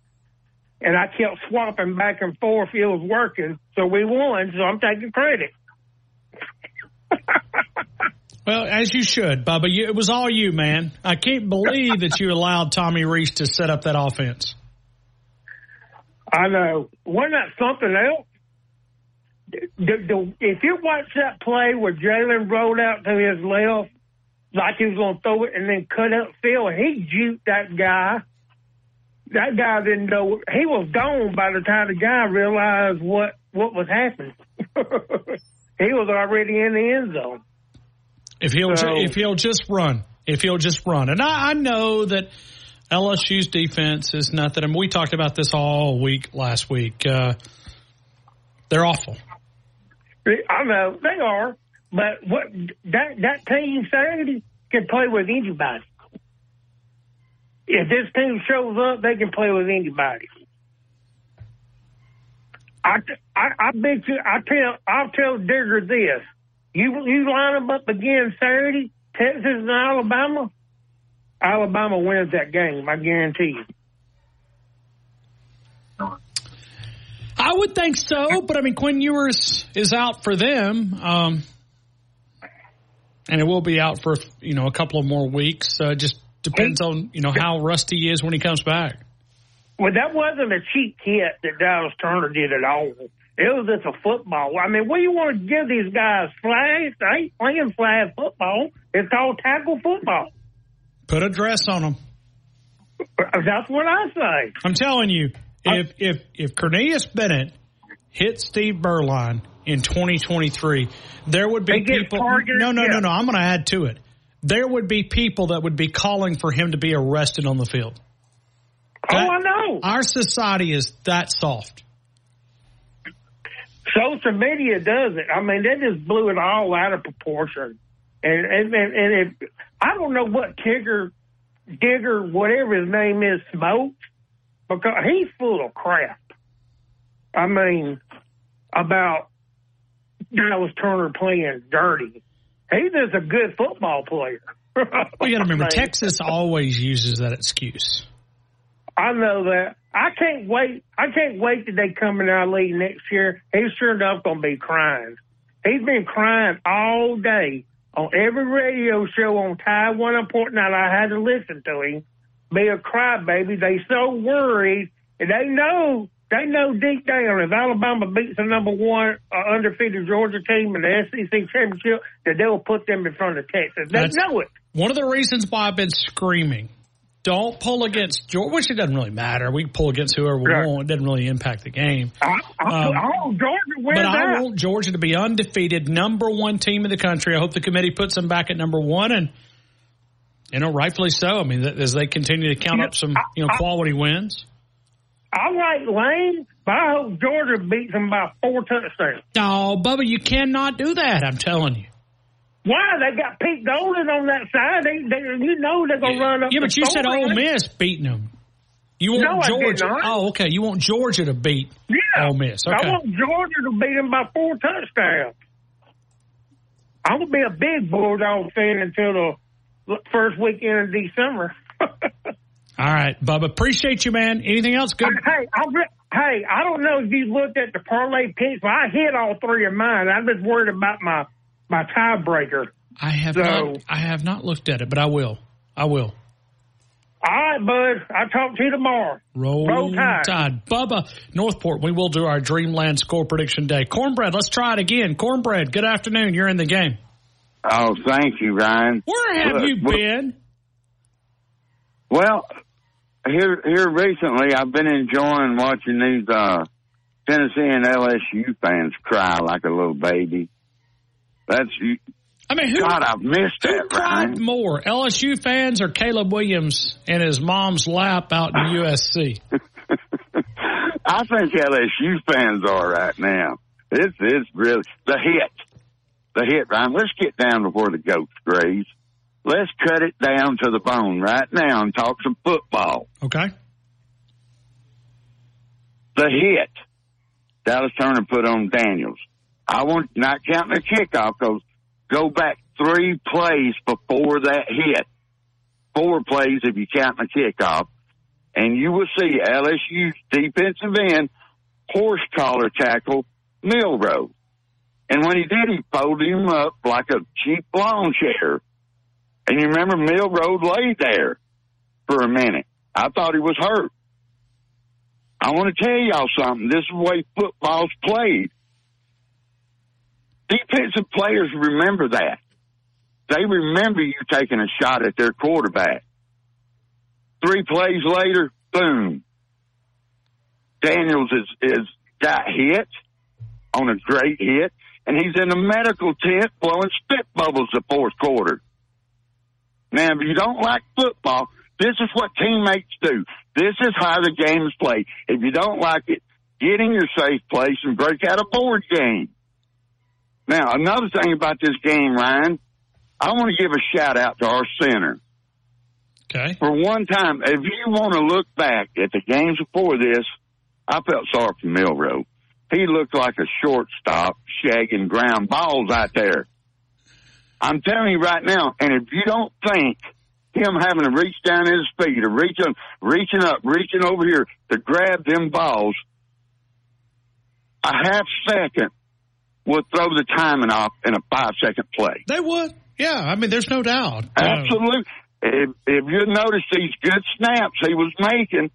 And I kept swapping back and forth. It was working. So we won. So I'm taking credit. Well, as you should, Bubba. You, it was all you, man. I can't believe that you allowed Tommy Rees to set up that offense. I know. Wasn't that something else? The, the, if you watch that play where Jalen rolled out to his left, like he was going to throw it and then cut up field, he juked that guy. That guy didn't know. He was gone by the time the guy realized what, what was happening. he was already in the end zone. If he'll So- if he'll just run, if he'll just run, and I, I know that LSU's defense is nothing. I mean, we talked about this all week last week. Uh, they're awful. I know they are, but what that that team Saturday can play with anybody. If this team shows up, they can play with anybody. I, I, I bet you. I tell. I'll tell Digger this. You you line them up again Saturday, Texas and Alabama. Alabama wins that game. I guarantee you. I would think so, but I mean, Quinn Ewers is out for them, um, and it will be out for you know a couple of more weeks. Uh, just depends on you know how rusty he is when he comes back. Well, that wasn't a cheap hit that Dallas Turner did at all. It was just a football. I mean, what do you want to give these guys? Flags? They ain't playing flag football. It's called tackle football. Put a dress on them. That's what I say. I'm telling you, if if if Cornelius Bennett hit Steve Beuerlein in 2023, there would be people. No, no, yeah. no, no. I'm going to add to it. There would be people that would be calling for him to be arrested on the field. oh, I know. Our society is that soft. Social media does it. I mean, they just blew it all out of proportion. And and and, and it, I don't know what Tigger, Digger, whatever his name is, smokes because he's full of crap. I mean, about Dallas Turner playing dirty. He's just a good football player. Well, you got to remember, Texas always uses that excuse. I know that. I can't wait. I can't wait till they come in our league next year. He's sure enough going to be crying. He's been crying all day on every radio show on Tide 109. I had to listen to him. Be a crybaby. They so worried, and they know they know deep down if Alabama beats the number one uh, undefeated Georgia team in the SEC championship, that they'll put them in front of Texas. They That's- know it. One of the reasons why I've been screaming, don't pull against Georgia, which it doesn't really matter. We can pull against whoever we Right. want. It doesn't really impact the game. I, I, Um, I want Georgia But I want Georgia to be undefeated, number one team in the country. I hope the committee puts them back at number one, and you know, rightfully so. I mean, as they continue to count up some you know quality wins. I like Lane, but I hope Georgia beats them by four touchdowns. No, Bubba, you cannot do that. I'm telling you. Why? They got Pete Golding on that side. They, they you know they're gonna run up. Yeah, the but you said score, Ole right? Miss beating them. You want No, I did Georgia? not. Oh, okay. You want Georgia to beat Yeah. Ole Miss? Okay. I want Georgia to beat them by four touchdowns. I'm gonna be a big Bulldog fan until the first weekend of December. All right, Bubba. Appreciate you, man. Anything else? Good. Hey, I re- hey, I don't know if you looked at the parlay picks, but I hit all three of mine. I'm just worried about my my tiebreaker. I have So- not. I have not looked at it, but I will. I will. All right, bud. I'll talk to you tomorrow. Roll, Roll Tide. Tide. Bubba, Northport, we will do our Dreamland score prediction day. Cornbread, let's try it again. Cornbread, good afternoon. You're in the game. Oh, thank you, Ryan. Where have Look, you been? Well, here here recently, I've been enjoying watching these uh, Tennessee and LSU fans cry like a little baby. That's I mean, who, God, I've missed who that, cried Ryan. more, LSU fans or Caleb Williams in his mom's lap out in USC? I think LSU fans are right now. It's it's really the hit, the hit, Ryan. Let's get down to where the goats graze. Let's cut it down to the bone right now and talk some football. Okay. the hit Dallas Turner put on Daniels. I want not counting the kickoff because go back three plays before that hit, four plays if you count the kickoff, and you will see LSU's defensive end horse collar tackle Milroe. And when he did, he folded him up like a cheap lawn chair. And you remember Milroe laid there for a minute. I thought he was hurt. I want to tell y'all something. This is the way football's played. Defensive players remember that. They remember you taking a shot at their quarterback. Three plays later, boom. Daniels is, is got hit on a great hit, and he's in a medical tent blowing spit bubbles the fourth quarter. Now, if you don't like football, this is what teammates do. This is how the game is played. If you don't like it, get in your safe place and break out a board game. Now, another thing about this game, Ryan, I want to give a shout out to our center. Okay. For one time, if you want to look back at the games before this, I felt sorry for Milroe. He looked like a shortstop shagging ground balls out there. I'm telling you right now, and if you don't think him having to reach down his feet or reaching, reaching up, reaching over here to grab them balls, a half second would throw the timing off in a five second play. They would. Yeah, I mean, there's no doubt. Uh, Absolutely. If, if you notice these good snaps he was making,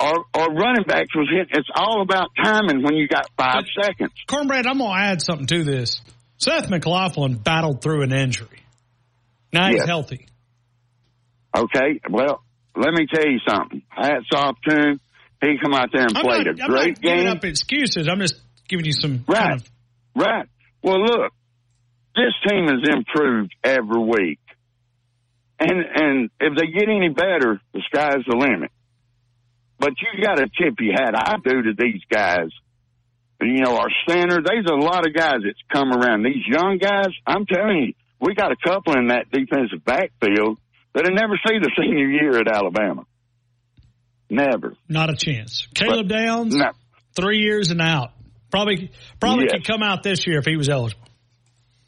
or, or running backs was hitting, it's all about timing when you got five seconds. Cornbread, I'm going to add something to this. Seth McLaughlin battled through an injury. Now he's Yes. healthy. Okay, well, let me tell you something. Hats off to him. He come out there and I'm played not, a I'm great not giving game. up excuses. I'm just giving you some Right. kind of Right. Well, look, this team has improved every week, and and if they get any better, the sky's the limit. But you got to tip your hat. I do to these guys. You know, our center. There's a lot of guys that's come around. These young guys. I'm telling you, we got a couple in that defensive backfield that have never seen the senior year at Alabama. Never. not a chance. Caleb Downs, No. three years and out. Probably probably Yes. could come out this year if he was eligible.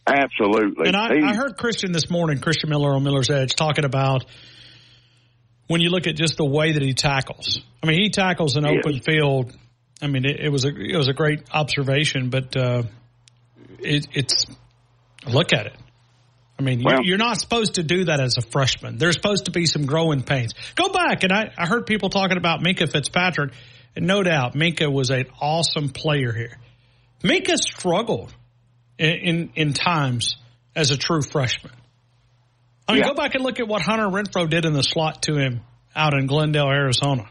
Absolutely. And I, He- I heard Christian this morning, Christian Miller on Miller's Edge, talking about when you look at just the way that he tackles. I mean, he tackles an Yes. open field. I mean, it, it was a it was a great observation, but uh, it, it's look at it. I mean, Well- you, you're not supposed to do that as a freshman. There's supposed to be some growing pains. Go back, and I, I heard people talking about Minkah Fitzpatrick, and no doubt Minkah was an awesome player here. Minkah struggled in, in, in times as a true freshman. I mean, Yeah. go back and look at what Hunter Renfrow did in the slot to him out in Glendale, Arizona.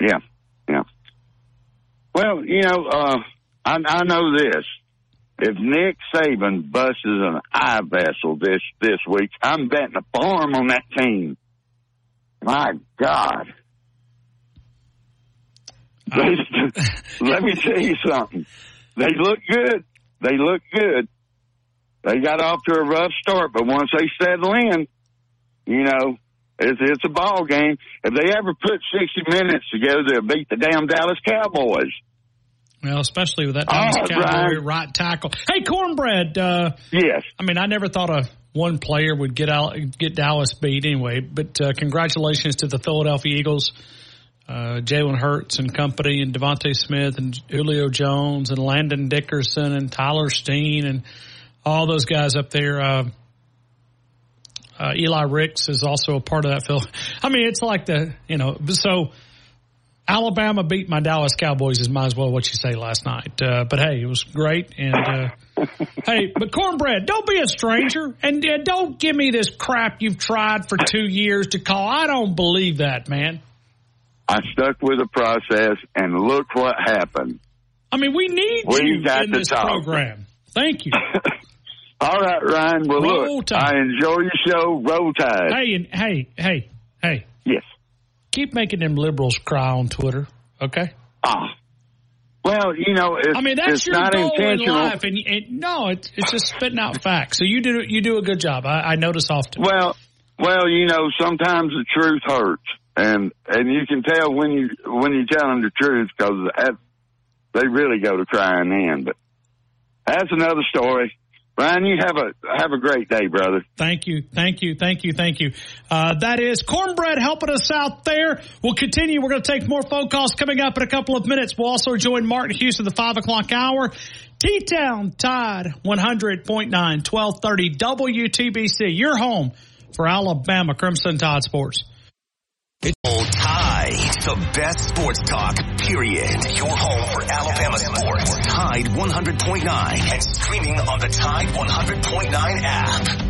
Yeah, yeah. Well, you know, uh, I, I know this. If Nick Saban busts an eye vessel this this week, I'm betting a farm on that team. My God. They, let me tell you something. They look good. They look good. They got off to a rough start, but once they settle in, you know, it's, it's a ball game. If they ever put 60 minutes together, they'll beat the damn Dallas Cowboys. Well, especially with that Dallas Oh, Cowboy Brian. right tackle. Hey, Cornbread. Uh, yes. I mean, I never thought a one player would get out, get Dallas beat anyway. But uh, congratulations to the Philadelphia Eagles, uh, Jalen Hurts and company, and DeVonta Smith and Julio Jones and Landon Dickerson and Tyler Steen and all those guys up there. Uh, uh, Eli Ricks is also a part of that. Phil, I mean, it's like the you know so. Alabama beat my Dallas Cowboys is might as well what you say last night. Uh, but hey, it was great. And uh, hey, but cornbread, don't be a stranger, and uh, don't give me this crap you've tried for two years to call. I don't believe that, man. I stuck with the process, and look what happened. I mean, we need We you in this talk. program. Thank you. All right, Ryan. Well, Roll look, Tide. I enjoy your show. Roll Tide. hey, and hey, hey, hey. Yes. Keep making them liberals cry on Twitter, okay? Ah. Well, you know, it's, I mean, that's your not goal in life, and, and no, it's it's just spitting out facts. So you do you do a good job. I, I notice often. Well, well, you know, sometimes the truth hurts, and and you can tell when you when you tell them the truth because they really go to crying then. But that's another story. Ryan, you have a have a great day, brother. Thank you, thank you, thank you, thank you. Uh, that is Cornbread helping us out there. We'll continue. We're going to take more phone calls coming up in a couple of minutes. We'll also join Martin Hughes at the 5 o'clock hour. T-Town Tide 100.9, 1230 WTBC. Your home for Alabama Crimson Tide Sports. Roll Tide, the best sports talk, period. Your home for Alabama sports. Tide 100.9 and streaming on the Tide 100.9 app.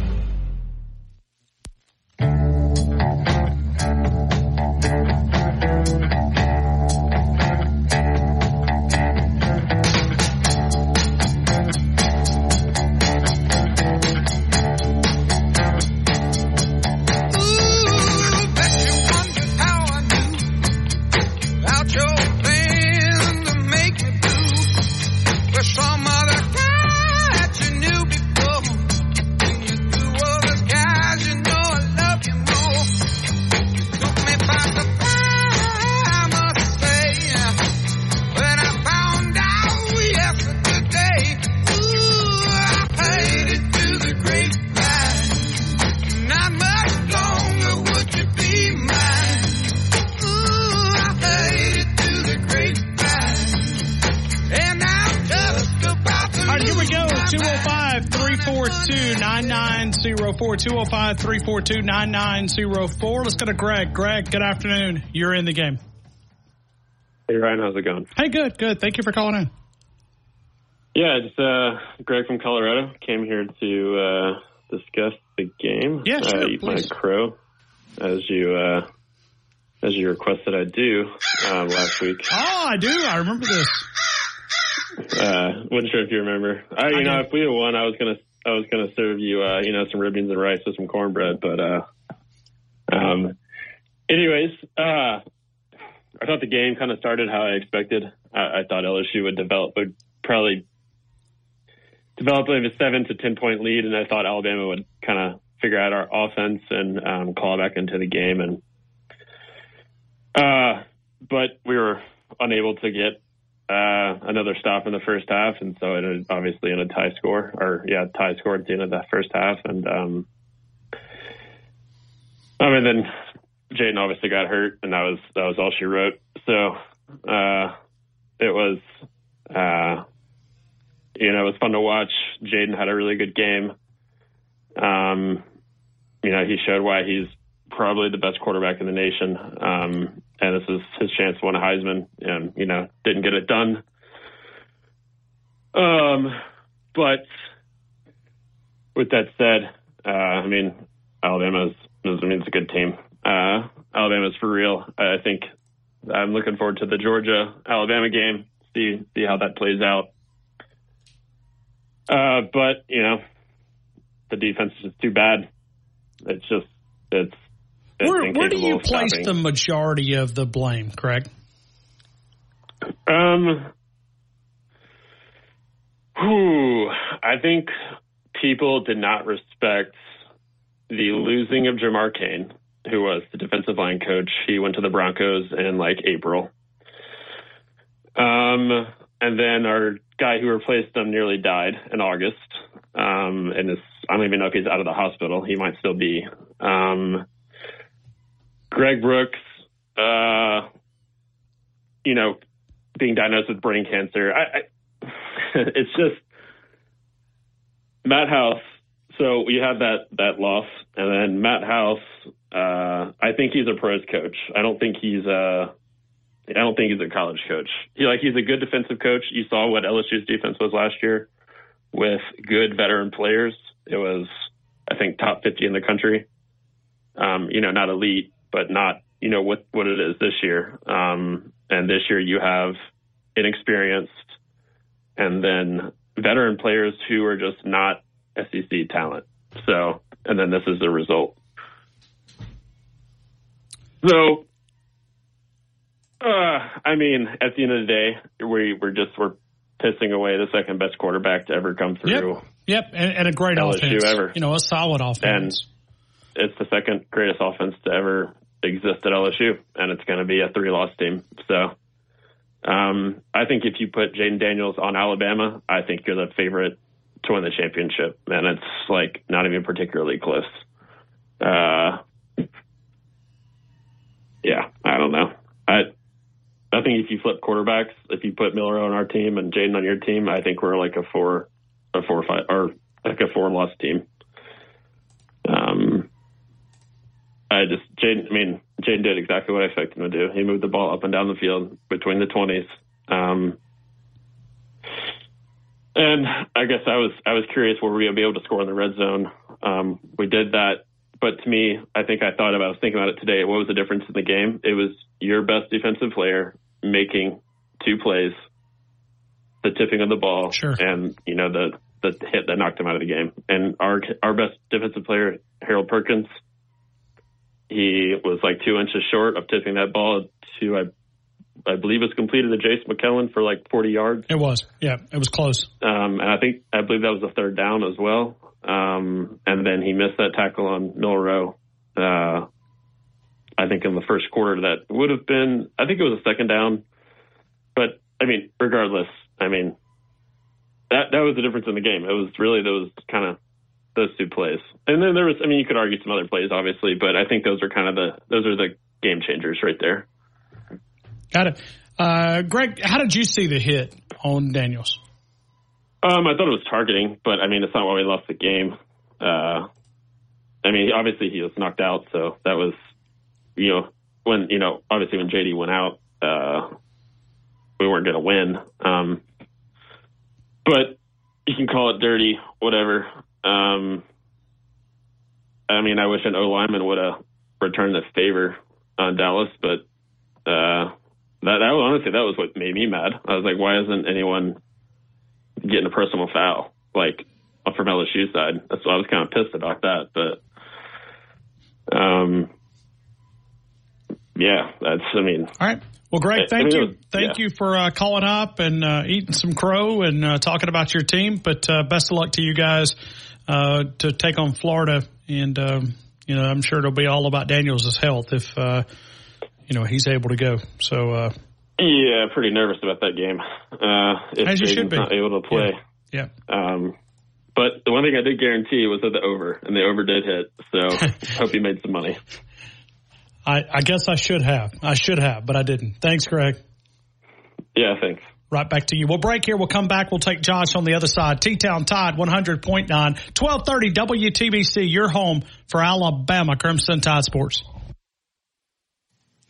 342 9904. 205 342 9904. Let's go to Greg. Greg, good afternoon. You're in the game. Hey Ryan, how's it going? Hey, good, good. Thank you for calling in. Yeah, it's uh, Greg from Colorado. Came here to uh, discuss the game. Yeah, sure, Uh, eat my crow, as you uh, as you requested I do um, last week. Oh, I do. I remember this. Uh, wasn't sure if you remember. I, you I know, if we had won, I was gonna I was gonna serve you, uh, you know, some ribbons and rice with some cornbread. But uh, um, anyways, uh, I thought the game kind of started how I expected. I, I thought LSU would develop, would probably develop like a seven to ten point lead, and I thought Alabama would kind of figure out our offense and um, back into the game. And uh, but we were unable to get uh, another stop in the first half, and so it obviously in a tie score, or yeah, tie score at the end of that first half, and um, I mean then Jayden obviously got hurt, and that was that was all she wrote. So uh, it was, uh, you know, it was fun to watch. Jayden had a really good game. Um, you know, he showed why he's probably the best quarterback in the nation. Um, and this is his chance to win a Heisman, and you know, didn't get it done. Um, but with that said, uh, I mean, Alabama's, I mean, it's a good team. Uh, Alabama's for real. I think I'm looking forward to the Georgia Alabama game. See see how that plays out. Uh, but you know, the defense is too bad. It's just it's. Where, where do you place stopping. the majority of the blame, Craig? Um, whew, I think people did not respect the losing of Jamar Cain, who was the defensive line coach. He went to the Broncos in like April. Um, and then our guy who replaced him nearly died in August. Um, and is, I don't even know if he's out of the hospital. He might still be. Um, Greg Brooks, uh, you know, being diagnosed with brain cancer. I, I it's just Matt House. So we had that that loss, and then Matt House. Uh, I think he's a pros coach. I don't think he's a. I don't think he's a college coach. He like he's a good defensive coach. You saw what LSU's defense was last year with good veteran players. It was, I think, top fifty in the country. Um, you know, not elite, but not you know what what it is this year. Um, and this year you have inexperienced and then veteran players who are just not SEC talent. So, and then this is the result. So, uh, I mean, at the end of the day, we we're just we're pissing away the second best quarterback to ever come through. Yep, and, and a great LSU offense. ever. You know, a solid offense. And it's the second greatest offense to ever exist at LSU, and it's going to be a three loss team. So, um, I think if you put Jayden Daniels on Alabama, I think you're the favorite to win the championship, and it's like not even particularly close. Uh, yeah, I don't know. I I think if you flip quarterbacks, if you put Milroe on our team and Jayden on your team, I think we're like a four, a four five, or like a four loss team. Um, I just Jayden. I mean, Jayden did exactly what I expected him to do. He moved the ball up and down the field between the twenties. Um, and I guess I was I was curious were we gonna be able to score in the red zone. Um, we did that, but to me, I think I thought about. I was thinking about it today. What was the difference in the game? It was your best defensive player making two plays, the tipping of the ball, sure. and you know the the hit that knocked him out of the game. And our our best defensive player, Harold Perkins, he was like two inches short of tipping that ball to I I believe it's completed to Jase McClellan for like 40 yards. It was, yeah, it was close. Um, and I think I believe that was the third down as well. Um, and then he missed that tackle on Milroe. Uh, I think in the first quarter that would have been. I think it was a second down. But I mean, regardless, I mean that that was the difference in the game. It was really those kind of those two plays. And then there was. I mean, you could argue some other plays, obviously, but I think those are kind of the those are the game changers right there. Got it. Uh, Greg, how did you see the hit on Daniels? Um, I thought it was targeting, but I mean, it's not why we lost the game. Uh, I mean, obviously he was knocked out, so that was, you know, when you know, obviously when JD went out, uh, we weren't going to win. Um, but you can call it dirty, whatever. Um, I mean, I wish an O lineman would have returned the favor on Dallas, but uh, that, that honestly, that was what made me mad. I was like, why isn't anyone getting a personal foul, like from LSU side? That's why I was kind of pissed about that. But, um, yeah, that's, I mean, all right. Well, Greg, I thank you. thank yeah. you for uh, calling up and uh, eating some crow and uh, talking about your team. But uh, best of luck to you guys uh, to take on Florida. And, um, you know, I'm sure it'll be all about Daniels' health if, uh, you know, he's able to go. So, uh, yeah, pretty nervous about that game. Uh, if As you should be. not able to play. yeah. Um, but the one thing I did guarantee was that the over, and the over did hit. So hope you made some money. I, I guess I should have. I should have, but I didn't. Thanks, Greg. Yeah, thanks. Right back to you. We'll break here. We'll come back. We'll take Josh on the other side. T-Town Tide 100.9, 1230 WTBC, your home for Alabama Crimson Tide Sports.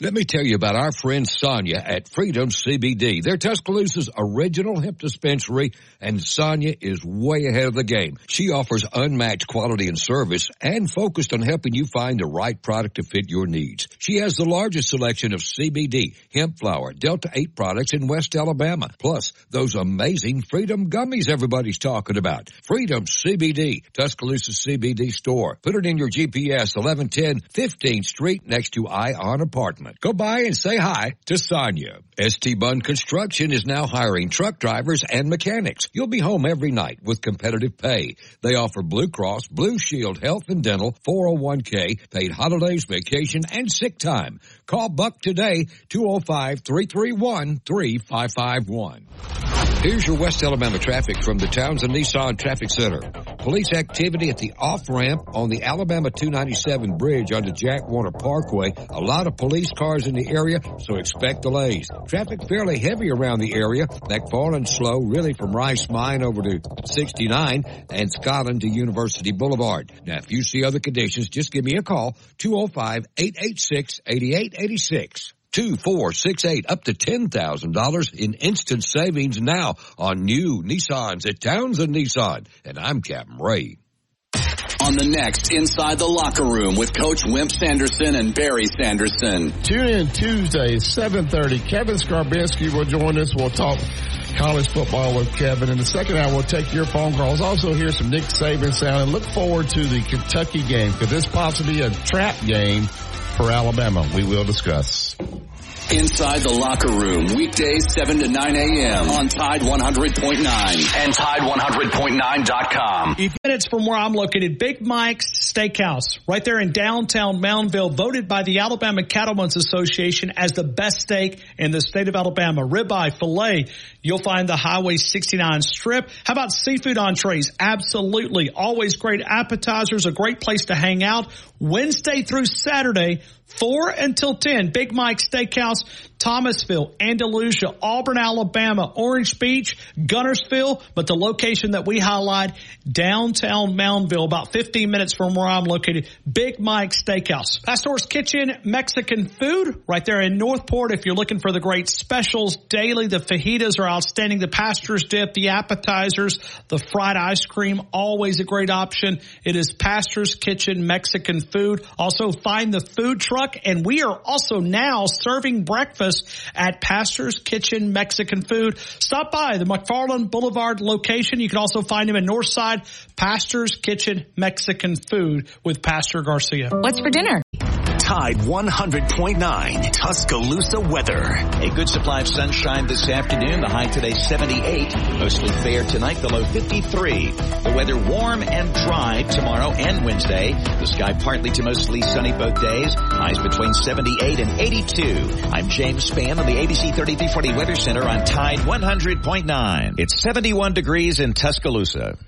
Let me tell you about our friend Sonia at Freedom CBD. They're Tuscaloosa's original hemp dispensary, and Sonia is way ahead of the game. She offers unmatched quality and service and focused on helping you find the right product to fit your needs. She has the largest selection of CBD, hemp flower, Delta 8 products in West Alabama, plus those amazing Freedom gummies everybody's talking about. Freedom CBD, Tuscaloosa CBD store. Put it in your GPS, 1110 15th Street next to Ion Apartment. Go by and say hi to Sonia. ST Bunn Construction is now hiring truck drivers and mechanics. You'll be home every night with competitive pay. They offer Blue Cross, Blue Shield, Health and Dental, 401k, paid holidays, vacation, and sick time. Call Buck today, 205-331-3551. Here's your West Alabama traffic from the Townsend Nissan Traffic Center. Police activity at the off-ramp on the Alabama 297 bridge onto Jack Warner Parkway. A lot of police cars in the area, so expect delays. Traffic fairly heavy around the area. McFarland slow really from Rice Mine over to 69 and Scotland to University Boulevard. Now, if you see other conditions, just give me a call, oh 205-886-8886. 2468 up to $10,000 in instant savings now on new Nissans at Townsend Nissan. And I'm Captain Ray. On the next Inside the Locker Room with Coach Wimp Sanderson and Barry Sanderson. Tune in Tuesday, 7.30. Kevin Scarbinsky will join us. We'll talk college football with Kevin. In the second hour, we'll take your phone calls. Also hear some Nick Saban sound and look forward to the Kentucky game. Could this possibly be a trap game for Alabama? We will discuss. Inside the Locker Room, weekdays 7 to 9 a.m. on Tide 100.9 and Tide100.9.com. Minutes from where I'm located, Big Mike's Steakhouse, right there in downtown Moundville, voted by the Alabama Cattlemen's Association as the best steak in the state of Alabama. Ribeye, filet, you'll find the Highway 69 strip. How about seafood entrees? Absolutely. Always great appetizers, a great place to hang out. Wednesday through Saturday, 4 until 10, Big Mike Steakhouse, Thomasville, Andalusia, Auburn, Alabama, Orange Beach, Guntersville, but the location that we highlight, downtown Moundville, about 15 minutes from where I'm located, Big Mike Steakhouse. Pastor's Kitchen, Mexican food, right there in Northport. If you're looking for the great specials daily, the fajitas are outstanding, the pastor's dip, the appetizers, the fried ice cream, always a great option. It is Pastor's Kitchen, Mexican food. Also find the food truck, and we are also now serving breakfast at Pastor's Kitchen Mexican Food. Stop by the McFarland Boulevard location. You can also find him in Northside Pastor's Kitchen Mexican Food with Pastor Garcia. What's for dinner? Tide 100.9 Tuscaloosa weather. A good supply of sunshine this afternoon. The high today 78. Mostly fair tonight. The low 53. The weather warm and dry tomorrow and Wednesday. The sky partly to mostly sunny both days. Highs between 78 and 82. I'm James Spann on the ABC 3340 Weather Center on Tide 100.9. It's 71 degrees in Tuscaloosa.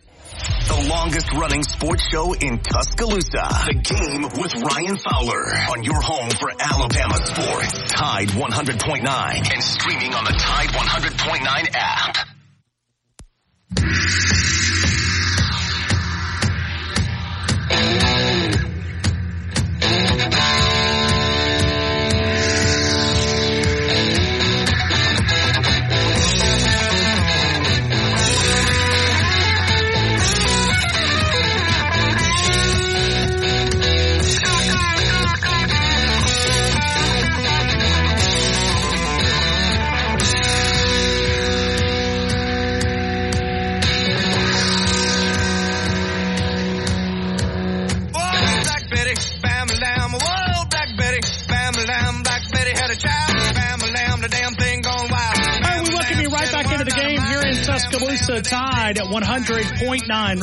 The longest running sports show in Tuscaloosa. The game with Ryan Fowler on your home for Alabama sports. Tide 100.9 and streaming on the Tide 100.9 app.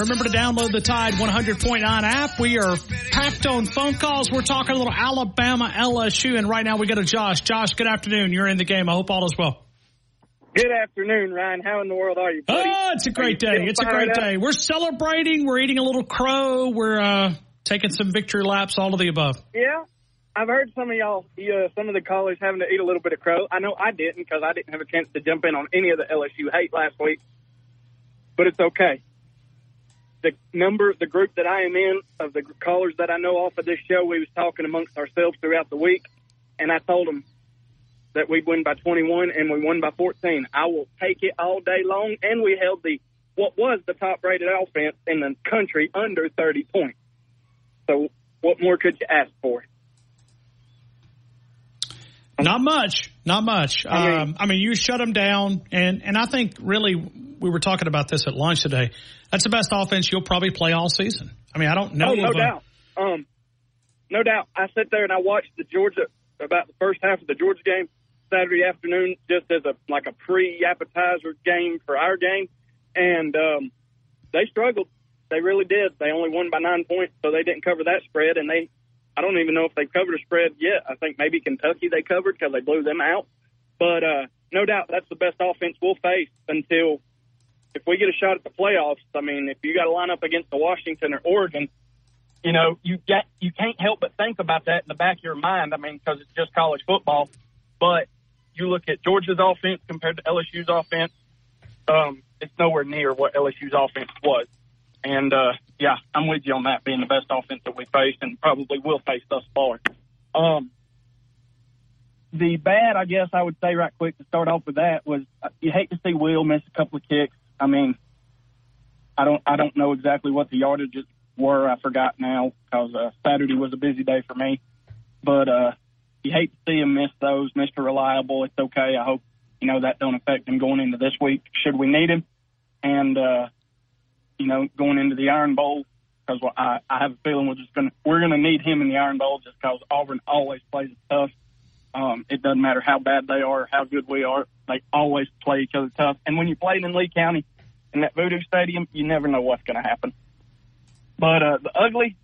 Remember to download the Tide 100.9 app. We are packed on phone calls. We're talking a little Alabama LSU, and right now we got a Josh. Josh, good afternoon. You're in the game. I hope all is well. Good afternoon, Ryan. How in the world are you? Buddy? Oh, it's a great day. It's a great up? day. We're celebrating. We're eating a little crow. We're uh, taking some victory laps. All of the above. Yeah, I've heard some of y'all, uh, some of the callers having to eat a little bit of crow. I know I didn't because I didn't have a chance to jump in on any of the LSU hate last week, but it's okay. The number, the group that I am in of the callers that I know off of this show, we was talking amongst ourselves throughout the week. and I told them that we'd win by 21, and we won by 14. I will take it all day long, and we held the what was the top rated offense in the country under 30 points. So, what more could you ask for? Not much, not much. I mean, um, I mean, you shut them down, and and I think really we were talking about this at lunch today. That's the best offense you'll probably play all season. I mean, I don't know. Oh, no doubt. Um, no doubt. I sat there and I watched the Georgia about the first half of the Georgia game Saturday afternoon, just as a like a pre appetizer game for our game, and um, they struggled. They really did. They only won by nine points, so they didn't cover that spread, and they I don't even know if they've covered a spread yet. I think maybe Kentucky they covered because they blew them out. But uh, no doubt that's the best offense we'll face until if we get a shot at the playoffs. I mean, if you got to line up against the Washington or Oregon, you know you get you can't help but think about that in the back of your mind. I mean, because it's just college football. But you look at Georgia's offense compared to LSU's offense, um, it's nowhere near what LSU's offense was. And uh, yeah, I'm with you on that being the best offense that we faced and probably will face thus far. Um, the bad, I guess I would say right quick to start off with that was uh, you hate to see Will miss a couple of kicks. I mean, I don't I don't know exactly what the yardages were. I forgot now because uh, Saturday was a busy day for me. But uh, you hate to see him miss those. Mr. Reliable, it's okay. I hope you know that don't affect him going into this week. Should we need him? And uh, you know, going into the Iron Bowl because I, I have a feeling we're just gonna we're gonna need him in the Iron Bowl just because Auburn always plays tough. Um, it doesn't matter how bad they are, how good we are, they always play each other tough. And when you're playing in Lee County in that Voodoo Stadium, you never know what's to happen. But uh, the ugly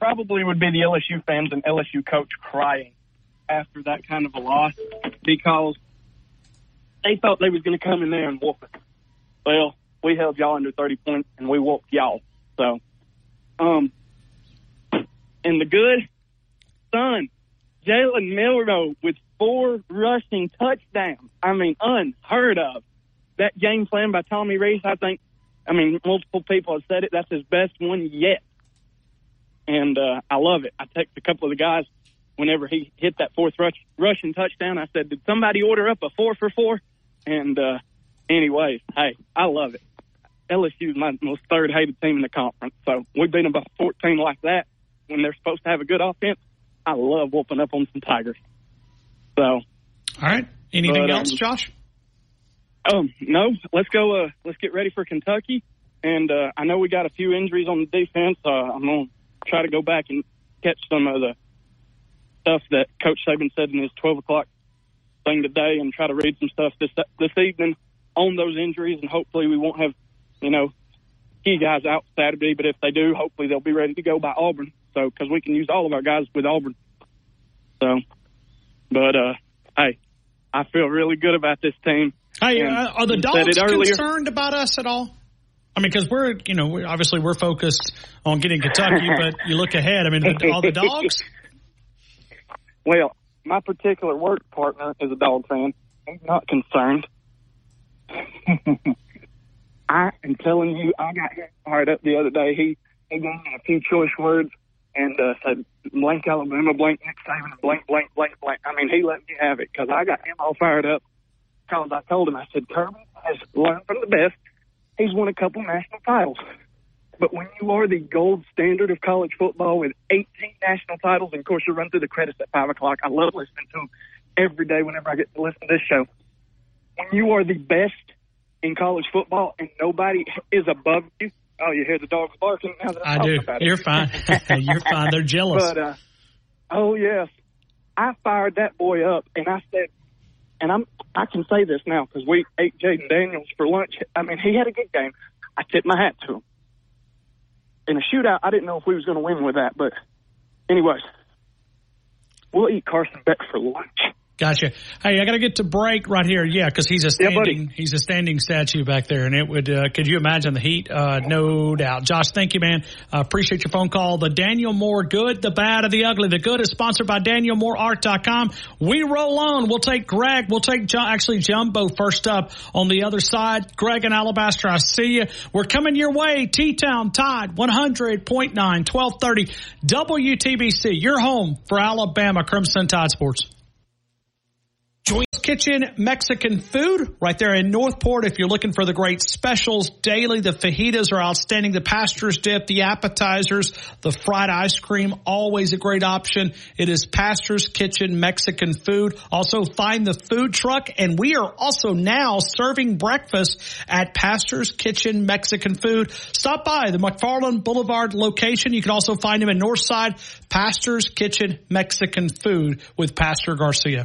probably would be the LSU fans and LSU coach crying after that kind of a loss because they thought they was going to come in there and whoop it. Well, we held y'all under 30 points and we whooped y'all. So, um, and the good son, Jalen Milroe with four rushing touchdowns. I mean, unheard of. That game plan by Tommy Rees, I think, I mean, multiple people have said it. That's his best one yet. And uh, I love it. I text a couple of the guys whenever he hit that fourth rush, rushing touchdown. I said, Did somebody order up a four for four? And, uh, anyways, hey, I love it. LSU is my most third hated team in the conference. So we beat them by 14 like that when they're supposed to have a good offense. I love whooping up on some Tigers. So. All right. Anything but, else, um, Josh? Um, no. Let's go. Uh, let's get ready for Kentucky. And uh, I know we got a few injuries on the defense. Uh, I'm gonna try to go back and catch some of the stuff that Coach Saban said in his 12 o'clock thing today, and try to read some stuff this this evening on those injuries. And hopefully, we won't have you know, key guys out Saturday, but if they do, hopefully they'll be ready to go by Auburn. So, because we can use all of our guys with Auburn. So, but uh, hey, I feel really good about this team. Hey, uh, are the dogs concerned about us at all? I mean, because we're, you know, obviously we're focused on getting Kentucky, but you look ahead. I mean, all the dogs. Well, my particular work partner is a dog fan. He's not concerned. I am telling you, I got him fired up the other day. He he gave me a few choice words and uh, said blank Alabama, blank Nick Saban, blank blank blank blank. I mean, he let me have it because I got him all fired up because I told him I said Kirby has learned from the best. He's won a couple national titles. But when you are the gold standard of college football with 18 national titles, and of course you run through the credits at 5 o'clock, I love listening to them every day whenever I get to listen to this show. When you are the best in college football, and nobody is above you. Oh, you hear the dogs barking now that I, I do. You're fine. You're fine. They're jealous. But uh, oh yes, I fired that boy up, and I said, and I'm I can say this now because we ate Jayden Daniels for lunch. I mean, he had a good game. I tipped my hat to him. In a shootout, I didn't know if we was going to win with that, but anyways, we'll eat Carson Beck for lunch. Gotcha. Hey, I got to get to break right here. Yeah, because he's a standing he's a standing statue back there, and it would. Uh, could you imagine the heat? Uh, no doubt. Josh, thank you, man. Uh, appreciate your phone call. The Daniel Moore Good, the Bad, and the Ugly. The Good is sponsored by DanielMooreArt.com. We roll on. We'll take Greg. We'll take jo- actually Jumbo first up on the other side. Greg and Alabaster, I see you. We're coming your way. T Town Tide 100.9 1230 WTBC. Your home for Alabama Crimson Tide Sports. Joy's Kitchen Mexican food right there in Northport. If you're looking for the great specials daily, the fajitas are outstanding. The pastor's dip, the appetizers, the fried ice cream, always a great option. It is Pastor's Kitchen Mexican food. Also find the food truck and we are also now serving breakfast at Pastor's Kitchen Mexican food. Stop by the McFarland Boulevard location. You can also find him in Northside Pastor's Kitchen Mexican food with Pastor Garcia.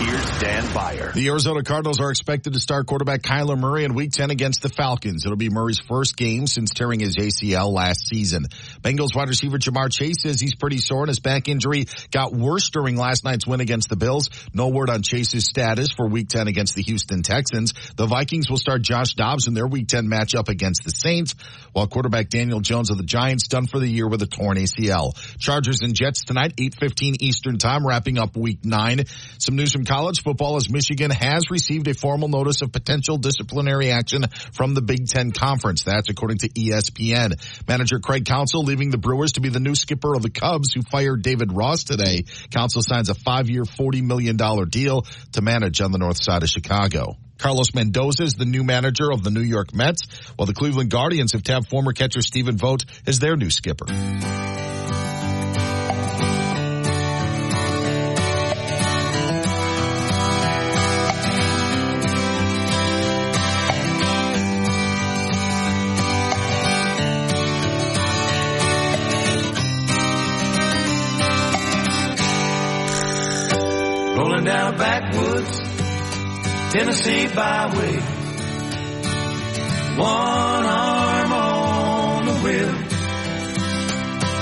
Here's Dan Byer. The Arizona Cardinals are expected to start quarterback Kyler Murray in week 10 against the Falcons. It'll be Murray's first game since tearing his ACL last season. Bengals wide receiver Ja'Marr Chase says he's pretty sore and his back injury got worse during last night's win against the Bills. No word on Chase's status for week 10 against the Houston Texans. The Vikings will start Josh Dobbs in their week 10 matchup against the Saints, while quarterback Daniel Jones of the Giants done for the year with a torn ACL. Chargers and Jets tonight, 8.15 Eastern time, wrapping up week 9. Some news from college football as Michigan has received a formal notice of potential disciplinary action from the Big Ten Conference. That's according to ESPN. Manager Craig Counsell leaving the Brewers to be the new skipper of the Cubs who fired David Ross today. Counsell signs a five-year, $40 million deal to manage on the north side of Chicago. Carlos Mendoza is the new manager of the New York Mets, while the Cleveland Guardians have tabbed former catcher Stephen Vogt as their new skipper. Rolling down backwoods Tennessee byway. One arm on the wheel.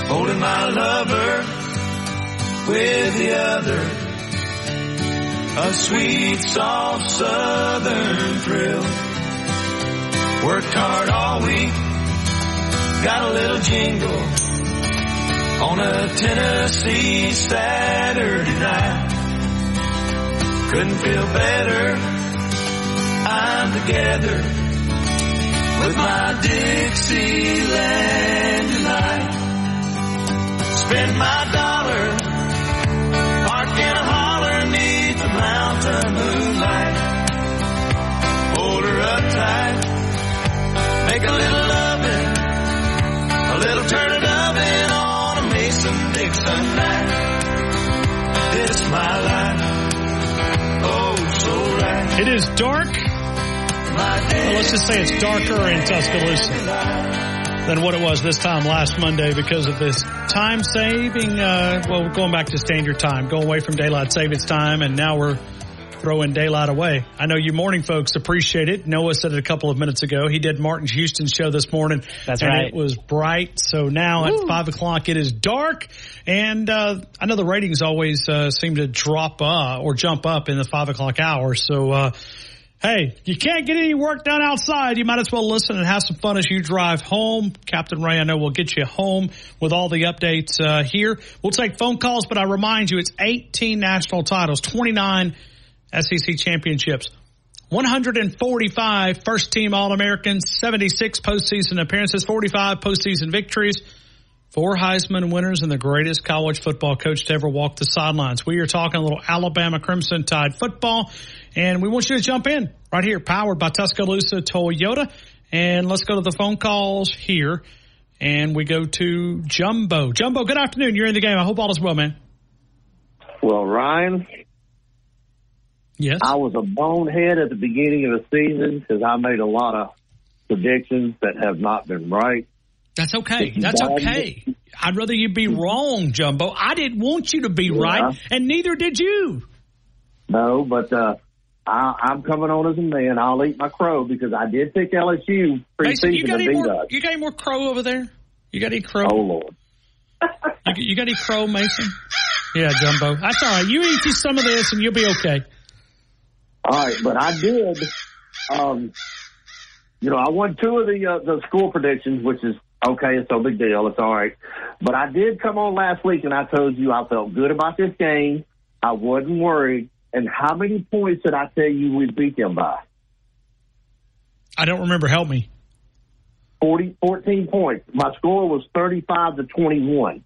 Holding my lover with the other. A sweet, soft southern thrill. Worked hard all week. Got a little jingle on a Tennessee Saturday night. Couldn't feel better. I'm together with my Dixieland tonight. Spend my dollar, park in a holler neath the mountain moonlight. Hold her up tight, make a little loving, a little turn it oven on a Mason Dixon night. This my life. It is dark. Well, let's just say it's darker in Tuscaloosa than what it was this time last Monday because of this time saving. Uh, well, going back to standard time, going away from daylight savings time, and now we're throwing daylight away. I know you morning folks appreciate it. Noah said it a couple of minutes ago. He did Martin Houston's show this morning. That's and right. It was bright. So now at five o'clock it is dark. And, uh, I know the ratings always, uh, seem to drop, uh, or jump up in the five o'clock hour. So, uh, Hey, you can't get any work done outside. You might as well listen and have some fun as you drive home. Captain Ray, I know we'll get you home with all the updates uh, here. We'll take phone calls, but I remind you, it's 18 national titles, 29 SEC championships, 145 first team All-Americans, 76 postseason appearances, 45 postseason victories, four Heisman winners, and the greatest college football coach to ever walk the sidelines. We are talking a little Alabama Crimson Tide football, and we want you to jump in right here, powered by Tuscaloosa Toyota. And let's go to the phone calls here. And we go to Jumbo. Jumbo, good afternoon. You're in the game. I hope all is well, man. Well, Ryan. Yes. I was a bonehead at the beginning of the season because I made a lot of predictions that have not been right. That's okay. That's okay. I'd rather you be wrong, Jumbo. I didn't want you to be Yeah. right, and neither did you. No, but uh, I, I'm coming on as a man. I'll eat my crow because I did pick LSU Mason, you preseason got to any more? You got any more crow over there? You got any crow? Oh Lord. You, you got any crow, Mason? Yeah, Jumbo. That's all right. You eat some of this, and you'll be okay. All right, but I did. Um, you know, I won two of the uh, the school predictions, which is okay. It's no big deal. It's all right. But I did come on last week, and I told you I felt good about this game. I wasn't worried. And how many points did I tell you we beat them by? I don't remember. Help me. 40, 14 points. My score was 35 to 21.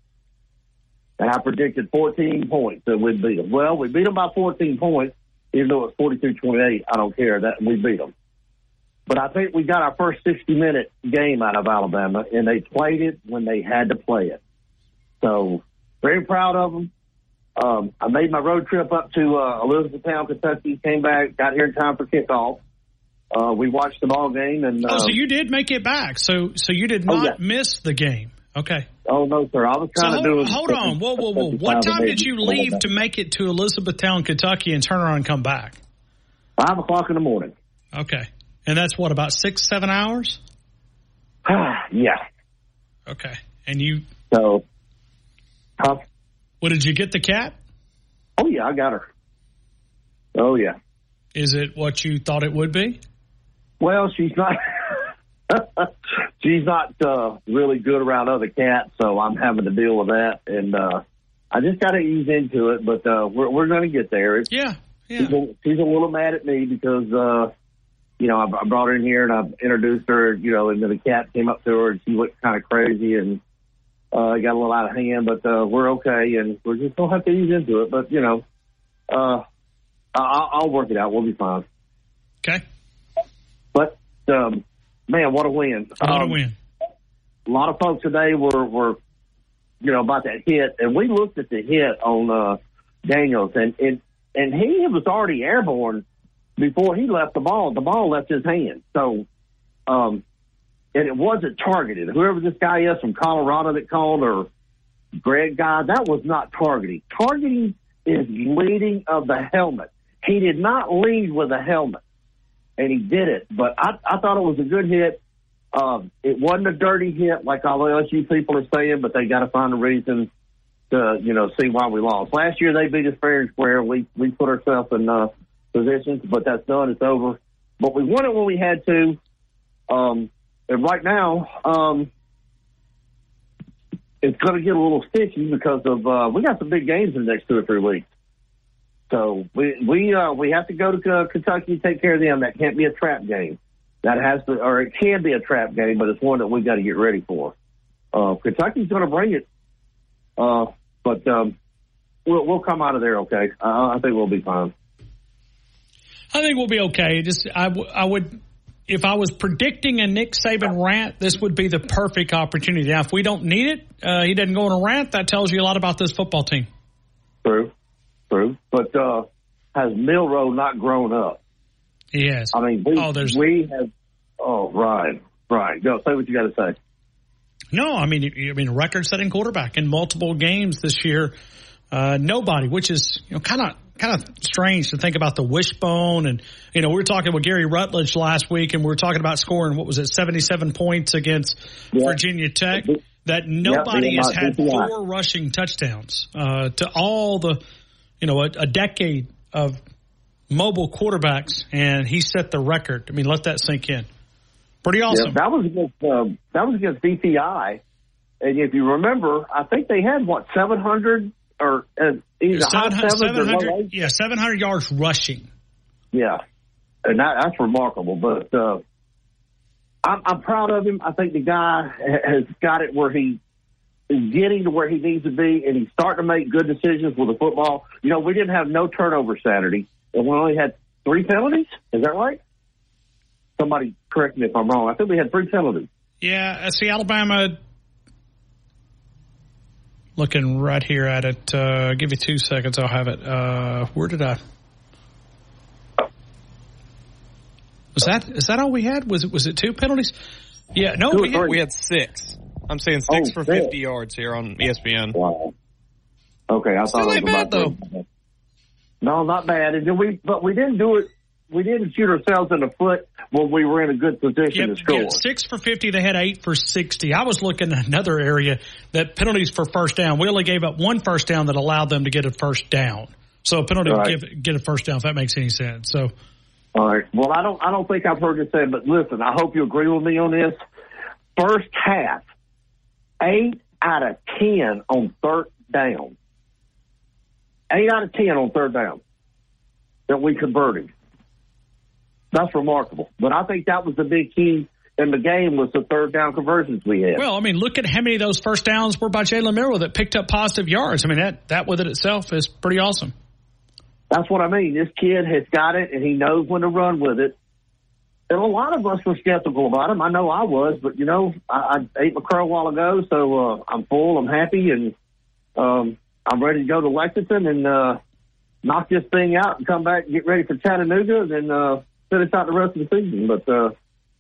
And I predicted 14 points that we'd beat them. Well, we beat them by 14 points, even though it's 42 28. I don't care that we beat them. But I think we got our first 60 minute game out of Alabama, and they played it when they had to play it. So, very proud of them. Um, I made my road trip up to uh, Elizabethtown, Kentucky, came back, got here in time for kickoff. Uh, we watched the ball game, and Oh, so um, you did make it back. So, so you did Oh, not yeah. miss the game. Okay. Oh no, sir! I was So kind of hold, doing. hold on. Whoa, whoa, whoa. What time did you leave to make it to Elizabethtown, Kentucky, and turn around and come back? Five o'clock in the morning. Okay. And that's what about six, seven hours? yeah. Okay. And you? So, huh? What did you get the cat? Oh yeah, I got her. Oh yeah. Is it what you thought it would be? Well, she's not. she's not uh, really good around other cats, so I'm having to deal with that, and uh, I just got to ease into it. But uh, we're we're going to get there. It's, Yeah. She's, a, she's a little mad at me because uh, you know I, I brought her in here and I introduced her, you know, and then the cat came up to her and she went kind of crazy and uh, got a little out of hand. But uh, we're okay, and we're just gonna have to ease into it. But you know, uh, I'll, I'll work it out. We'll be fine. Okay. But um, man, what a win! What a Um, win. A lot of folks today were were you know about that hit, and we looked at the hit on uh, Daniels, and and and he was already airborne before he left the ball. The ball left his hand, so um, and it wasn't targeted. Whoever this guy is from Colorado that called or Greg guy, that was not targeting. Targeting is leading of the helmet. He did not lead with a helmet, and he did it. But I, I thought it was a good hit. Um, it wasn't a dirty hit like all the LSU people are saying, but they got to find a reason to, you know, see why we lost. Last year they beat us fair and square. We we put ourselves in uh, positions, but that's done. It's over. But we won it when we had to. Um, and right now, um, it's going to get a little sticky because of uh, we got some big games in the next two or three weeks. So we we uh, we have to go to uh, Kentucky and take care of them. That can't be a trap game. That has to, or it can be a trap game, but it's one that we got to get ready for. Uh, Kentucky's going to bring it, uh, but um, we'll we'll come out of there okay. Uh, I think we'll be fine. I think we'll be okay. Just I, w- I would, if I was predicting a Nick Saban rant, this would be the perfect opportunity. Now, if we don't need it, uh, he doesn't go on a rant. That tells you a lot about this football team. True, true. But uh, has Milroe not grown up? Yes. I mean, we, Oh, there's- we have. Oh, Ryan, Ryan, go say what you got to say. No, I mean, I mean, record-setting quarterback in multiple games this year. Uh, nobody, which is you know kind of kind of strange to think about the wishbone, and you know we were talking with Gary Rutledge last week, and we were talking about scoring what was it, seventy-seven points against Virginia Tech. That nobody being has had four rushing touchdowns uh, to all the, you know, a, a decade of mobile quarterbacks, and he set the record. I mean, let that sink in. Pretty awesome. Yeah, that was against um, that was against DTI, and if you remember, I think they had what seven hundred or uh, either high 700, sevens or 700 yeah, 700 yards rushing. Yeah, and that, that's remarkable. But uh, I'm, I'm proud of him. I think the guy has got it where he is getting to where he needs to be, and he's starting to make good decisions with the football. You know, we didn't have no turnover Saturday, and we only had three penalties. Is that right? Somebody correct me if I'm wrong. I think we had three penalties. Yeah, I see Alabama looking right here at it. Uh, give me two seconds. I'll have it. Uh, where did I? Was that is that all we had? Was it was it two penalties? Yeah, no, we had, we had six. I'm saying oh, six Oh, for shit. 50 yards here on ESPN. Wow. Okay, I Still thought it was bad, about though. No, not bad. And then we, but we didn't do it. We didn't shoot ourselves in the foot when we were in a good position to score. Six for 50. They had eight for 60. I was looking at another area that penalties for first down. We only gave up one first down that allowed them to get a first down. So a penalty Right. would give, get a first down if that makes any sense. So All right. Well, I don't. I don't think I've heard it said, but listen. I hope you agree with me on this. First half, eight out of ten on third down. Eight out of ten on third down that we converted. That's remarkable. But I think that was the big key in the game was the third down conversions we had. Well, I mean, look at how many of those first downs were by Jalen Milroe that picked up positive yards. I mean, that that with it itself is pretty awesome. That's what I mean. This kid has got it, and he knows when to run with it. And a lot of us were skeptical about him. I know I was, but you know, I, I ate my crow a while ago, so uh, I'm full. I'm happy, and um, I'm ready to go to Lexington and uh, knock this thing out and come back and get ready for Chattanooga, and then uh, finish out the rest of the season. But uh,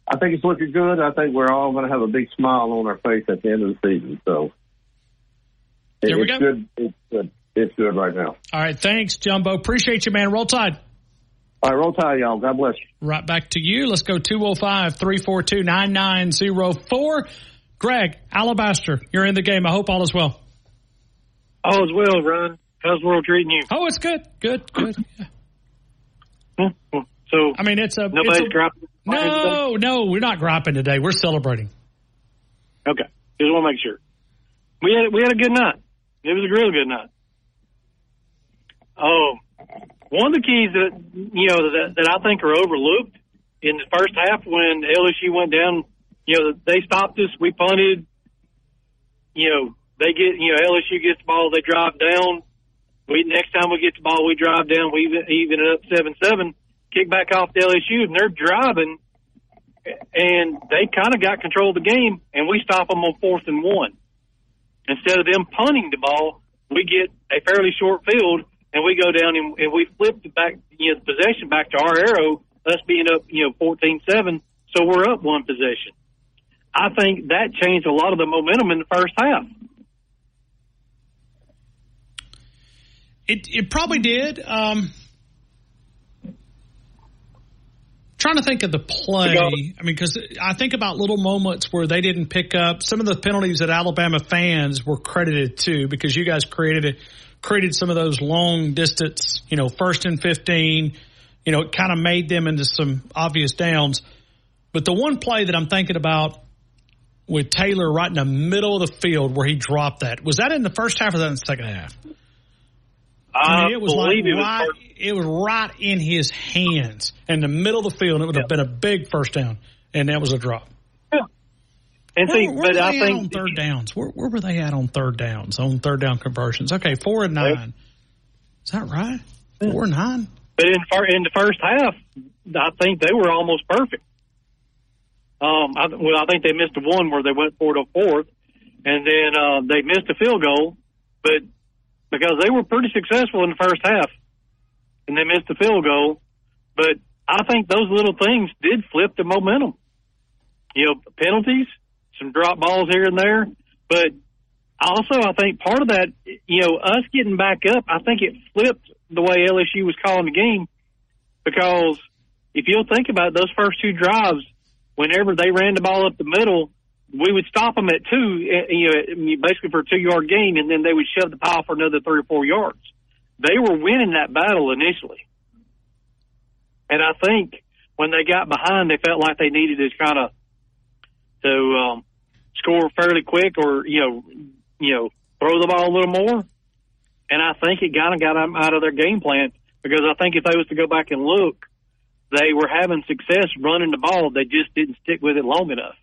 I think it's looking good. I think we're all going to have a big smile on our face at the end of the season. So it- it's go. good. It's good. It's good right now. All right, thanks, Jumbo. Appreciate you, man. Roll Tide. All right, roll tide, y'all. God bless you. Right back to you. Let's go 205 342 9904. Greg, Alabaster, you're in the game. I hope all is well. All is well, Ron. How's the world treating you? Oh, it's good. Good, good. Hmm, hmm. So, I mean, it's a. nobody's it's a- dropping. No, no, we're not griping today. We're celebrating. Okay, just want to make sure. We had we had a good night. It was a real good night. Oh, one of the keys that you know that, that I think are overlooked in the first half when LSU went down, you know, they stopped us. We punted. You know, they get you know LSU gets the ball, they drive down. We next time we get the ball, we drive down. We even, even it up seven seven. Kick back off to LSU, and they're driving, and they kind of got control of the game, and we stop them on fourth and one. Instead of them punting the ball, we get a fairly short field, and we go down and, and we flip the back, you know, the possession back to our arrow, us being up, you know, fourteen seven. So we're up one possession. I think that changed a lot of the momentum in the first half. It it probably did. Um, trying to think of the play. I mean, because I think about little moments where they didn't pick up some of the penalties that Alabama fans were credited to because you guys created it, created some of those long distance, you know, first and fifteen. You know, it kind of made them into some obvious downs. But the one play that I'm thinking about with Taylor right in the middle of the field where he dropped that was that in the first half or that in the second half? I mean, it was like it was right, it was right in his hands in the middle of the field. It would have been a big first down, and that was a drop. And where, see, where but were they I think on third downs. Where, where were they at on third downs? On third down conversions. Okay, four and nine. Is that right? Four and nine. But in in the first half, I think they were almost perfect. Um, I, well, I think they missed the one where they went for the fourth, and then uh, they missed a field goal, but because they were pretty successful in the first half, and they missed the field goal. But I think those little things did flip the momentum. You know, penalties, some drop balls here and there, but also I think part of that, you know, us getting back up, I think it flipped the way LSU was calling the game because if you'll think about it, those first two drives, whenever they ran the ball up the middle, we would stop them at two, eh, you know, basically for a two yard gain, and then they would shove the pile for another three or four yards. They were winning that battle initially. And I think when they got behind, they felt like they needed to kind of to um, score fairly quick, or you know, you know, throw the ball a little more. And I think it kind of got them out of their game plan because I think if they was to go back and look, they were having success running the ball. They just didn't stick with it long enough.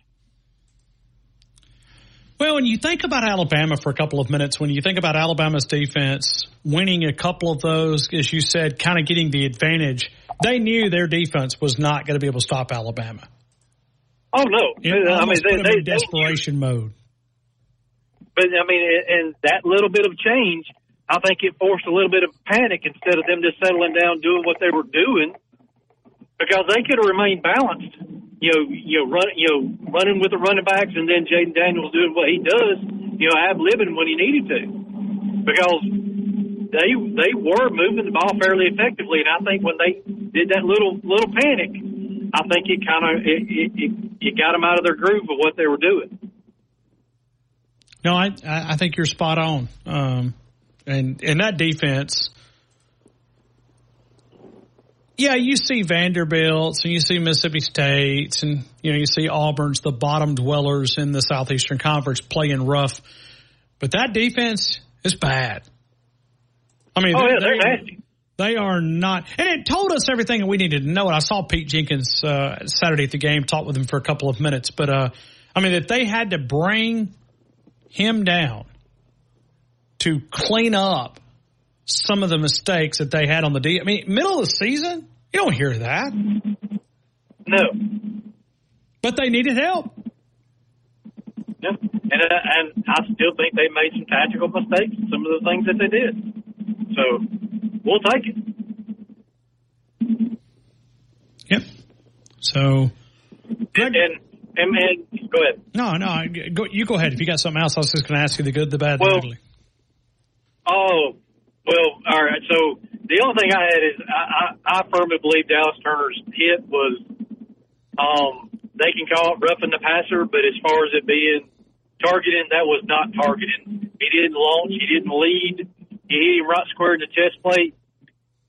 Well, when you think about Alabama for a couple of minutes, when you think about Alabama's defense winning a couple of those, as you said, kind of getting the advantage, they knew their defense was not going to be able to stop Alabama. Oh no! It uh, I mean, they, they, in desperation mode. But I mean, and that little bit of change, I think it forced a little bit of panic instead of them just settling down, doing what they were doing, because they could have remained balanced. you know, you know, run, you know, running with the running backs, and then Jayden Daniels doing what he does, you know, have living when he needed to, because they they were moving the ball fairly effectively, and I think when they did that little little panic, I think it kind of it, it, it, it got them out of their groove of what they were doing. No, I I think you're spot on. Um, and and that defense, yeah, you see Vanderbilt's and you see Mississippi State's and you know you see Auburn's, the bottom dwellers in the Southeastern Conference playing rough, but that defense is bad. I mean, oh they, yeah, they're they- nasty. They are not, and it told us everything that we needed to know. And I saw Pete Jenkins uh, Saturday at the game, talked with him for a couple of minutes. But uh, I mean, that they had to bring him down to clean up some of the mistakes that they had on the D. I mean, middle of the season, you don't hear that. No. But they needed help. Yeah, and uh, and I still think they made some tactical mistakes. Some of the things that they did. So we'll take it. Yep. So. And, and and and go ahead. No, no, go, you go ahead. If you got something else, I was just going to ask you the good, the bad, Well, the ugly. Oh, well, all right. So the only thing I had is I, I, I firmly believe Dallas Turner's hit was um, they can call it roughing the passer, but as far as it being targeting, that was not targeting. He didn't launch. He didn't lead. He hit him right square in the chest plate.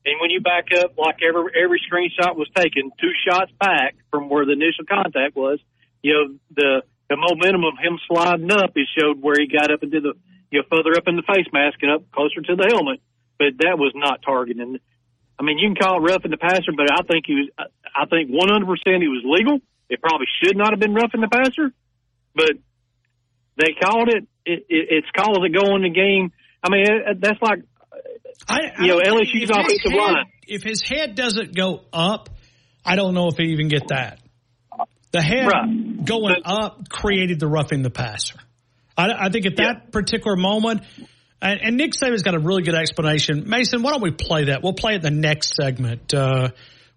And when you back up, like every every screenshot was taken, two shots back from where the initial contact was, you know the the momentum of him sliding up is showed where he got up into the you know further up in the face mask and up closer to the helmet. But that was not targeting. I mean, you can call it roughing the passer, but I think he was. I think 100 percent he was legal. It probably should not have been roughing the passer, but they called it. it, it it's calls that go in the game. I mean, that's like I, you know LSU's offensive head- line. If his head doesn't go up, I don't know if he even get that. The head going up created the roughing the passer. I, I think at that particular moment, and, and Nick Saban's got a really good explanation. Mason, why don't we play that? We'll play it the next segment uh,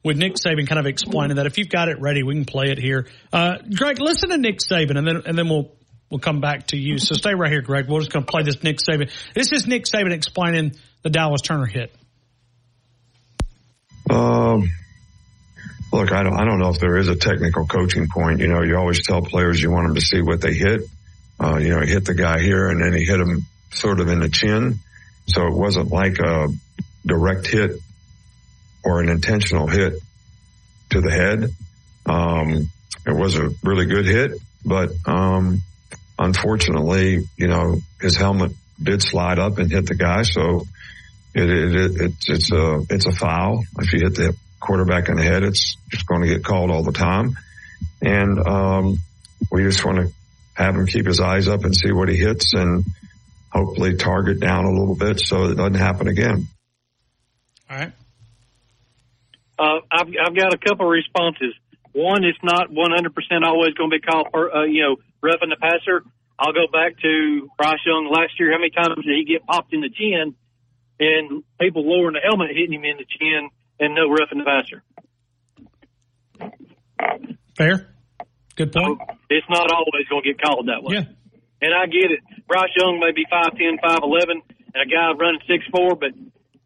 with Nick Saban kind of explaining that. If you've got it ready, we can play it here. Uh, Greg, listen to Nick Saban, and then and then we'll we'll come back to you. So stay right here, Greg. We're just going to play this Nick Saban. This is Nick Saban explaining the Dallas Turner hit. Um, look, I don't, I don't know if there is a technical coaching point. You know, you always tell players you want them to see what they hit. Uh, you know, he hit the guy here and then he hit him sort of in the chin. So it wasn't like a direct hit or an intentional hit to the head. Um, it was a really good hit, but, um, unfortunately, you know, his helmet did slide up and hit the guy. So it, it, it it's, it's a, it's a foul. If you hit the quarterback in the head, it's just going to get called all the time. And, um, we just want to have him keep his eyes up and see what he hits and hopefully target down a little bit so it doesn't happen again. All right. Uh, I've, I've got a couple of responses. One, it's not 100% always going to be called, uh, you know, roughing the passer. I'll go back to Bryce Young last year. How many times did he get popped in the chin and people lowering the helmet hitting him in the chin and no roughing the passer? Fair. Good point. It's not always going to get called that way. Yeah. And I get it. Bryce Young may be 5'10", 5'11", and a guy running 6'4", but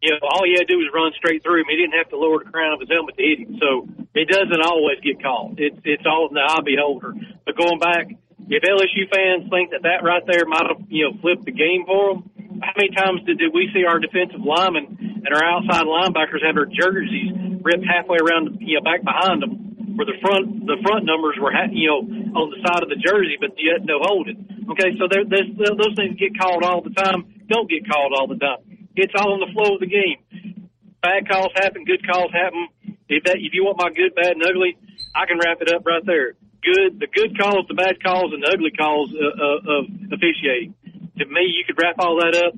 you know, all he had to do was run straight through him. He didn't have to lower the crown of his helmet to hit him. So it doesn't always get called. It's it's all in the eye beholder. But going back, if LSU fans think that that right there might have you know flipped the game for them, how many times did, did we see our defensive linemen and our outside linebackers have their jerseys ripped halfway around, you know, back behind them, where the front the front numbers were you know on the side of the jersey, but yet no holding. Okay, so there, there's, those things get called all the time. Don't get called all the time. It's all in the flow of the game. Bad calls happen, good calls happen. If that, if you want my good, bad, and ugly, I can wrap it up right there. Good, the good calls, the bad calls, and the ugly calls uh, uh, of officiating. To me, you could wrap all that up.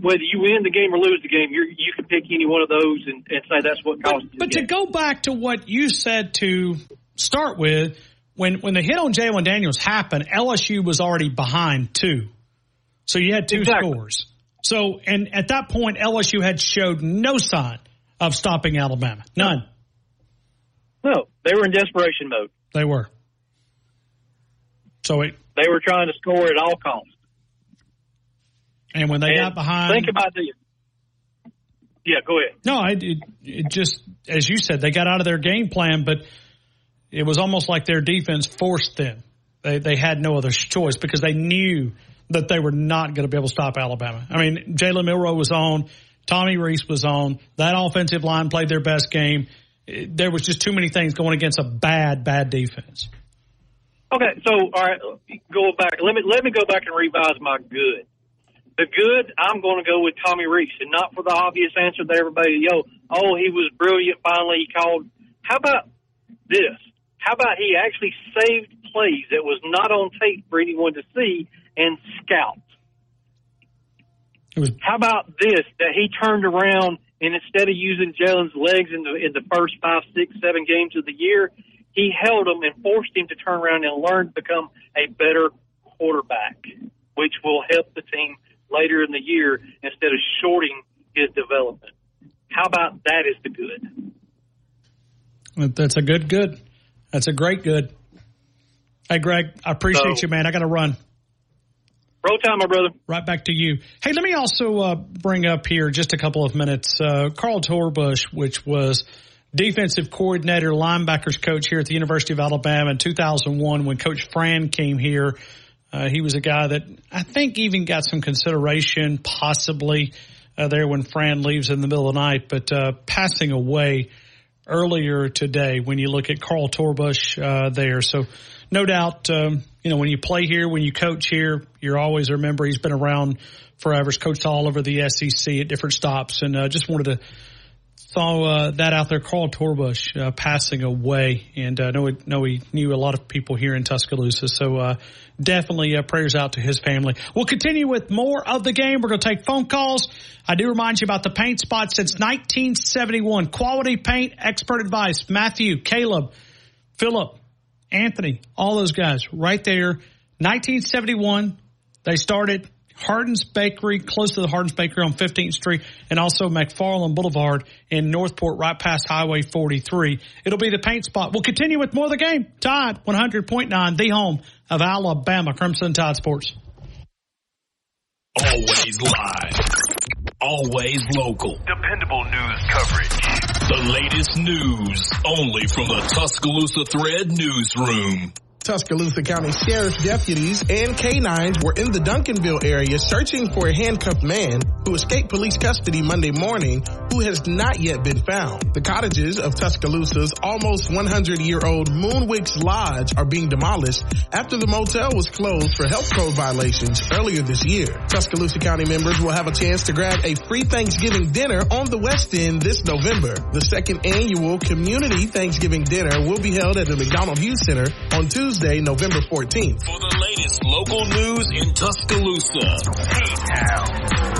Whether you win the game or lose the game, you're, you can pick any one of those and, and say that's what caused the But game. to go back to what you said to start with, when when the hit on Jalen Daniels happened, LSU was already behind two, so you had two scores. So, and at that point, LSU had showed no sign of stopping Alabama, none. No, they were in desperation mode. They were. So it. They were trying to score at all costs. And when they And got behind, think about this. Yeah, go ahead. No, I, it, it just as you said, they got out of their game plan, but it was almost like their defense forced them. They they had no other choice because they knew that they were not going to be able to stop Alabama. I mean, Jalen Milroe was on, Tommy Rees was on. That offensive line played their best game. There was just too many things going against a bad, bad defense. Okay, so all right, go back. Let me let me go back and revise my good. The good, I'm going to go with Tommy Rees, and not for the obvious answer that everybody, yo, oh, he was brilliant. Finally, he called. How about this? How about he actually saved plays that was not on tape for anyone to see and scout? How about this? That he turned around and instead of using Jalen's legs in the in the first five, six, seven games of the year, he held him and forced him to turn around and learn to become a better quarterback, which will help the team later in the year instead of shorting his development. How about that is the good? That's a good, good. That's a great good. Hey, Greg, I appreciate So- you, man. I got to run. Roll time, my brother. Right back to you. Hey, let me also uh, bring up here just a couple of minutes. Uh, Carl Torbush, which was defensive coordinator, linebackers coach here at the University of Alabama in 2001 when Coach Fran came here. Uh, he was a guy that I think even got some consideration possibly uh, there when Fran leaves in the middle of the night, but uh, passing away earlier today when you look at Carl Torbush uh, there. So no doubt, um, you know, when you play here, when you coach here, you're always a member. he's been around forever. He's coached all over the SEC at different stops and uh, just wanted to throw uh, that out there. Carl Torbush uh, passing away and uh, know, know he knew a lot of people here in Tuscaloosa. So uh, definitely uh, prayers out to his family. We'll continue with more of the game. We're going to take phone calls. I do remind you about the paint spot since 1971. Quality paint, expert advice. Matthew, Caleb, Philip, Anthony, all those guys right there. 1971, they started Hardin's Bakery, close to the Hardin's Bakery on 15th Street, and also McFarland Boulevard in Northport, right past Highway 43. It'll be the paint spot. We'll continue with more of the game. Tide 100.9, the home of Alabama Crimson Tide Sports. Always live. Always local. Dependable news coverage. The latest news only from the Tuscaloosa Thread newsroom. Tuscaloosa County Sheriff's deputies and canines were in the Duncanville area searching for a handcuffed man who escaped police custody Monday morning who has not yet been found. The cottages of Tuscaloosa's almost 100 year old Moon Winx Lodge are being demolished after the motel was closed for health code violations earlier this year. Tuscaloosa County members will have a chance to grab a free Thanksgiving dinner on the West End this November. The second annual community Thanksgiving dinner will be held at the McDonald Hughes Center on Tuesday, November 14th. For the latest local news in Tuscaloosa.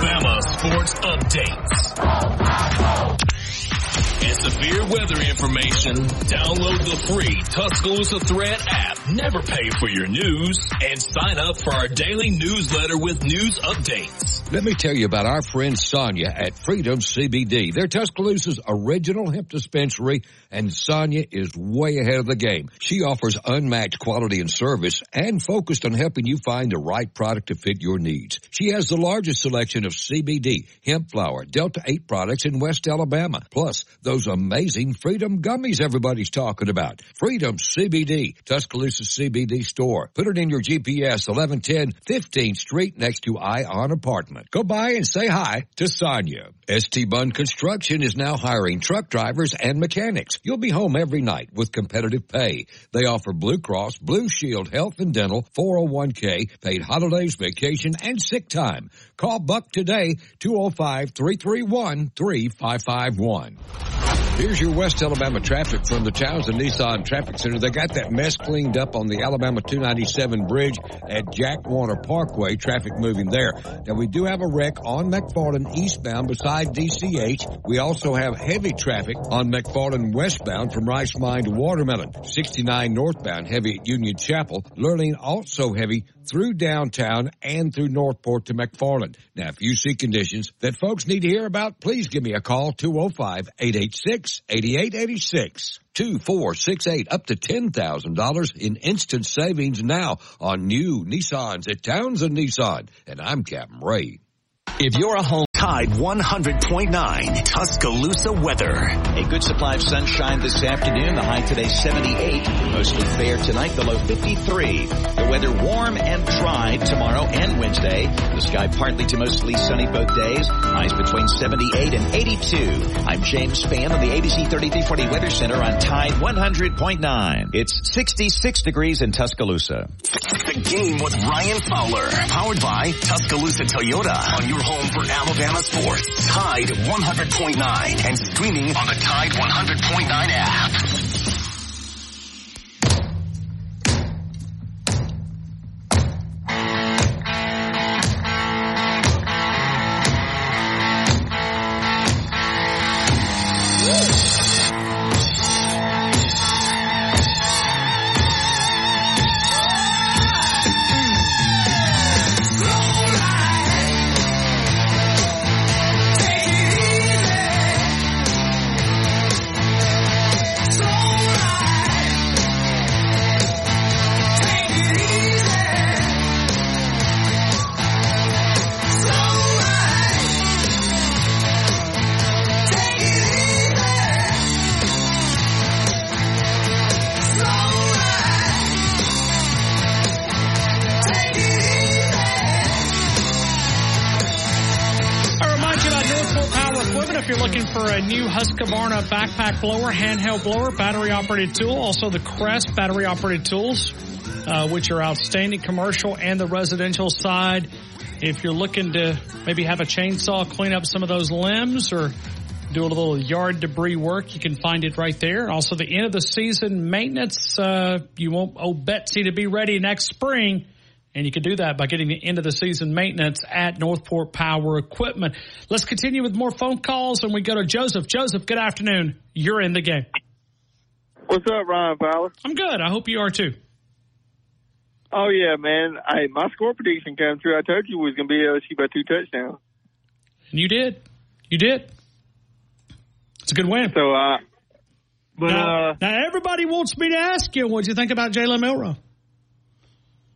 Bama Sports Updates. Severe weather information. Download the free Tuscaloosa Thread app. Never pay for your news. And sign up for our daily newsletter with news updates. Let me tell you about our friend Sonia at Freedom CBD. They're Tuscaloosa's original hemp dispensary, and Sonia is way ahead of the game. She offers unmatched quality and service and focused on helping you find the right product to fit your needs. She has the largest selection of CBD, hemp flower, Delta 8 products in West Alabama, plus those amazing Freedom gummies everybody's talking about. Freedom CBD, Tuscaloosa CBD store. Put it in your GPS, 1110 15th Street next to Ion Apartment. Go by and say hi to Sonia. ST Bunn Construction is now hiring truck drivers and mechanics. You'll be home every night with competitive pay. They offer Blue Cross, Blue Shield, Health and Dental, 401k, paid holidays, vacation, and sick time. Call Buck today, 205-331-3551. Here's your West Alabama traffic from the Townsend Nissan Traffic Center. They got that mess cleaned up on the Alabama 297 bridge at Jack Warner Parkway. Traffic moving there. Now we do have a wreck on McFarland eastbound beside DCH. We also have heavy traffic on McFarland westbound from Rice Mine to Watermelon. 69 northbound heavy at Union Chapel. Lurleen also heavy through downtown and through Northport to McFarland. Now, if you see conditions that folks need to hear about, please give me a call, 205-886-8886. 2468 up to $10,000 in instant savings now on new Nissans at Townsend Nissan. And I'm Captain Ray. If you're a home Tide 100.9 Tuscaloosa weather. A good supply of sunshine this afternoon. The high today 78. Mostly fair tonight. The low 53. The weather warm and dry tomorrow and Wednesday. The sky partly to mostly sunny both days. Highs between 78 and 82. I'm James Spann on the ABC 3340 Weather Center on Tide 100.9. It's 66 degrees in Tuscaloosa. The game with Ryan Fowler. Powered by Tuscaloosa Toyota. On your home for Alabama Sports. Tide 100.9 and streaming on the Tide 100.9 app. Blower, handheld blower, battery operated tool. Also the Crest battery operated tools, uh, which are outstanding commercial and the residential side. If you're looking to maybe have a chainsaw clean up some of those limbs or do a little yard debris work, you can find it right there. Also the end of the season maintenance, uh, you want old Betsy to be ready next spring. And you can do that by getting the end of the season maintenance at Northport Power Equipment. Let's continue with more phone calls and we go to Joseph. Joseph, good afternoon. You're in the game. What's up, Ryan Fowler? I'm good. I hope you are too. Oh yeah, man. Hey, my score prediction came true. I told you we was gonna be LSU by two touchdowns. And you did. You did. It's a good win. So uh but now, uh now everybody wants me to ask you what you think about Jalen Milroe.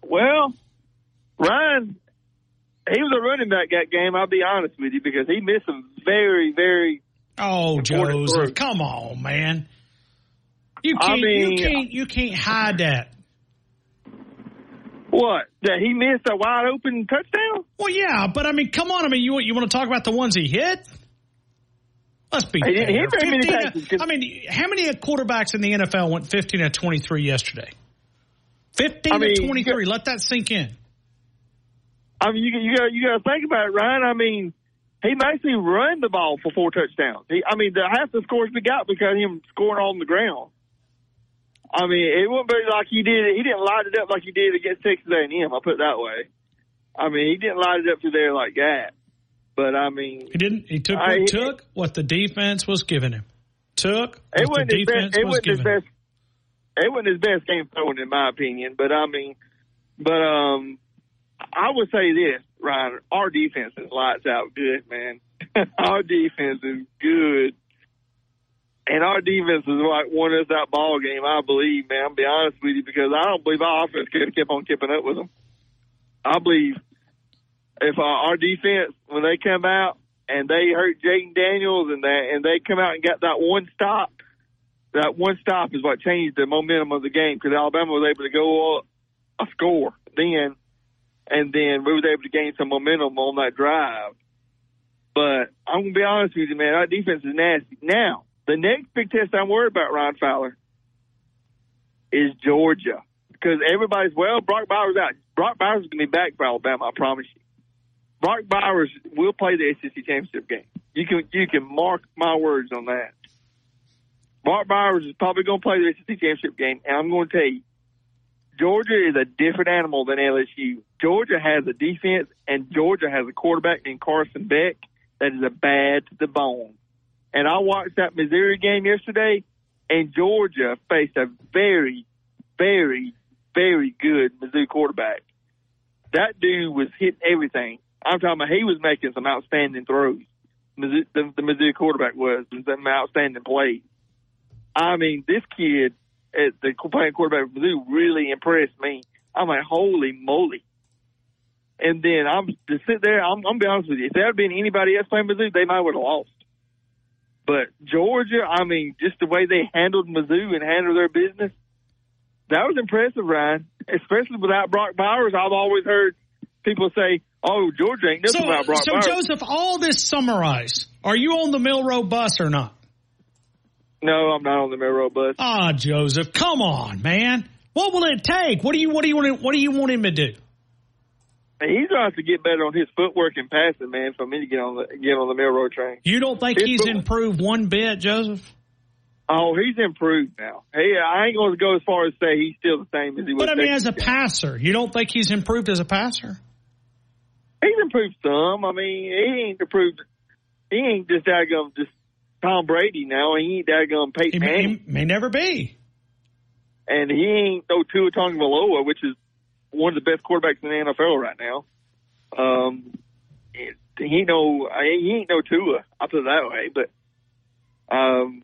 well Ryan he was a running back that game, I'll be honest with you, because he missed some very, very Oh, Joseph, throws. come on, man. You can't. mean- you can't. You can't hide that. What? That he missed a wide open touchdown? Well, yeah, but I mean, come on. I mean, you you want to talk about the ones he hit? Let's be He fair. hit very many 15 passes, I mean, how many quarterbacks in the NFL went 15 to 23 yesterday? 15 I mean, to 23. Let that sink in. I mean, you you got you got to think about it, Ryan. I mean, he basically run the ball for four touchdowns. He, I mean, the half the scores we got because of him scoring on the ground. I mean, it wouldn't be like he did. He didn't light it up like he did against Texas A&M. I'll put it that way. I mean, he didn't light it up through there like that. But I mean, He didn't. He took I- what took what the defense was giving him. Took it wasn't the his defense best. It was wasn't his giving him. best. It wasn't his best game throwing, in my opinion. But I mean, but um, I would say this, Ryan. Our defense is lights out good, man. our defense is good, and our defense is what won us that ball game. I believe, man. I'll be honest with you because I don't believe our offense could have kept on keeping up with them. I believe if uh, our defense when they come out and they hurt Jayden Daniels and they and they come out and got that one stop that one stop is what changed the momentum of the game because Alabama was able to go up a score then, and then we was able to gain some momentum on that drive. But I'm gonna be honest with you, man. Our defense is nasty. Now, the next big test I'm worried about, Ron Fowler, is Georgia because everybody's well. Brock Bowers out. Brock Bowers is gonna be back for Alabama. I promise you. Brock Bowers will play the SEC championship game. You can you can mark my words on that. Bart Bowers is probably going to play the SEC championship game, and I'm going to tell you, Georgia is a different animal than LSU. Georgia has a defense, and Georgia has a quarterback named Carson Beck that is a bad to the bone. And I watched that Missouri game yesterday, and Georgia faced a very, very, very good Mizzou quarterback. that dude was hitting everything. I'm talking about he was making some outstanding throws. Mizzou, the, the Mizzou quarterback was some outstanding plays. I mean, this kid at the playing quarterback for Mizzou really impressed me. I'm like, holy moly! And then I'm to sit there. I'm, I'm gonna be honest with you. If there had been anybody else playing Mizzou, they might would have lost. But Georgia, I mean, just the way they handled Mizzou and handled their business, that was impressive, Ryan. Especially without Brock Bowers, I've always heard people say, "Oh, Georgia ain't nothing So, without Brock so Bowers." Joseph, all this summarized, are you on the Milroe bus or not? No, I'm not on the Milroe bus. Ah, Joseph, come on, man. What will it take? What do you what do you want? What do you want him to do? He's gonna have to get better on his footwork and passing, man, for me to get on the get on the Milroe train. You don't think His he's footwork- improved one bit, Joseph? Oh, he's improved now. Hey, I ain't going to go as far as say he's still the same as he was. But I mean, as a passer, you don't think he's improved as a passer? he's improved some. I mean, he ain't improved. He ain't just daggum just Tom Brady now. He ain't daggum He Peyton may, Manning, he may never be. and he ain't no Tua Tagovailoa, which is one of the best quarterbacks in the NFL right now. Um, he no, he ain't no Tua. I'll put it that way. But um,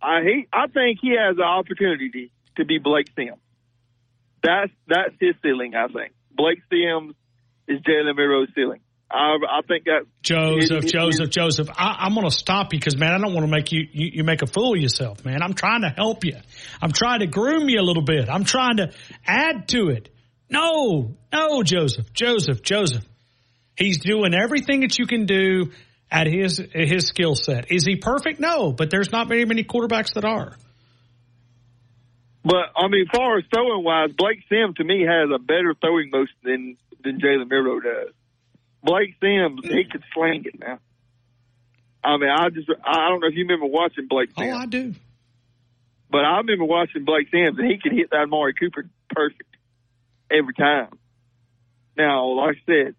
I he, I think he has the opportunity to be Blake Sims. That's that's his ceiling. I think Blake Sims is Jalen Milroe's ceiling. I, I think that Joseph, it- it- Joseph, Joseph. I, I'm going to stop you because, man, I don't want to make you, you you make a fool of yourself, man. I'm trying to help you. I'm trying to groom you a little bit. I'm trying to add to it. No, no, Joseph, Joseph, Joseph. He's doing everything that you can do at his at his skill set. Is he perfect? No, but there's not very many quarterbacks that are. But I mean, as far as throwing wise, Blake Sims to me has a better throwing motion than than Jalen Milroe does. Blake Sims, he could sling it now. I mean, I just I don't know if you remember watching Blake oh, Sims. Oh, I do. But I remember watching Blake Sims, and he could hit that Amari Cooper perfect every time. Now, like I said,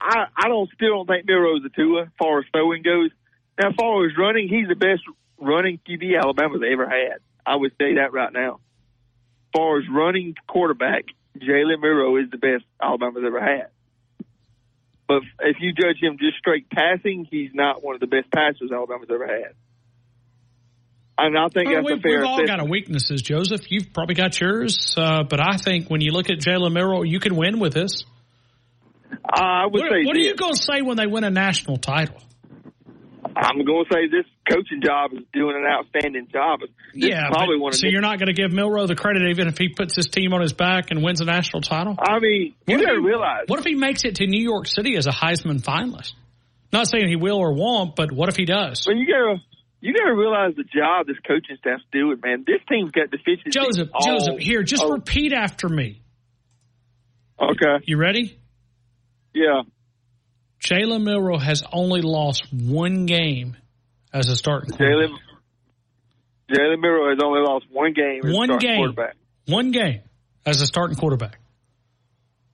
I I don't still don't think Milroe's a Tua as far as throwing goes. Now, as far as running, he's the best running QB Alabama's ever had. I would say that right now. As far as running quarterback, Jalen Milroe is the best Alabama's ever had. But if you judge him just straight passing, he's not one of the best passers Alabama's ever had. And I think Well, that's a we've, fair we've all assessment. got our weaknesses, Joseph. You've probably got yours, uh, but I think when you look at Jalen Milroe, you can win with this. I would what say what are you going to say when they win a national title? I'm going to say this coaching job is doing an outstanding job. This yeah, probably but- one so you're not going to give Milroe the credit even if he puts his team on his back and wins a national title? I mean, you got to realize. What if he makes it to New York City as a Heisman finalist? Not saying he will or won't, but what if he does? Well, you got to you got to realize the job this coaching staff's doing, man. This team's got deficiencies. Joseph, Joseph, here, just oh, repeat after me. Okay. You ready? Yeah. Jalen Milroe has only lost one game as a starting Jalen Jalen Milroe has only lost one game. as One starting game. Quarterback. One game as a starting quarterback.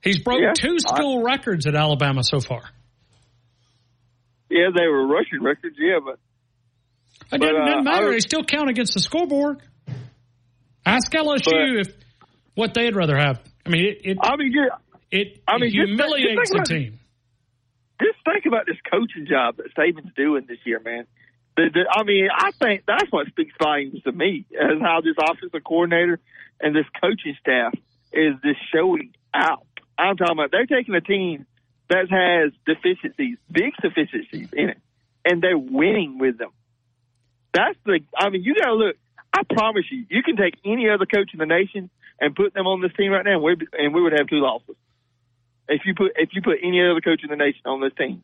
He's broke Yeah. two school records at Alabama so far. Yeah, they were rushing records. Yeah, but It doesn't, uh, matter. I- They still count against the scoreboard. Ask LSU if what they'd rather have. I mean, it it, I mean, yeah, it, I mean, humiliates just the think about- team. Just think about this coaching job that Saban's doing this year, man. The, the, I mean, I think that's what speaks volumes to me, is how this offensive coordinator and this coaching staff is just showing out. I'm talking about they're taking a team that has deficiencies, big deficiencies in it, and they're winning with them. That's the. I mean, you got to look. I promise you, you can take any other coach in the nation and put them on this team right now, and we and we would have two losses if you put if you put any other coach in the nation on this team.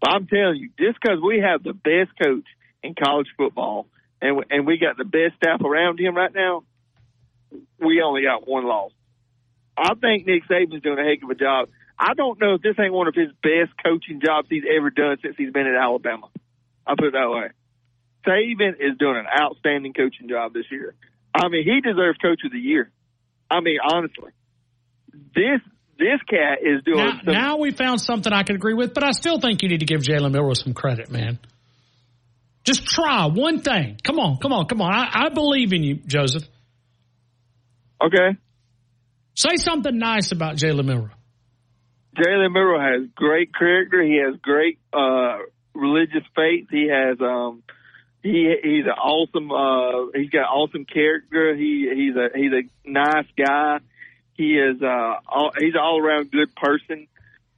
But I'm telling you, just because we have the best coach in college football and and we got the best staff around him right now, we only got one loss. I think Nick Saban's doing a heck of a job. I don't know if this ain't one of his best coaching jobs he's ever done since he's been at Alabama. I'll put it that way. Saban is doing an outstanding coaching job this year. I mean, he deserves Coach of the Year. I mean, honestly, this this cat is doing. Now, some, now we found something I can agree with, but I still think you need to give Jalen Milroe some credit, man. Just try one thing. Come on, come on, come on. I, I believe in you, Joseph. Okay. Say something nice about Jalen Milroe. Jalen Milroe has great character. He has great uh, religious faith. He has um, he he's an awesome. Uh, he's got awesome character. He he's a he's a nice guy. He is uh, all, he's an all around good person.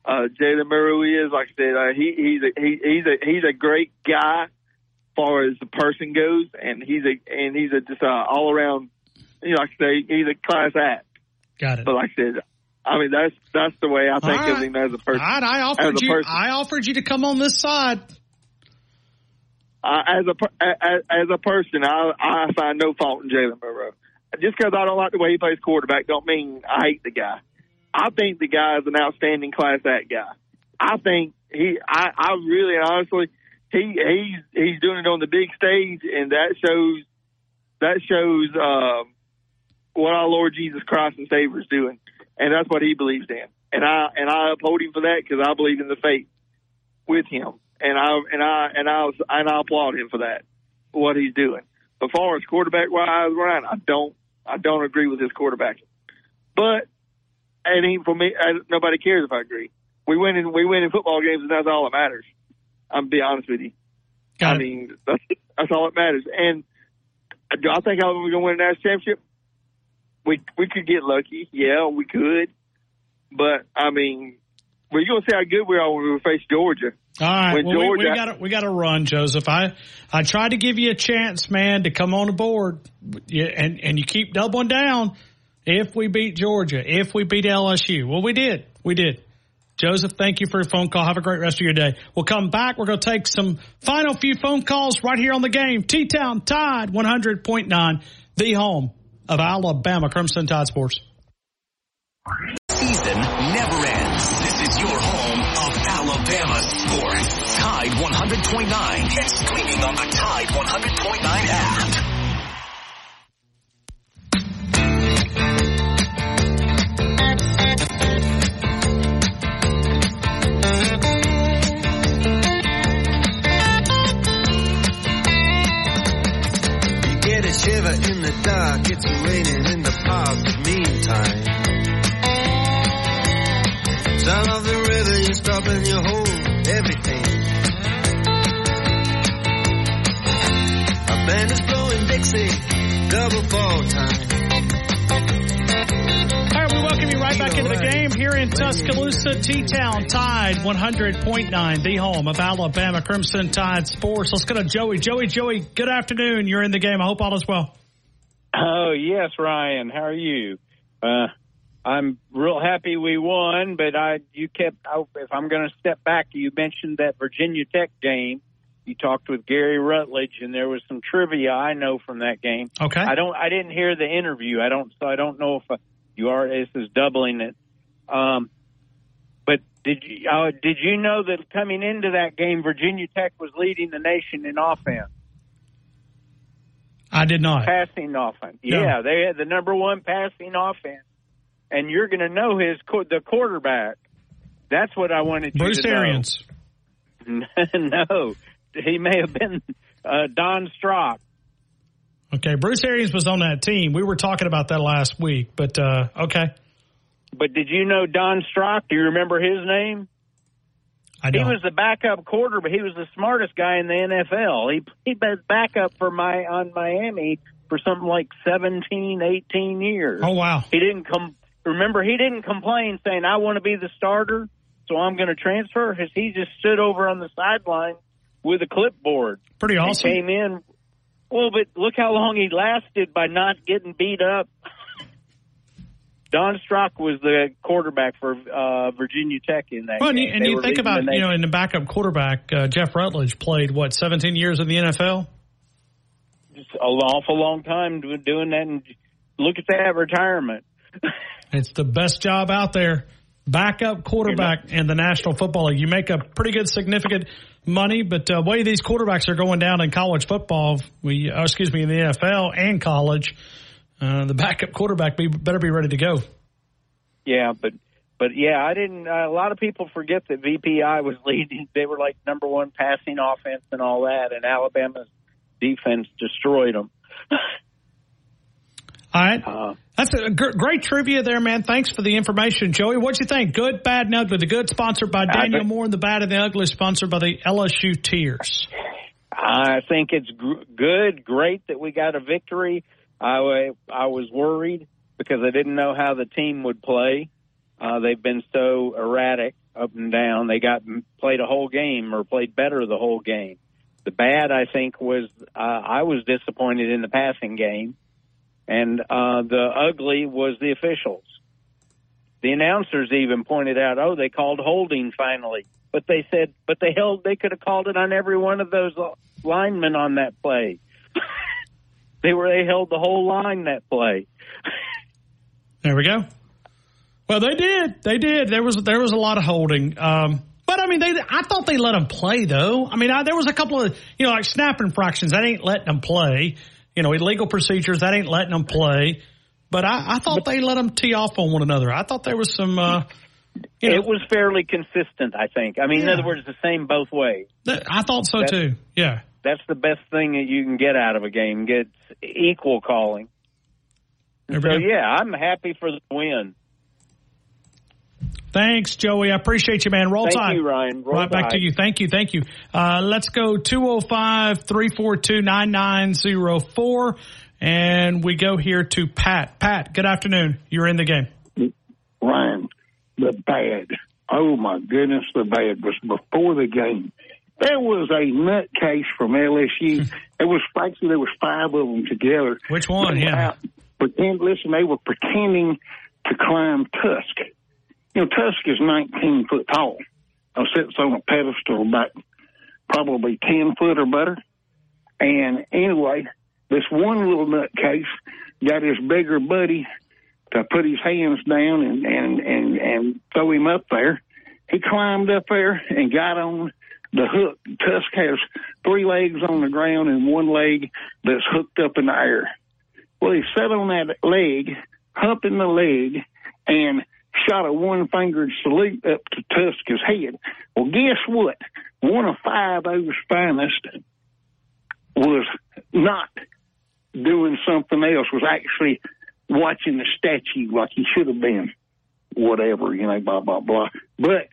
Uh, Jalen Milroe is like I said. Uh, he he's a he, he's a he's a great guy, as far as the person goes, and he's a and he's a just uh, all around. You know, like I say, he's a class act. Got it. But like I said, I mean that's that's the way I think All of him as a person. Right, I offered you. person. I offered you to come on this side. uh, as a as, as a person, I I find no fault in Jalen Monroe. Just because I don't like the way he plays quarterback, don't mean I hate the guy. I think the guy is an outstanding class act guy. I think he, I, I really honestly, he he's he's doing it on the big stage, and that shows that shows um, what our Lord Jesus Christ and Savior is doing, and that's what he believes in. And I and I uphold him for that because I believe in the faith with him, and I and I and I and I applaud him for that, what he's doing. As far as quarterback wise, Ryan, I don't I don't agree with his quarterbacking, but and he, for me, I, nobody cares if I agree. We win in we win in football games, and that's all that matters. I'm be honest with you. I mean, that's that's all that matters. And do I think Alabama's going to win a national championship? We we could get lucky, yeah, we could. But I mean, we're going to see how good we are when we face Georgia. All right, When well, we- we, got we got to run, Joseph. I I tried to give you a chance, man, to come on the board, and and you keep doubling down. If we beat Georgia, if we beat LSU, well, we did, we did. Joseph, thank you for your phone call. Have a great rest of your day. We'll come back. We're going to take some final few phone calls right here on the game. T Town Tide 100.9, the home of Alabama Crimson Tide Sports. Season never ends. This is your home of Alabama sports. Tide 100.9 and streaming on the Tide 100.9 app. Shiver in the dark, it's raining in the park. Meantime, sound of the river, you stop and you hold everything. A band is blowing Dixie, double fall time. All right, we welcome you right back into the game here in Tuscaloosa, T-Town Tide 100.9, the home of Alabama Crimson Tide Sports. Let's go to Joey. Joey, Joey, good afternoon. You're in the game. I hope all is well. Oh yes, Ryan. How are you? Uh, I'm real happy we won, but I you kept. I, if I'm going to step back, you mentioned that Virginia Tech game. You talked with Gary Rutledge, and there was some trivia I know from that game. Okay. I don't. I didn't hear the interview. I don't. So I don't know if uh, you are. This is doubling it. Um, but did you uh, did you know that coming into that game, Virginia Tech was leading the nation in offense? I did not. passing offense. No. Yeah, they had the number one passing offense, and you're going to know his the quarterback. That's what I wanted you Bruce to know. Bruce Arians. no, he may have been uh, Don Strock. Okay, Bruce Arians was on that team. We were talking about that last week, but uh, okay. But did you know Don Strock? Do you remember his name? I He don't. was the backup quarter, but he was the smartest guy in the NFL. He he was backup for my on Miami for something like 17, 18 years. Oh, wow. He didn't come. Remember, he didn't complain saying, "I want to be the starter, so I'm going to transfer." His, he just stood over on the sideline with a clipboard. Pretty awesome. came in. Well, but look how long he lasted by not getting beat up. Don Strock was the quarterback for uh, Virginia Tech in that Well, and game. you, and you think about, you know, in the backup quarterback, uh, Jeff Rutledge played, what, 17 years in the NFL? Just an awful long time doing that, and look at that retirement. It's the best job out there. Backup quarterback in the National Football League. You make a pretty good, significant money, but uh, way these quarterbacks are going down in college football, we, uh, excuse me, in the NFL and college, uh, the backup quarterback be, better be ready to go. Yeah, but but yeah, I didn't. Uh, a lot of people forget that VPI was leading. They were like number one passing offense and all that, and Alabama's defense destroyed them. All right. Uh, That's a gr- great trivia there, man. Thanks for the information, Joey. What'd you think? Good, bad, and ugly. The good sponsored by Daniel think- Moore, and the bad and the ugly sponsored by the LSU Tears. I think it's gr- good, great that we got a victory. I wa- I was worried because I didn't know how the team would play. Uh, they've been so erratic up and down. They got played a whole game or played better the whole game. The bad, I think, was uh, I was disappointed in the passing game, and uh, the ugly was the officials. The announcers even pointed out, oh, they called holding finally, but they said, but they held, they could have called it on every one of those linemen on that play. they were, they held the whole line that play. There we go. Well, they did. They did. There was there was a lot of holding. Um, but I mean, they I thought they let them play though. I mean, I, there was a couple of you know like snap infractions that ain't letting them play. You know, illegal procedures that ain't letting them play. But I, I thought they let them tee off on one another. I thought there was some. Uh, you know, it was fairly consistent, I think. I mean, in other words, the same both ways. I thought so That- too. Yeah. That's the best thing that you can get out of a game. Gets equal calling. So yeah, I'm happy for the win. Thanks, Joey. I appreciate you, man. Roll time. Thank Tide. you, Ryan. Roll right back to you. Thank you. Thank you. Uh, let's go 205 342 9904. And we go here to Pat. Pat, good afternoon. You're in the game. Ryan, the bad. Oh my goodness, the bad was before the game. There was a nutcase from LSU. it was actually there was five of them together. Which one? Yeah. out Pretend. Listen, they were pretending to climb Tusk. You know, Tusk is 19 foot tall. Uh, sits on a pedestal about probably 10 foot or better. And anyway, this one little nutcase got his bigger buddy to put his hands down and, and, and, and throw him up there. He climbed up there and got on the hook. Tusk has three legs on the ground and one leg that's hooked up in the air. Well, he sat on that leg, humping the leg, and shot a one fingered salute up to Tusk's head. Well, guess what? One of five O's finest was not doing something else, was actually watching the statue like he should have been. Whatever, you know, blah, blah, blah. But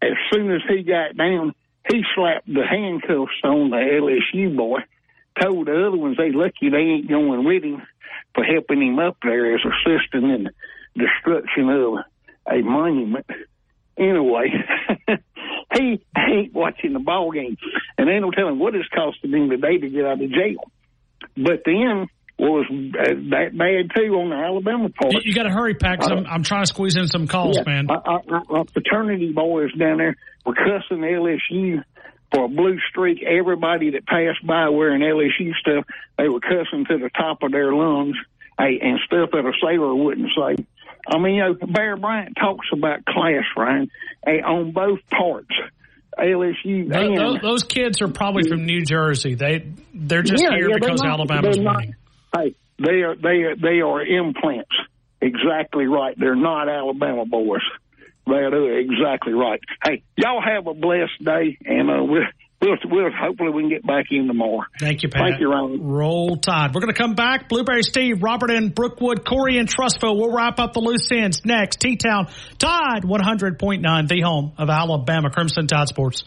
as soon as he got down, he slapped the handcuffs on the LSU boy, told the other ones they lucky they ain't going with him for helping him up there as assisting in the destruction of a monument. Anyway, he ain't watching the ball game, and ain't no telling what it's costing him today to get out of jail. But then was uh, that bad too on the Alabama part. You, you got to hurry, 'cause I'm, uh, I'm trying to squeeze in some calls, Yeah, man. Our, our, our fraternity boys down there were cussing LSU for a blue streak. Everybody that passed by wearing LSU stuff, they were cussing to the top of their lungs hey, and stuff that a sailor wouldn't say. I mean, you know, Bear Bryant talks about class, Ryan, hey, on both parts. LSU Tho- and tho- those kids are probably from New Jersey. They they're just Yeah, here yeah, because not- Alabama's not- winning. Hey, they are they are they are implants. Exactly right. They're not Alabama boys. They're exactly right. Hey, y'all have a blessed day, and uh, we'll, we'll we'll hopefully we can get back in tomorrow. Thank you, Pat. Thank you, Ryan. Roll Tide. We're going to come back. Blueberry Steve, Robert and Brookwood, Corey and Trussville. We'll wrap up the loose ends next. T-Town Tide 100.9, the home of Alabama Crimson Tide Sports.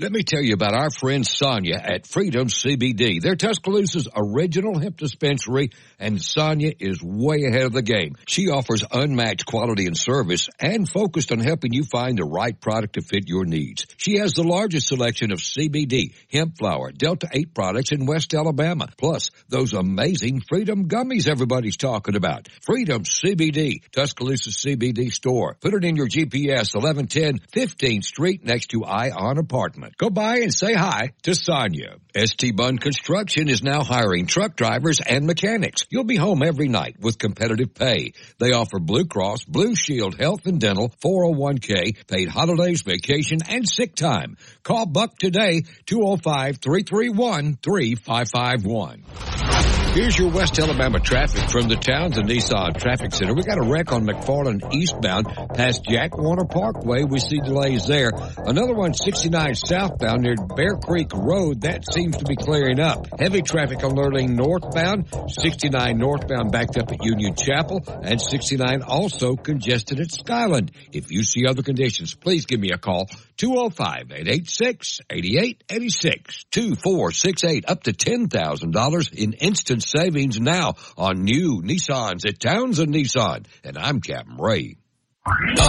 Let me tell you about our friend Sonia at Freedom CBD. They're Tuscaloosa's original hemp dispensary, and Sonia is way ahead of the game. She offers unmatched quality and service and focused on helping you find the right product to fit your needs. She has the largest selection of CBD, hemp flower, Delta 8 products in West Alabama, plus those amazing Freedom gummies everybody's talking about. Freedom CBD, Tuscaloosa CBD store. Put it in your GPS, 1110 15th Street next to Ion Apartment. Go by and say hi to Sonia. ST Bunn Construction is now hiring truck drivers and mechanics. You'll be home every night with competitive pay. They offer Blue Cross, Blue Shield, Health and Dental, 401k, paid holidays, vacation, and sick time. Call Buck today, 205-331-3551. Here's your West Alabama traffic from the Townsend Nissan Traffic Center. We got a wreck on McFarland eastbound past Jack Warner Parkway. We see delays there. Another one 69 southbound near Bear Creek Road. That seems to be clearing up. Heavy traffic on Lurleen northbound. 69 northbound backed up at Union Chapel and 69 also congested at Skyland. If you see other conditions, please give me a call. 205-886-8886. 2468 up to $10,000 in instant savings now on new Nissans at Townsend Nissan. And I'm Captain Ray.